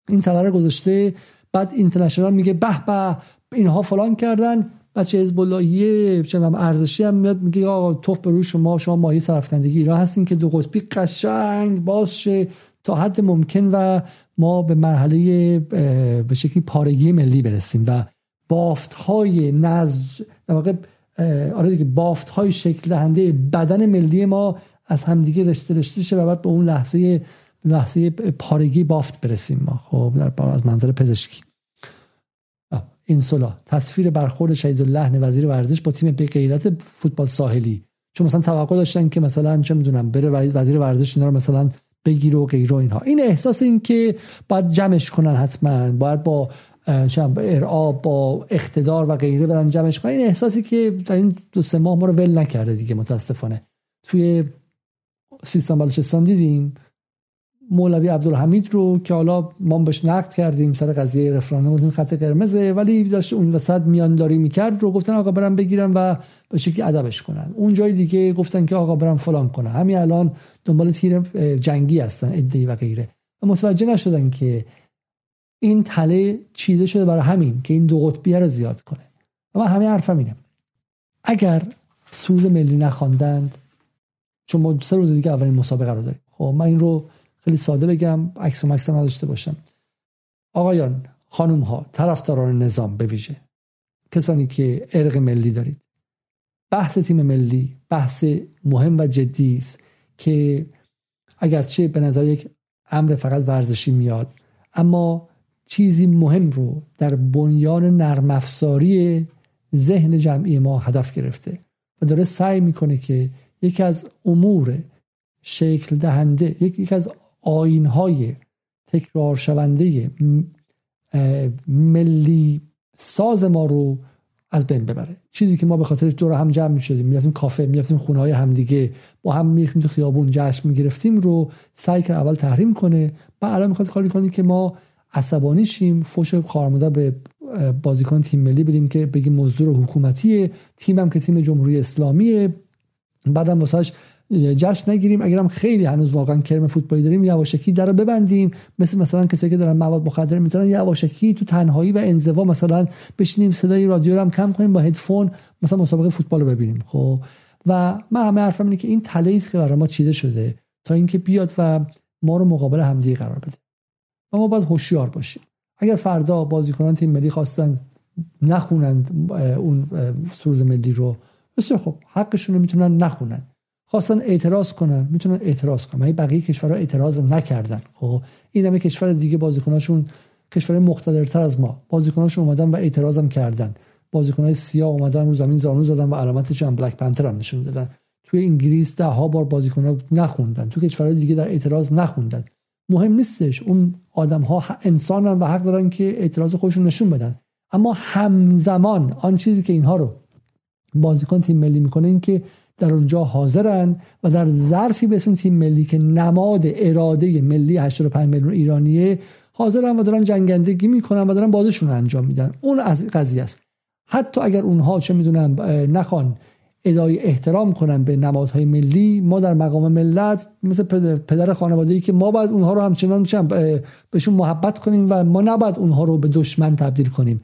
S1: این رو گذاشته بعد اینترنشنال میگه به به اینها فلان کردن. بچه حزب اللهیه ارزشی هم میاد میگه آقا توف به روی شما شما ماهی سرفکندگی ایران هستین که دو قطبی قشنگ باز شه تا حد ممکن و ما به مرحله به شکلی پارگی ملی برسیم. و بافت های نز در واقع آره دیگه بافت های شکل دهنده بدن ملی ما از همدیگه رشته رشته شه و بعد به اون لحظه لحظه پارگی بافت برسیم ما خب در از منظر پزشکی. این صلح تصویر برخورد شهید الله وزیر ورزش با تیم به غیرت فوتبال ساحلی. چون مثلا توقع داشتن که مثلا چه می‌دونم بره وزیر ورزش اینا رو مثلا بگیره و غیره اینها. این احساس این که باید جمعش کنن حتما باید با ارعا با اقتدار و غیره برن جمعش کنن. این احساسی که در این دو سه ماه ما رو ول نکرده دیگه متاسفانه. توی سیستان بلوچستان دیدیم مولوی عبدالحمید رو که حالا ما بهش نقد کردیم سر قضیه رفراندوم خط قرمزه ولی داشت اون وسط میانداری می‌کرد رو گفتن آقا برم بگیرم و به شکلی ادبش کنن. اون جای دیگه گفتن که آقا برم فلان کنن. همین الان دنبال تیر جنگی هستن ادعی و غیره. و متوجه نشدن که این تله چیده شده برای همین که این دو قطبیه رو زیاد کنه. و من همین حرفم اینه. اگر سود ملی نخواندند چون ما سه روز دیگه اولین مسابقه رو داریم. خب من این رو خیلی ساده بگم عکس و مکس نداشته باشم. آقایان خانم ها طرفداران نظام به ویژه کسانی که ارق ملی دارید. بحث تیم ملی بحث مهم و جدی است که اگرچه به نظر یک امر فقط ورزشی میاد اما چیزی مهم رو در بنیان نرم افزاری ذهن جمعی ما هدف گرفته و داره سعی می‌کنه که یکی از امور شکل دهنده یکی از آین های تکرار شونده ملی ساز ما رو از بین ببره. چیزی که ما به خاطرش دور هم جمع می شدیم می‌رفتیم کافه می‌رفتیم خونه های همدیگه با هم می‌رفتیم تو خیابون جشن می‌گرفتیم رو سعی که اول تحریم کنه و الان می‌خواد کاری کنی که ما عصبانی شیم فوش به بازیکن تیم ملی بدیم که بگیم مزدور حکومتیه تیمم که تیم جمهوری اسلامیه. بعدم واسهش جشن نگیریم. اگرم خیلی هنوز واقعا کرم فوتبالی داریم یواشکی در رو ببندیم. مثل مثلا کسی که دارن مواد مخدر می‌تونن یواشکی تو تنهایی و انزوا مثلا بشینیم صدای رادیو رو هم کم کنیم با هدفون مثلا مسابقه فوتبال رو ببینیم. خب؟ و من همه حرفم اینه که این تله است که برای ما چیده شده تا اینکه بیاد و ما رو مقابل همدیگه قرار بده. ما باید هوشیار باشیم. اگر فردا بازیکنان تیم ملی خواستن نخونند اون سرود ملی رو بسیار خب حقشون رو می‌تونن نخونن. خواستن اعتراض کنن می‌تونن اعتراض کنن. بقیه کشورها اعتراض نکردن. خب این همه کشور دیگه بازیکناشون کشور مقتدرتر از ما. بازیکناشون اومدن و اعتراض هم کردن. بازیکنای سیاه اومدن رو زمین زانو زدن و علامت جام بلک پنتر هم نشون دادن. توی انگلیس ده ها بار بازیکن‌ها نخوندن. تو کشورهای دیگه در اعتراض نخوندن. مهم نیستش. اون آدم ها انسانن و حق دارن که اعتراض خودشون نشون بدن. اما همزمان آن چیزی که اینها رو بازیکن تیم ملی می‌کنه این که در اونجا حاضرن و در ظرفی به تیم ملی که نماد اراده ملی 85 میلیون ایرانیه حاضرن و دارن جنگندگی می‌کنن و دارن بازشون انجام میدن. اون از قضیه است. حتی اگر اونها چه می‌دونن نخوان ادای احترام کنن به نمادهای ملی. ما در مقام ملت مثل پدر خانواده ای که ما باید اونها رو همچنان بهشون محبت کنیم و ما نباید اونها رو به دشمن تبدیل کنیم.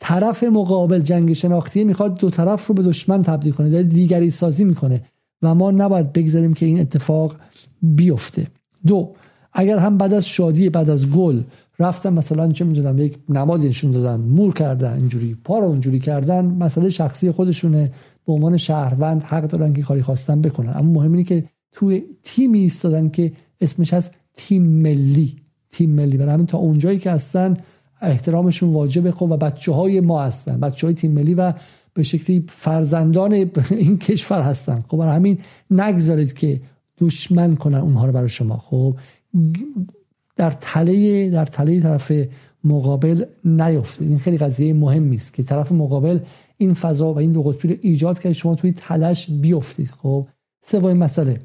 S1: طرف مقابل جنگ شناختی می‌خواد دو طرف رو به دشمن تبدیل کنه داره دیگری سازی می‌کنه و ما نباید بگذاریم که این اتفاق بیفته. دو اگر هم بعد از شادی بعد از گل رفتن مثلا چه می‌دونم یک نمادی نشون دادن مور کردن اینجوری پا رو اونجوری کردن مسئله شخصی خودشونه. به عنوان شهروند حق دارن که کاری خواستن بکنن. اما مهم اینه که توی تیمی ایستادن که اسمش از تیم ملی. تیم ملی. برای همین تا اونجایی که هستن احترامشون واجبه. خب و بچه های ما هستن. بچه های تیم ملی و به شکلی فرزندان این کشور هستن. خب برای همین نگذارید که دشمن کنن اونها رو برای شما. خب در تله در تله طرف مقابل نیفتید. این خیلی قضیه مهمی است که طرف مقابل این فضا و این دو قطبی رو ایجاد کرد شما توی تلش بیفتید. خب سومین مسئله.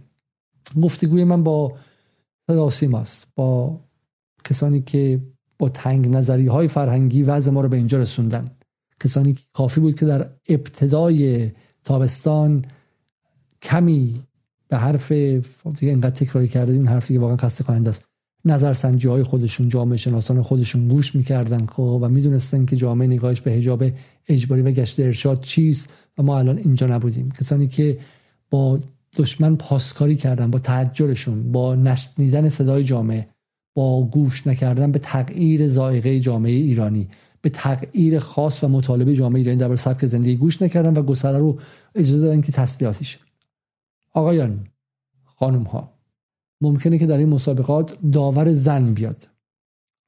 S1: گفتگوی من با صدا سیماست با کسانی که با تنگ نظری های فرهنگی وضع ما رو به اینجا رسوندن. کسانی که کافی بود که در ابتدای تابستان کمی به حرف دیگه اینقدر تکراری کرده این حرفی که واقعا خسته کننده است. نظرسنجی های خودشون جامعه شناسان خودشون گوش می‌کردن خب و می‌دونستن که جامعه نگاهش به حجاب اجباری و گشت ارشاد چیست و ما الان اینجا نبودیم. کسانی که با دشمن پاسکاری کردن با تحجرشون با نشنیدن صدای جامعه با گوش نکردن به تغییر زائقه جامعه ایرانی به تغییر خاص و مطالبه جامعه ایرانی در سبک زندگی گوش نکردن و گسله رو اجازه دادن که تسلیحاتی شه آقایان خانم ها ممکنه که در این مسابقات داور زن بیاد.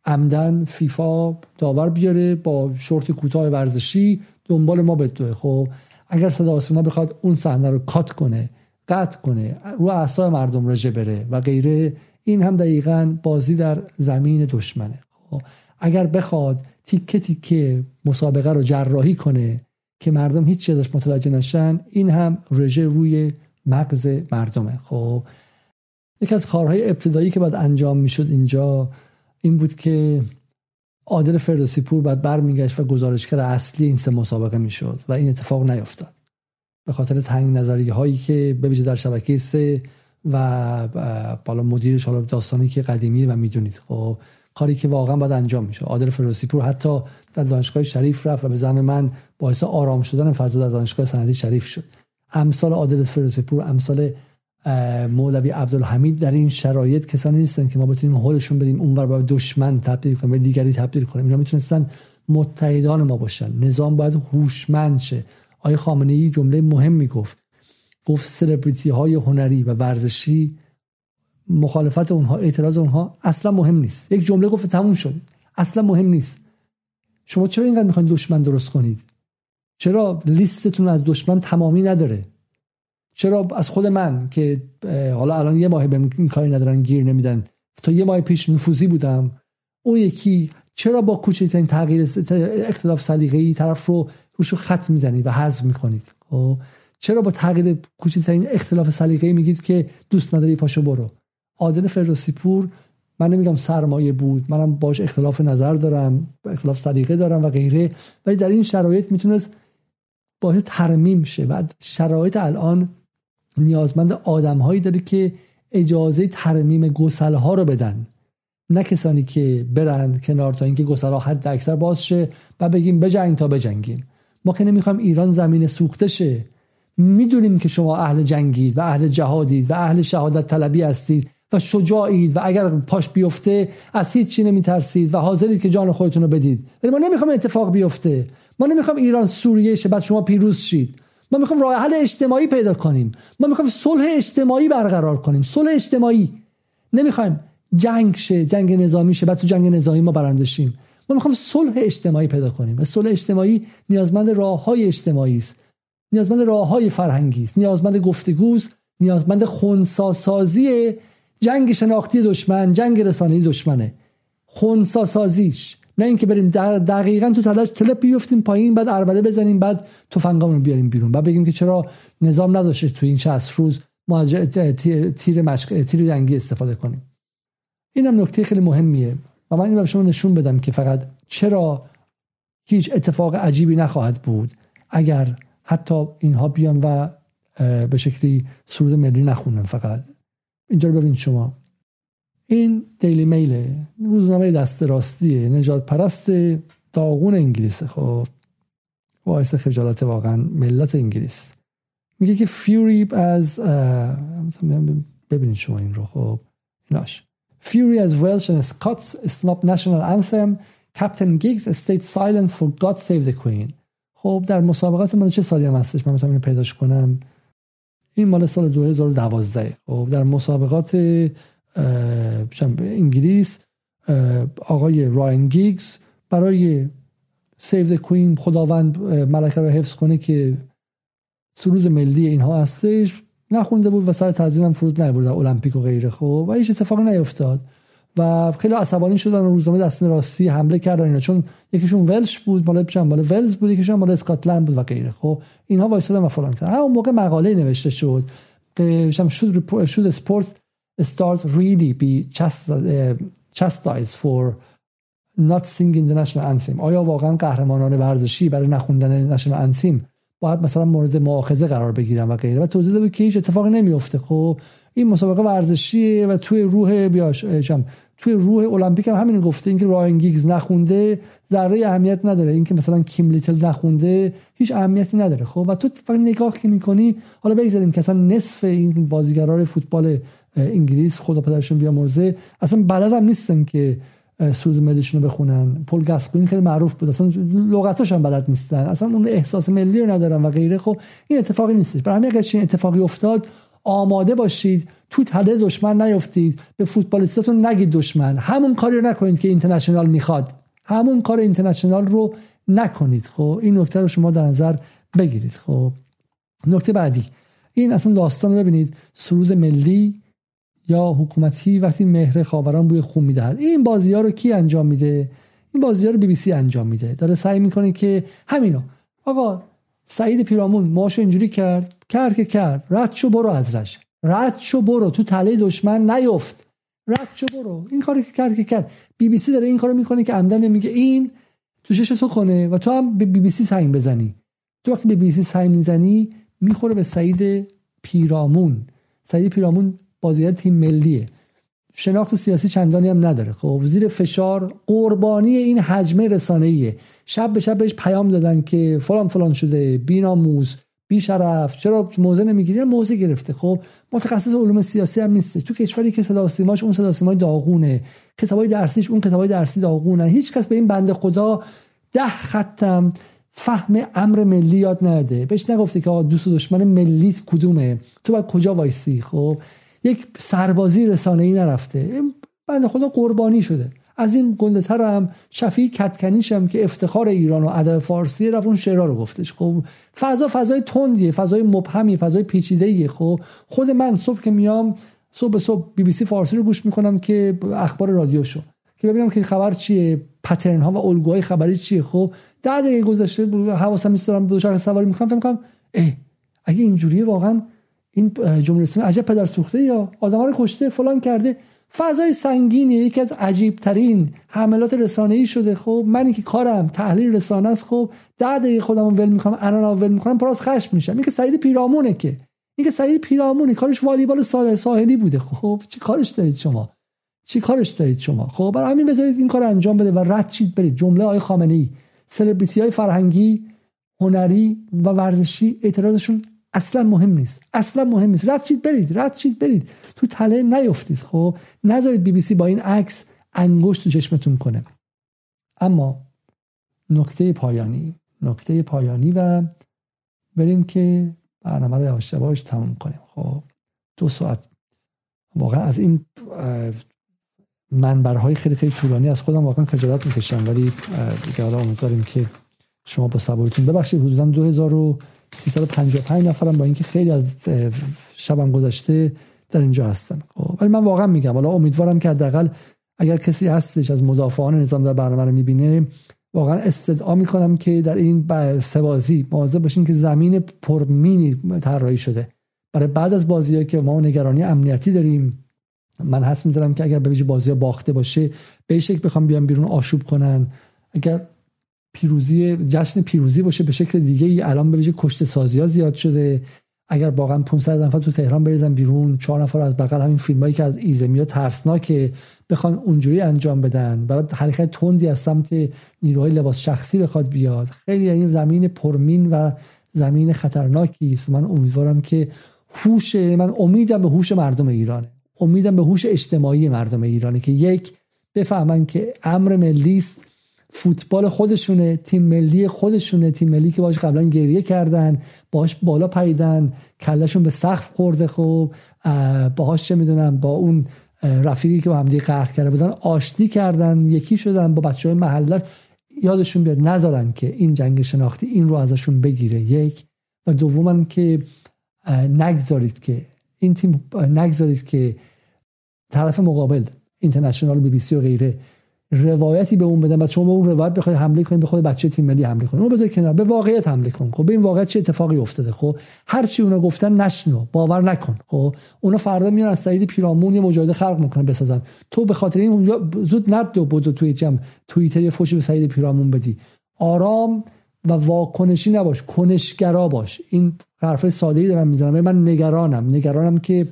S1: عمدن فیفا داور بیاره با شورت کوتاه ورزشی دنبال ما بدوه خب اگر صدا ما بخواد اون صحنه رو کات کنه قطع کنه رو اعصاب مردم رژه بره و غیره این هم دقیقا بازی در زمین دشمنه. خب اگر بخواد تیکه تیکه مسابقه رو جراحی کنه که مردم هیچ ازش متوجه نشن این هم رژه روی مغز مردمه. خب یکی از کارهای ابتدایی که باید انجام می‌شد اینجا این بود که عادل فردوسی پور باید برمیگشت و گزارشگر اصلی این سه مسابقه می‌شد و این اتفاق نیفتاد به خاطر تنگ نظری هایی که به در شبکه سه و بالا مدیرش حالا داستانی که قدیمی و می‌دونید. خب کاری که واقعا باید انجام میشه عادل فردوسی پور حتی در دانشگاه شریف رفت و به زن من باعث آرام شدن فضا در دانشگاه سندی شریف شد. امثال عادل فردوسی پور امثال مولوی عبدالحمید در این شرایط کسانی نیستن که ما بتونیم حالشون بدیم اونور به دشمن تبدیل کنیم به دیگری تبدیل کنیم. اینا می‌تونستن متحدان ما باشن. نظام باید هوشمند شه. آیه خامنه ای جمله مهم گفت گفت سلبریتی های هنری و ورزشی مخالفت اونها اعتراض اونها اصلا مهم نیست. یک جمله گفت تموم شد. اصلا مهم نیست. شما چرا اینقدر می‌خواین دشمن درست کنید؟ چرا لیستتون از دشمن تمامی نداره؟ چرا از خود من که حالا الان یه ماه به این کاری ندارن گیر نمیدن. تا یه ماه پیش نفوذی بودم. اون یکی چرا با کوچکترین تغییر اختلاف سلیقه‌ای طرف رو روشو خط می‌زنید و حذف می‌کنید؟ خب؟ چرا با تغییر کوچکترین اختلاف سلیقه‌ای میگید که دوست نداری پاشو برو؟ عادل فردوسی پور من نمیگم سرمایه بود منم باش اختلاف نظر دارم اختلاف سلیقه دارم و غیره ولی در این شرایط می‌تونست باعث ترمیم شه و شرایط الان نیازمند آدمهایی داره که اجازه ترمیم گسله ها رو بدن. نه کسانی که برند کنار تا اینکه گسلا حد اکثر باز شه و بگیم بجنگ تا بجنگیم. ما که نمی‌خوایم ایران زمین سوخته شه. می‌دونیم که شما اهل جنگید و اهل جهادید و اهل شهادت طلبی هستید و شجاعید و اگر پاش بیفته از هیچ چی نمیترسید و حاضرید که جان خودتون رو بدید. ولی ما نمی‌خوایم اتفاق بیفته. ما نمی‌خوایم ایران سوریه شه بعد شما پیروز شید. ما می‌خوایم راه حل اجتماعی پیدا کنیم. ما می‌خوایم صلح اجتماعی برقرار کنیم. صلح اجتماعی. نمی‌خوایم جنگ شه جنگ نظامی شه بعد تو جنگ نظامی ما برنده شیم. ما می‌خوایم صلح اجتماعی پیدا کنیم. و صلح اجتماعی نیازمند راه های اجتماعی است. نیازمند راه های فرهنگی است. نیازمند گفتگوست نیازمند خونساسازی جنگ شناختی دشمن جنگ رسانه‌ای دشمنه. خونساسازیش. نه اینکه بریم دقیقا تو تلاش تلپ بیفتیم پایین بعد اربده بزنیم بعد تفنگامون رو بیاریم بیرون. بعد بگیم که چرا نظام نداشته تو این 60 روز ما از تیر مشق تیر رنگی استفاده کنیم. این هم نکته خیلی مهمیه. و من این به شما نشون بدم که فقط چرا هیچ اتفاق عجیبی نخواهد بود اگر حتی اینها بیان و به شکلی سرود ملی نخونن فقط. اینجا رو ببینید شما. این دیلی میل روزنامه دست راستیه نجات پرست داغون انگلیس. خب باعث خجالت واقعا ملت انگلیس. میگه که فیوری از ببینید شما این رو. خب ایناش. Fury as Welsh and Scots Snop National Anthem Captain Giggs stayed silent for God Save the Queen. خب در مسابقات مال چه سالی هم هستش؟ من می‌تونم اینو پیداش کنم. این مال سال 2012 خب در مسابقات انگلیس آقای راین گیگز برای Save Queen خداوند ملکه رو حفظ کنه که سرود ملی اینها هستش. نخونده بود و سر تعظیم هم فرود نبود در المپیک و غیره. خب و هیچ اتفاقی نیفتاد. و خیلی عصبانی شدن و روزنامه دست راستی حمله کردن اینا چون یکیشون Welsh بود مال چند مال ولز بود یکیشون مال اسکاتلند بود و غیره. خب اینها وایسادن و فلان کردن. اون موقع مقاله نوشته شد که should should stars really be chastised for not singing the national anthem. آیا واقعا قهرمانان ورزشی برای نخوندن نشنال انتیم باید مثلا مورد مؤاخذه قرار بگیرن و غیره؟ و توضیح داده که هیچ اتفاقی نمیفته خب این مسابقه ورزشیه و توی روح بیاش توی روح المپیک هم همین گفته اینکه راین گیگز نخونده ذره اهمیت نداره. اینکه مثلا کیم لیتل نخونده هیچ اهمیتی نداره. خب و تو فقط نگاه که می‌کنی حالا بگذاریم که اصلا نصف این بازیگران فوتبال انگلیس خدا پدرشون بیامرزه. اصلا بلد هم نیستن که سرود ملیشون رو بخونن. پل گاسکوین خیلی معروف بود. اصلا لغتاش هم بلد نیستن. اصلا اون احساس ملی رو ندارن و غیره. خب این اتفاقی نیستش. برای همین اگر اتفاقی افتاد آماده باشید. تو تله دشمن نیفتید. به فوتبالیستاتون نگید دشمن. همون کاری رو نکنید که اینترنشنال می‌خواد. همون کار اینترنشنال رو نکنید. خب این نکته رو شما در نظر بگیرید. خب نکته بعدی. این اصلا داستان رو ببینید. سرود ملی یا حکومتی وقتی مهر خاوران بوی خون می‌دهد. این بازی ها رو کی انجام میده؟ این بازی ها رو بی بی سی انجام میده. داره سعی می‌کنه که همینو. آقا سعید پیرامون ماشو اینجوری کرد کرد که کرد. رد شو برو ازش رد شو برو. تو تله دشمن نیفت. رد شو برو. این کاری که کرد که کرد. بی بی سی داره این کارو می‌کنه که عمدن میگه این تو شش تو کنه و تو هم به بی بی سی سنگ بزنی. تو وقتی به بی بی سی سنگ می‌زنی می‌خوره به سعید پیرامون. سعید پیرامون بازیگر تیم ملیه. شناخت سیاسی چندانی هم نداره. خب زیر فشار قربانی این حجمه رسانه‌ایه. شب به شب بهش پیام دادن که فلان فلان شده بیناموز بیشرف چرا موضع نمی‌گیری؟ موضع گرفته. خب متخصص علوم سیاسی هم نیست. تو کشوری که صدا سیماش اون صدا سیمای داغونه. کتابای درسیش اون کتابای درسی داغونه. هیچ کس به این بنده خدا ده خطم فهم امر ملی یاد نده. بهش نگفته که دوست و دشمن ملی کدومه؟ تو باید کجا وایسی؟ خب یک سربازی رسانه ای نرفته بنده خدا قربانی شده. از این گنده هم شفیع کتکنیش هم که افتخار ایران و ادب فارسی رفت اون شعرها رو گفتش. خب فضا فضای تندیه فضای مبهمی فضای پیچیده خب خود من صبح که میام صبح صبح بی بی سی فارسی رو گوش می‌کنم که اخبار رادیو شو که ببینم که خبر چیه پترن ها و الگوهای خبری چیه. خب ده دقیقه گذشته حواسم نیست دارم دوچرخه سواری می‌کنم فکر می‌کنم اگه اینجوریه واقعا این جمهوری اسلامی عجب پدر سوخته یا آدم رو کشته فلان کرده. فضای سنگینی یکی از عجیب ترین حملات رسانه ای شده. خب منی که کارم تحلیل رسانه است خب ده دقیقه خودم ول می‌کنم انا ول می‌کنم پراز خشم میشم. این که سعید پیرامونه که. این که سعید پیرامونه کارش والیبال ساحلی بوده. خب چی کارش دارید شما؟ چی کارش دارید شما؟ خب برای همین بذارید این کار انجام بده و رد چید برید. جمله آقای خامنه ای سلبریتی های فرهنگی هنری و ورزشی اعتراضشون اصلا مهم نیست. اصلا مهم نیست. رد چید برید. رد چید برید. تو تله نیفتید خب؟ نذارید بی بی سی با این عکس انگشت تو چشمتون کنه. اما نکته پایانی نکته پایانی و بریم که برنامه رو یواش یواش تموم کنیم. خب؟ دو ساعت. واقعا از این منبرهای خیلی خیلی طولانی از خودم واقعا خجالت می‌کشم. ولی دیگه حالا امیدواریم که شما با صبورتون. ببخشید حدودا 2000 355 نفرم با اینکه خیلی از شبم گذشته در اینجا هستن. خب ولی من واقعا میگم حالا امیدوارم که حداقل اگر کسی هستش از مدافعان نظام در برنامه رو می‌بینه واقعا استدعا می‌کنم که در این سوازی مواظب باشین که زمین پرمینی طراحی شده. برای بعد از بازی که ما نگرانی امنیتی داریم من حس می‌ذارم که اگر به بازی باخته باشه به شکل بخوام بیان بیرون آشوب کنن. اگر پیروزی جشن پیروزی باشه به شکل دیگه ای الان به ویژه کشت سازی ها زیاد شده. اگر واقعا 500 نفر تو تهران بریزن بیرون چهار نفر از بغل همین فیلمایی که از ایزمیا ترسناکه بخوان اونجوری انجام بدن. بعد حرکت تندی از سمت نیروهای لباس شخصی بخواد بیاد. خیلی این یعنی زمین پرمین و زمین خطرناکی است. من امیدوارم که هوش من امیدم به هوش مردم ایرانه. امیدم به هوش اجتماعی مردم ایرانه که یک بفهمن که امر ملی است. فوتبال خودشونه تیم ملی خودشونه. تیم ملی که باش قبلا گریه کردن باش بالا پریدن کلشون به سقف خورده خب باهاش چه می‌دونم با اون رفیقی که با همدیگه قهر کرده بودن آشتی کردن یکی شدن با بچه های محله یادشون بیاد نذارن که این جنگ شناختی این رو ازشون بگیره. یک. و دوما که نگذارید که این تیم نگذارید که طرف مقابل اینترنشنال بی بی سی و غیره روایتی به اون بدن و شما به اون روایت بخواید حمله کنید به خود بچه تیم ملی حمله کنید اون بذار کنار. به واقعیت حمله کن. خب این واقعیت چه اتفاقی افتاده. خب هر چی اونا گفتن نشنو. باور نکن. خب اونا فردا میان از سعید پیرامون یه مجاهده خلق می‌کنن بسازن. تو به خاطر این اونجا زود ندو بود توی جمع. توییتر یه فوش به سعید پیرامون بدی. آرام و واکنشی نباش. کنشگرا باش. این حرفای ساده ای دارم می‌زنم. من نگرانم. نگرانم که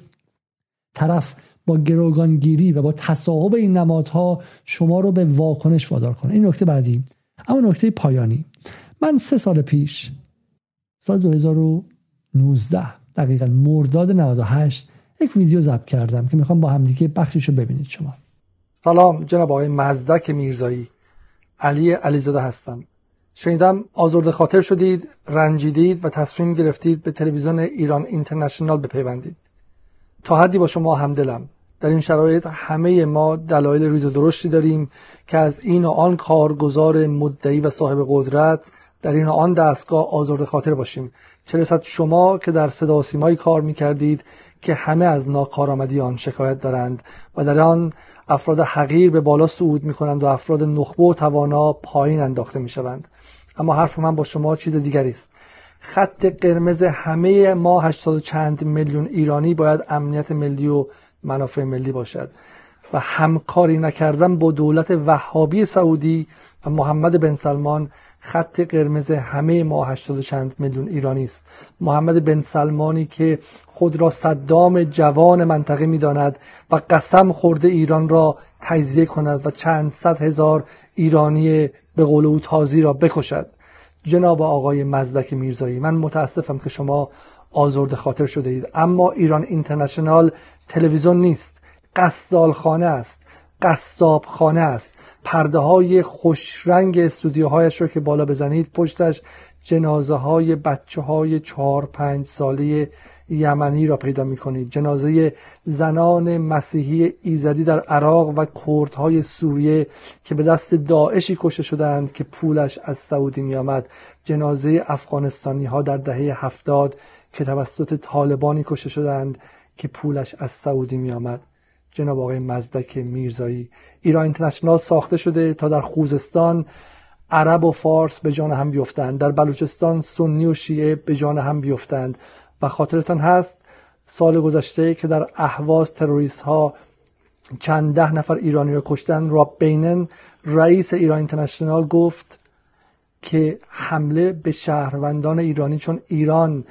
S1: طرف با گروگانگیری و با تصاحب این نمادها شما رو به واکنش وادار کنه. این نکته بعدی. اما نکته پایانی. من سه سال پیش سال 2019 دقیقا مرداد 98 یک ویدیو ضبط کردم که می‌خوام با همدیگه بخشش رو ببینید شما. سلام جناب آقای مزدک میرزایی. علی علیزاده هستم. شنیدم آزرده خاطر شدید رنجیدید و تصمیم گرفتید به تلویزیون ایران اینترنشنال بپیوندید. تا حدی با شما همدلم. در این شرایط همه ما دلایل ریز و درشتی داریم که از این و آن کارگزار مدعی و صاحب قدرت در این و آن دستگاه آزرده خاطر باشیم. چه رسد شما که در صدا سیمایی کار می‌کردید که همه از ناکارآمدی آن شکایت دارند و در آن افراد حقیر به بالا صعود می کنند و افراد نخبه و توانا پایین انداخته می شوند. اما حرف من با شما چیز دیگری است. خط قرمز همه ما 80 چند میلیون ایرانی باید امنیت ملی و منافع ملی باشد. و همکاری نکردن با دولت وهابی سعودی و محمد بن سلمان خط قرمز همه ما 80 چند میلیون ایرانی است. محمد بن سلمانی که خود را صدام جوان منطقه می‌داند و قسم خورده ایران را تجزیه کند و چند صد هزار ایرانی به قول او تازی را بکشد. جناب آقای مزدک میرزایی من متاسفم که شما آزرد خاطر شده اید اما ایران اینترنشنال تلویزیون نیست. قصال خانه است. قصاب خانه است. پرده های خوش رنگ استودیوهایش رو که بالا بزنید پشتش جنازه های بچه های چهار پنج ساله یمنی را پیدا می کنید جنازه زنان مسیحی ایزدی در عراق و کردهای سوریه که به دست داعشی کشته شدند که پولش از سعودی می آمد جنازه افغانستانی ها در دهه هفتاد که توسط طالبانی کشته شدند که پولش از سعودی می آمد جناب آقای مزدک میرزایی ایران اینترنشنال ساخته شده تا در خوزستان عرب و فارس به جان هم بیفتند. در بلوچستان سنی و شیعه به جان هم بیفتند. و خاطرتان هست سال گذشته که در اهواز تروریست ها چند ده نفر ایرانی را کشتن را بینن رئیس ایران اینترنشنال گفت که حمله به شهروندان ایرانی چون ایران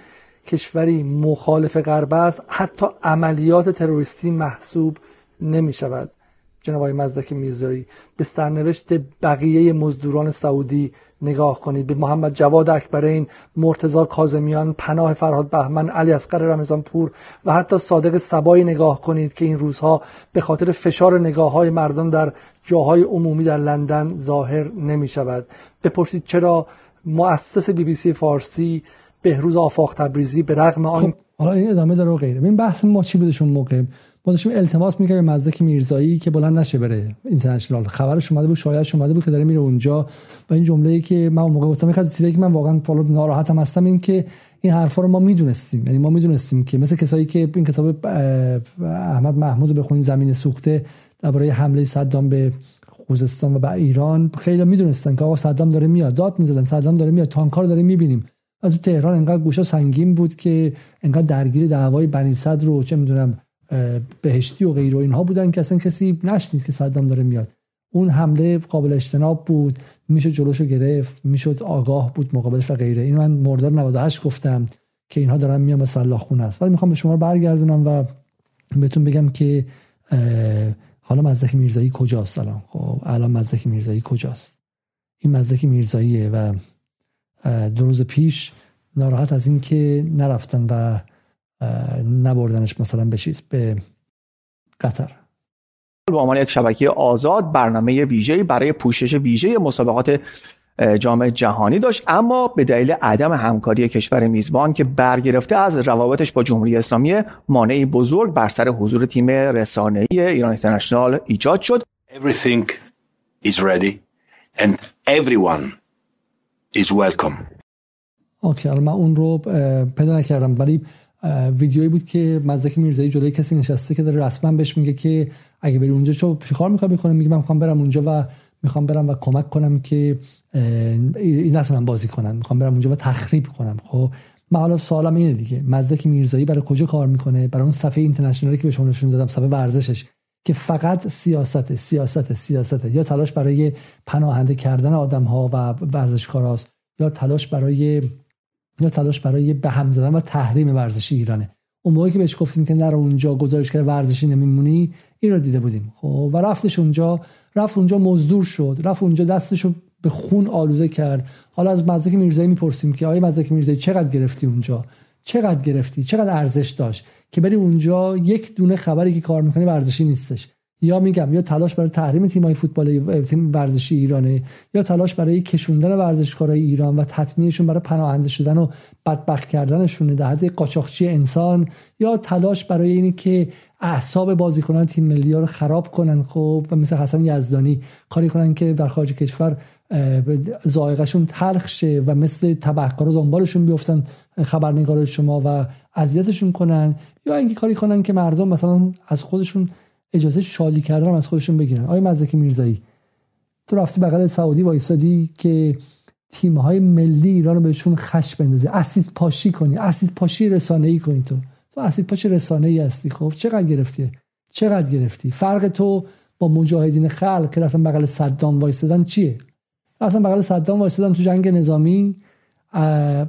S1: کشوری مخالف غرب است حتی عملیات تروریستی محسوب نمی شود. جناب آقای مزدک میرزایی به سرنوشت بقیه مزدوران سعودی نگاه کنید. به محمد جواد اکبرین مرتزا کازمیان پناه فرهاد بهمن علی اصغر رمضان پور و حتی صادق سبایی نگاه کنید که این روزها به خاطر فشار نگاه های مردم در جاهای عمومی در لندن ظاهر نمی شود بپرسید چرا مؤسس بی بی سی فارسی بهروز آفاق تبریزی به رغم آن خب حالا این ادامه داره و غیره. این بحث ما چی بودش اون موقع؟ ما التماس می‌کردیم به مزدک میرزایی که بلند نشه بره اینترنشنال. خبرش اومده بود شایعش اومده بود که داره میره اونجا. و این جمله ای که من اون موقع گفتم یک از چیزایی که من واقعا فالو ناراحتم هستم این که این حرفا رو ما می‌دونستیم. یعنی ما می‌دونستیم که مثل کسایی که این کتاب احمد محمود رو بخونید زمین سوخته درباره حمله صدام به خوزستان و به ایران خیلی می‌دونستن که آقا صدام داره میاد. داد می‌زدن صدام داره میاد. تانکار داره می‌بینیم. از تهران انقدر گوشا سنگین بود که انقدر درگیر دعوای بنی صدر رو چه می‌دونم بهشتی و غیر و اینها بودن که اصلا کسی نشنید که صدام داره میاد. اون حمله قابل اجتناب بود میشه جلوشو گرفت می‌شد آگاه بود مقابلش و غیره. این من مرداد 98 گفتم که اینها دارن میان به سلاح خونه است. ولی می‌خوام به شما برگردونم و بهتون بگم که حالا مزدک میرزایی کجاست الان؟ خب الان مزدک میرزایی کجاست؟ این مزدک میرزاییه و دو روز پیش ناراحت از اینکه نرفتن و نبردنش مثلا به چیز به قطر.
S8: به عنوان یک شبکه آزاد برنامه ویژه برای پوشش ویژه مسابقات جام جهانی داشت. اما به دلیل عدم همکاری کشور میزبان که برگرفته از روابطش با جمهوری اسلامی مانعی بزرگ بر سر حضور تیم رسانه‌ای ایران اینترنشنال ایجاد شد.
S9: Everything is ready and everyone is welcome.
S1: اوکی من اون رو پیدا نکردم ولی ویدیویی بود که مزدک میرزایی جلوی کسی نشسته که داره رسما بهش میگه که اگه بری اونجا چه کار می‌خوای بکنه میگه من می‌خوام برم اونجا و می‌خوام برم و کمک کنم که این نتونم بازی کنن می‌خوام برم اونجا و تخریب کنم. خب من حالا سوالم اینه دیگه. مزدک میرزایی برای کجا کار می‌کنه؟ برای اون صفحه اینترنشنالی که به شما نشون دادم صفحه ورزشش که فقط سیاست سیاست سیاست. یا تلاش برای پناهنده کردن آدم ها و ورزشکاراست یا تلاش برای یا تلاش برای به هم زدن و تحریم ورزشی ایرانه. اون موقعی که بهش گفتیم که نرو اونجا گزارشگر ورزشی نمیمونی این رو دیده بودیم. خب و رفتش اونجا رفت اونجا مزدور شد رفت اونجا دستشو به خون آلوده کرد. حالا از مزدک میرزایی می‌پرسیم که آیا مزدک میرزایی چقدر گرفتی اونجا؟ چقدر گرفتی؟ چقدر ارزش داشت؟ که بری اونجا یک دونه خبری که کار می‌کنی ورزشی نیستش. یا میگم یا تلاش برای تحریم تیم‌های فوتبال تیم ورزشی ایرانه یا تلاش برای کشوندن ورزشکارای ایران و تطمیعشون برای پناهنده شدن و بدبخت کردنشون در حد قاچاقچی انسان یا تلاش برای اینی که اعصاب بازیکنان تیم ملی رو خراب کنن. خب و مثل حسن یزدانی کاری کنن که در خارج کشور زائقشون تلخ شه و مثل تبهکارا دنبالشون بیفتن خبرنگار شما و اذیتشون کنن. یا اینکه کاری کنن که مردم مثلا از خودشون اجازه شالی کردن از خودشون بگیرن. آیا مزدک میرزایی تو رفتی بغل سعودی وایسادی که تیم های ملی ایران رو بهشون خش بندازی. اسید پاشی کنی اسید پاشی رسانه ای کنی تو. تو اسید پاشی رسانه ای هستی خب؟ چقدر گرفتی؟ چقدر گرفتی؟ فرق تو با مجاهدین خلق که رفتن بغل صدام وایسادن چیه؟ رفتن بغل صدام وایسادن تو جنگ نظامی؟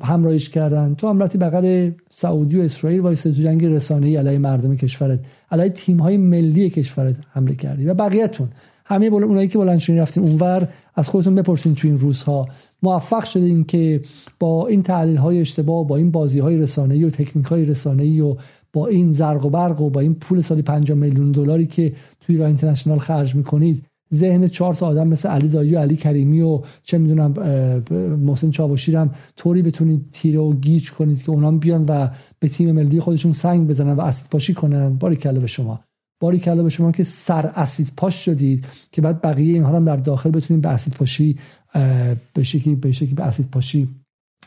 S1: همراهیش کردن. تو هم رفتی بغل سعودی و اسرائیل وایسه تو جنگ رسانه‌ای علیه مردم کشورت علیه تیم‌های ملی کشورت حمله کردی و بقیه‌تون. همه بول اونایی که بلند شدین رفتین اونور از خودتون بپرسین تو این روزها. موفق شدین که با این تحلیل های اشتباه با این بازی های رسانه‌ای و تکنیک های رسانه‌ای و با این زرق و برق و با این پول سالی 5 میلیون دلاری که توی ایران اینترنشنال خرج می‌کنید ذهن چهار تا آدم مثل علی دایی و علی کریمی و چه می‌دونم محسن چاوشی هم طوری بتونید تیره و گیج کنید که اونام بیان و به تیم ملی خودشون سنگ بزنن و اسید پاشی کنن. باری کله به شما. باری کله به شما که سر اسید پاش شدید که بعد بقیه اینها هم در داخل بتونید به اسید پاشی به شکلی به شکلی به اسید پاشی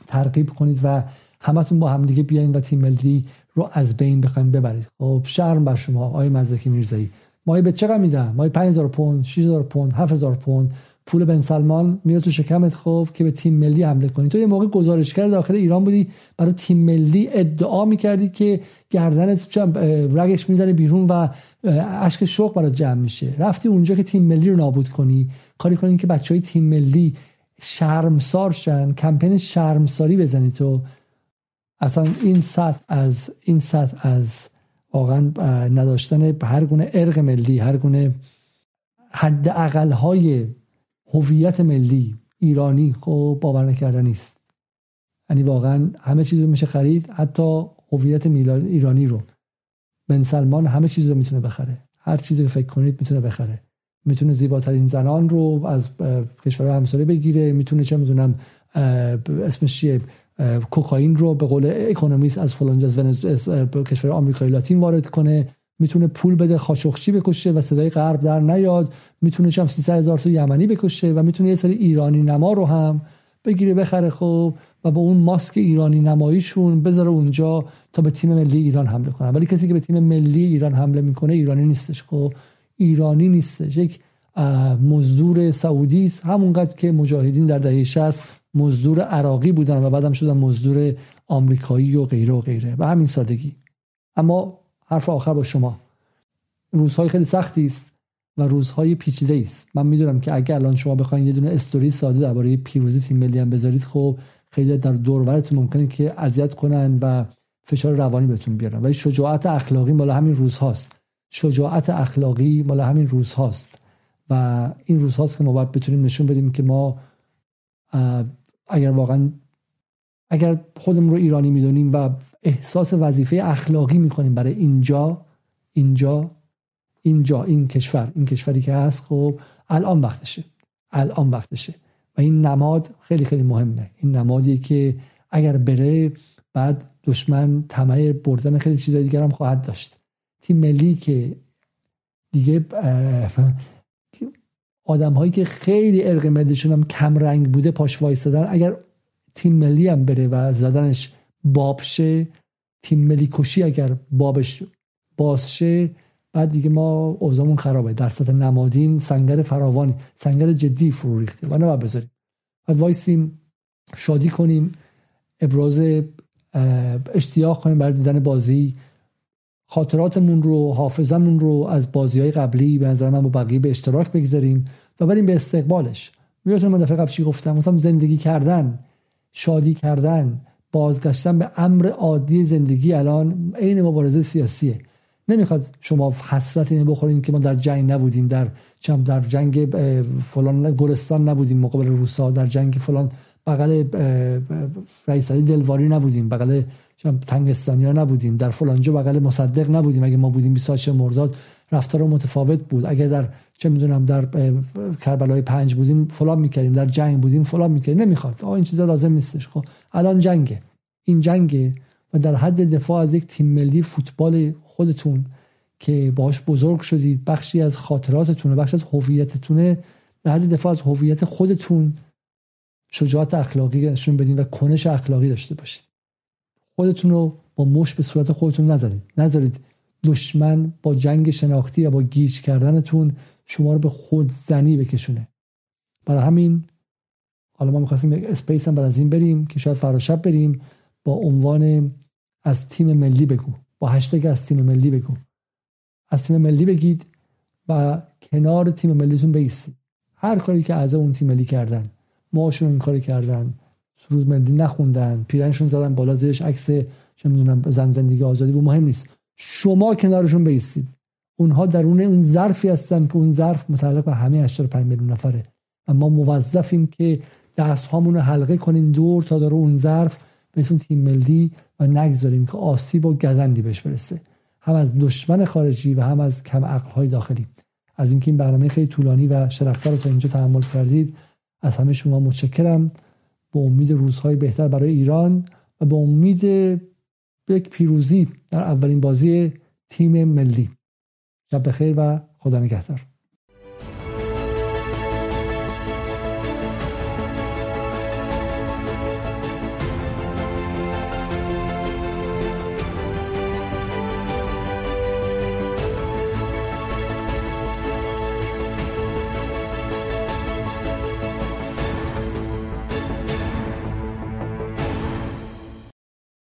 S1: ترغیب کنید و همتون با همدیگه بیاین و تیم ملی رو از بین بخواید ببرید. خب شرم بر شما آقای مزدکی میرزایی. ماهی به چقدر میدن؟ ماهی 5000 پوند 6000 پوند 7000 پوند. پول بن سلمان میاد تو شکمت خوب که به تیم ملی حمله کنی. تو یه موقع گزارشگر داخل ایران بودی برای تیم ملی ادعا می‌کردی که گردنت رگش می‌زنه بیرون و اشک شوق برات جمع میشه. رفتی اونجا که تیم ملی رو نابود کنی. کاری کنی که بچه های تیم ملی شرمسار شن کمپین شرمساری بزنی تو. اصلا این سطح از این سطح از واقعا نداشتن هر گونه ارق ملی هر گونه حد اقل های هویت ملی ایرانی خب باور نکردنی نیست. یعنی واقعا همه چیز رو میشه خرید حتی هویت ایرانی رو. بن سلمان همه چیز رو می‌تونه بخره. هر چیزی که فکر کنید می‌تونه بخره. می‌تونه زیباترین زنان رو از کشور همسایه بگیره. می‌تونه چه می‌دونم اسمش چیه؟ کوکائین رو به قول اکونومیست از فلانجا از کشور آمریکای لاتین وارد کنه می‌تونه پول بده خاشخچی بکشه و صدای غرب در نیاد می‌تونه چم 300 هزار تو یمنی بکشه و می‌تونه یه سری ایرانی نما رو هم بگیره بخره خب و با اون ماسک ایرانی نماییشون بذاره اونجا تا به تیم ملی ایران حمله کنه ولی کسی که به تیم ملی ایران حمله می‌کنه ایرانی نیستش. خب ایرانی نیستش. یک مزدور سعودی است. همونقدر که مجاهدین در دهه 60 مزدور عراقی بودن و بعدم شدن مزدور آمریکایی و غیره و غیره. و همین سادگی. اما حرف آخر با شما. روزهای خیلی سختی است و روزهای پیچیده است. من می‌دونم که اگر الان شما بخواید یه دونه استوری ساده درباره پیروزی تیم ملی هم بذارید خب خیلی در دورورتون ممکنه که اذیت کنن و فشار روانی بهتون بیارن. ولی شجاعت اخلاقی مال همین روزهاست. شجاعت اخلاقی مال همین روزهاست. و این روزهاست که ما باید بتونیم نشون بدیم که ما اگر واقعا اگر خودمون رو ایرانی می‌دونیم و احساس وظیفه اخلاقی می‌کنیم برای اینجا اینجا اینجا این کشور این کشوری که هست خب الان وقتشه الان وقتشه. و این نماد خیلی خیلی مهمه. این نمادی که اگر بره بعد دشمن طمع بردن خیلی چیزای دیگر هم خواهد داشت. تیم ملی که دیگه آدم هایی که خیلی ارق ملیشون هم کم رنگ بوده پاش وایستادن اگر تیم ملی هم بره و زدنش باب شه تیم ملی کشی اگر بابش باز شه بعد دیگه ما اوضاعمون خرابه. در سطح نمادین سنگر فراوانی سنگر جدی فرو ریخته و نباید بذاریم. بعد وایسیم شادی کنیم ابراز اشتیاق کنیم برای دیدن بازی. خاطراتمون رو حافظمون رو از بازی های قبلی به نظر من با بقیه به اشتراک بگذاریم و بریم به استقبالش. می‌تونم من دفعه قبل چی گفتم؟ گفتم زندگی کردن شادی کردن بازگشتن به امر عادی زندگی الان عین مبارزه سیاسیه. نمی‌خواد شما حسرت اینو بخورین که ما در جنگ نبودیم در چم در جنگ فلان گلستان نبودیم مقابل روسا در جنگ فلان. بغل رئیس علی دلواری نبودیم بغل تنگستانیا نبودیم. در فلانجا بغل مصدق نبودیم. اگه ما بودیم 28 مرداد رفتار متفاوت بود. اگر در چه می‌دونم در کربلای پنج بودیم فلان می‌کردیم. در جنگ بودیم فلان می‌کردیم. نمی‌خواد. آه این چیزا لازم نیستش. خب الان جنگه. این جنگه و در حد دفاع از یک تیم ملی فوتبال خودتون که باش بزرگ شدید بخشی از خاطراتتونه بخشی از هویتتونه در حد دفاع از هویت خودتون شجاعت اخلاقی نشون بدین و کنش اخلاقی داشته باشید خودتون رو با مشت به صورت خودتون نذارید. نذارید دشمن با جنگ شناختی و با گیج کردنتون شما رو به خود زنی بکشونه. برای همین حالا ما می‌خواستیم یک space هم بعد از این بریم که شاید فردا شب بریم با عنوان از تیم ملی بگو. با هشتگ از تیم ملی بگو. از تیم ملی بگید و کنار تیم ملیتون بیستید هر کاری که اعضا اون تیم ملی کردن ماشون این کاری کردن سرود ملی نخوندن پیرنشون زدن بالا زیرش عکس چه می‌دونم زن زندگی آزادی بود مهم نیست. شما کنارشون بیستید. اونها درون اون ظرفی هستن که اون ظرف متعلق به همه 85 میلیون نفره. و ما موظفیم که دست رو حلقه کنیم دور تا داره اون ظرف به اون تیم ملی و نگذاریم که آسیب و گزندی بهش برسه. هم از دشمن خارجی و هم از کم عقل های داخلی. از اینکه این برنامه خیلی طولانی و شرفته رو تا اینجا تحمل کردید از همه شما متشکرم. به امید روزهای بهتر برای ایران و به امید یک پیروزی در اولین بازی تیم ملی. شب بخیر و خدا نگهدار.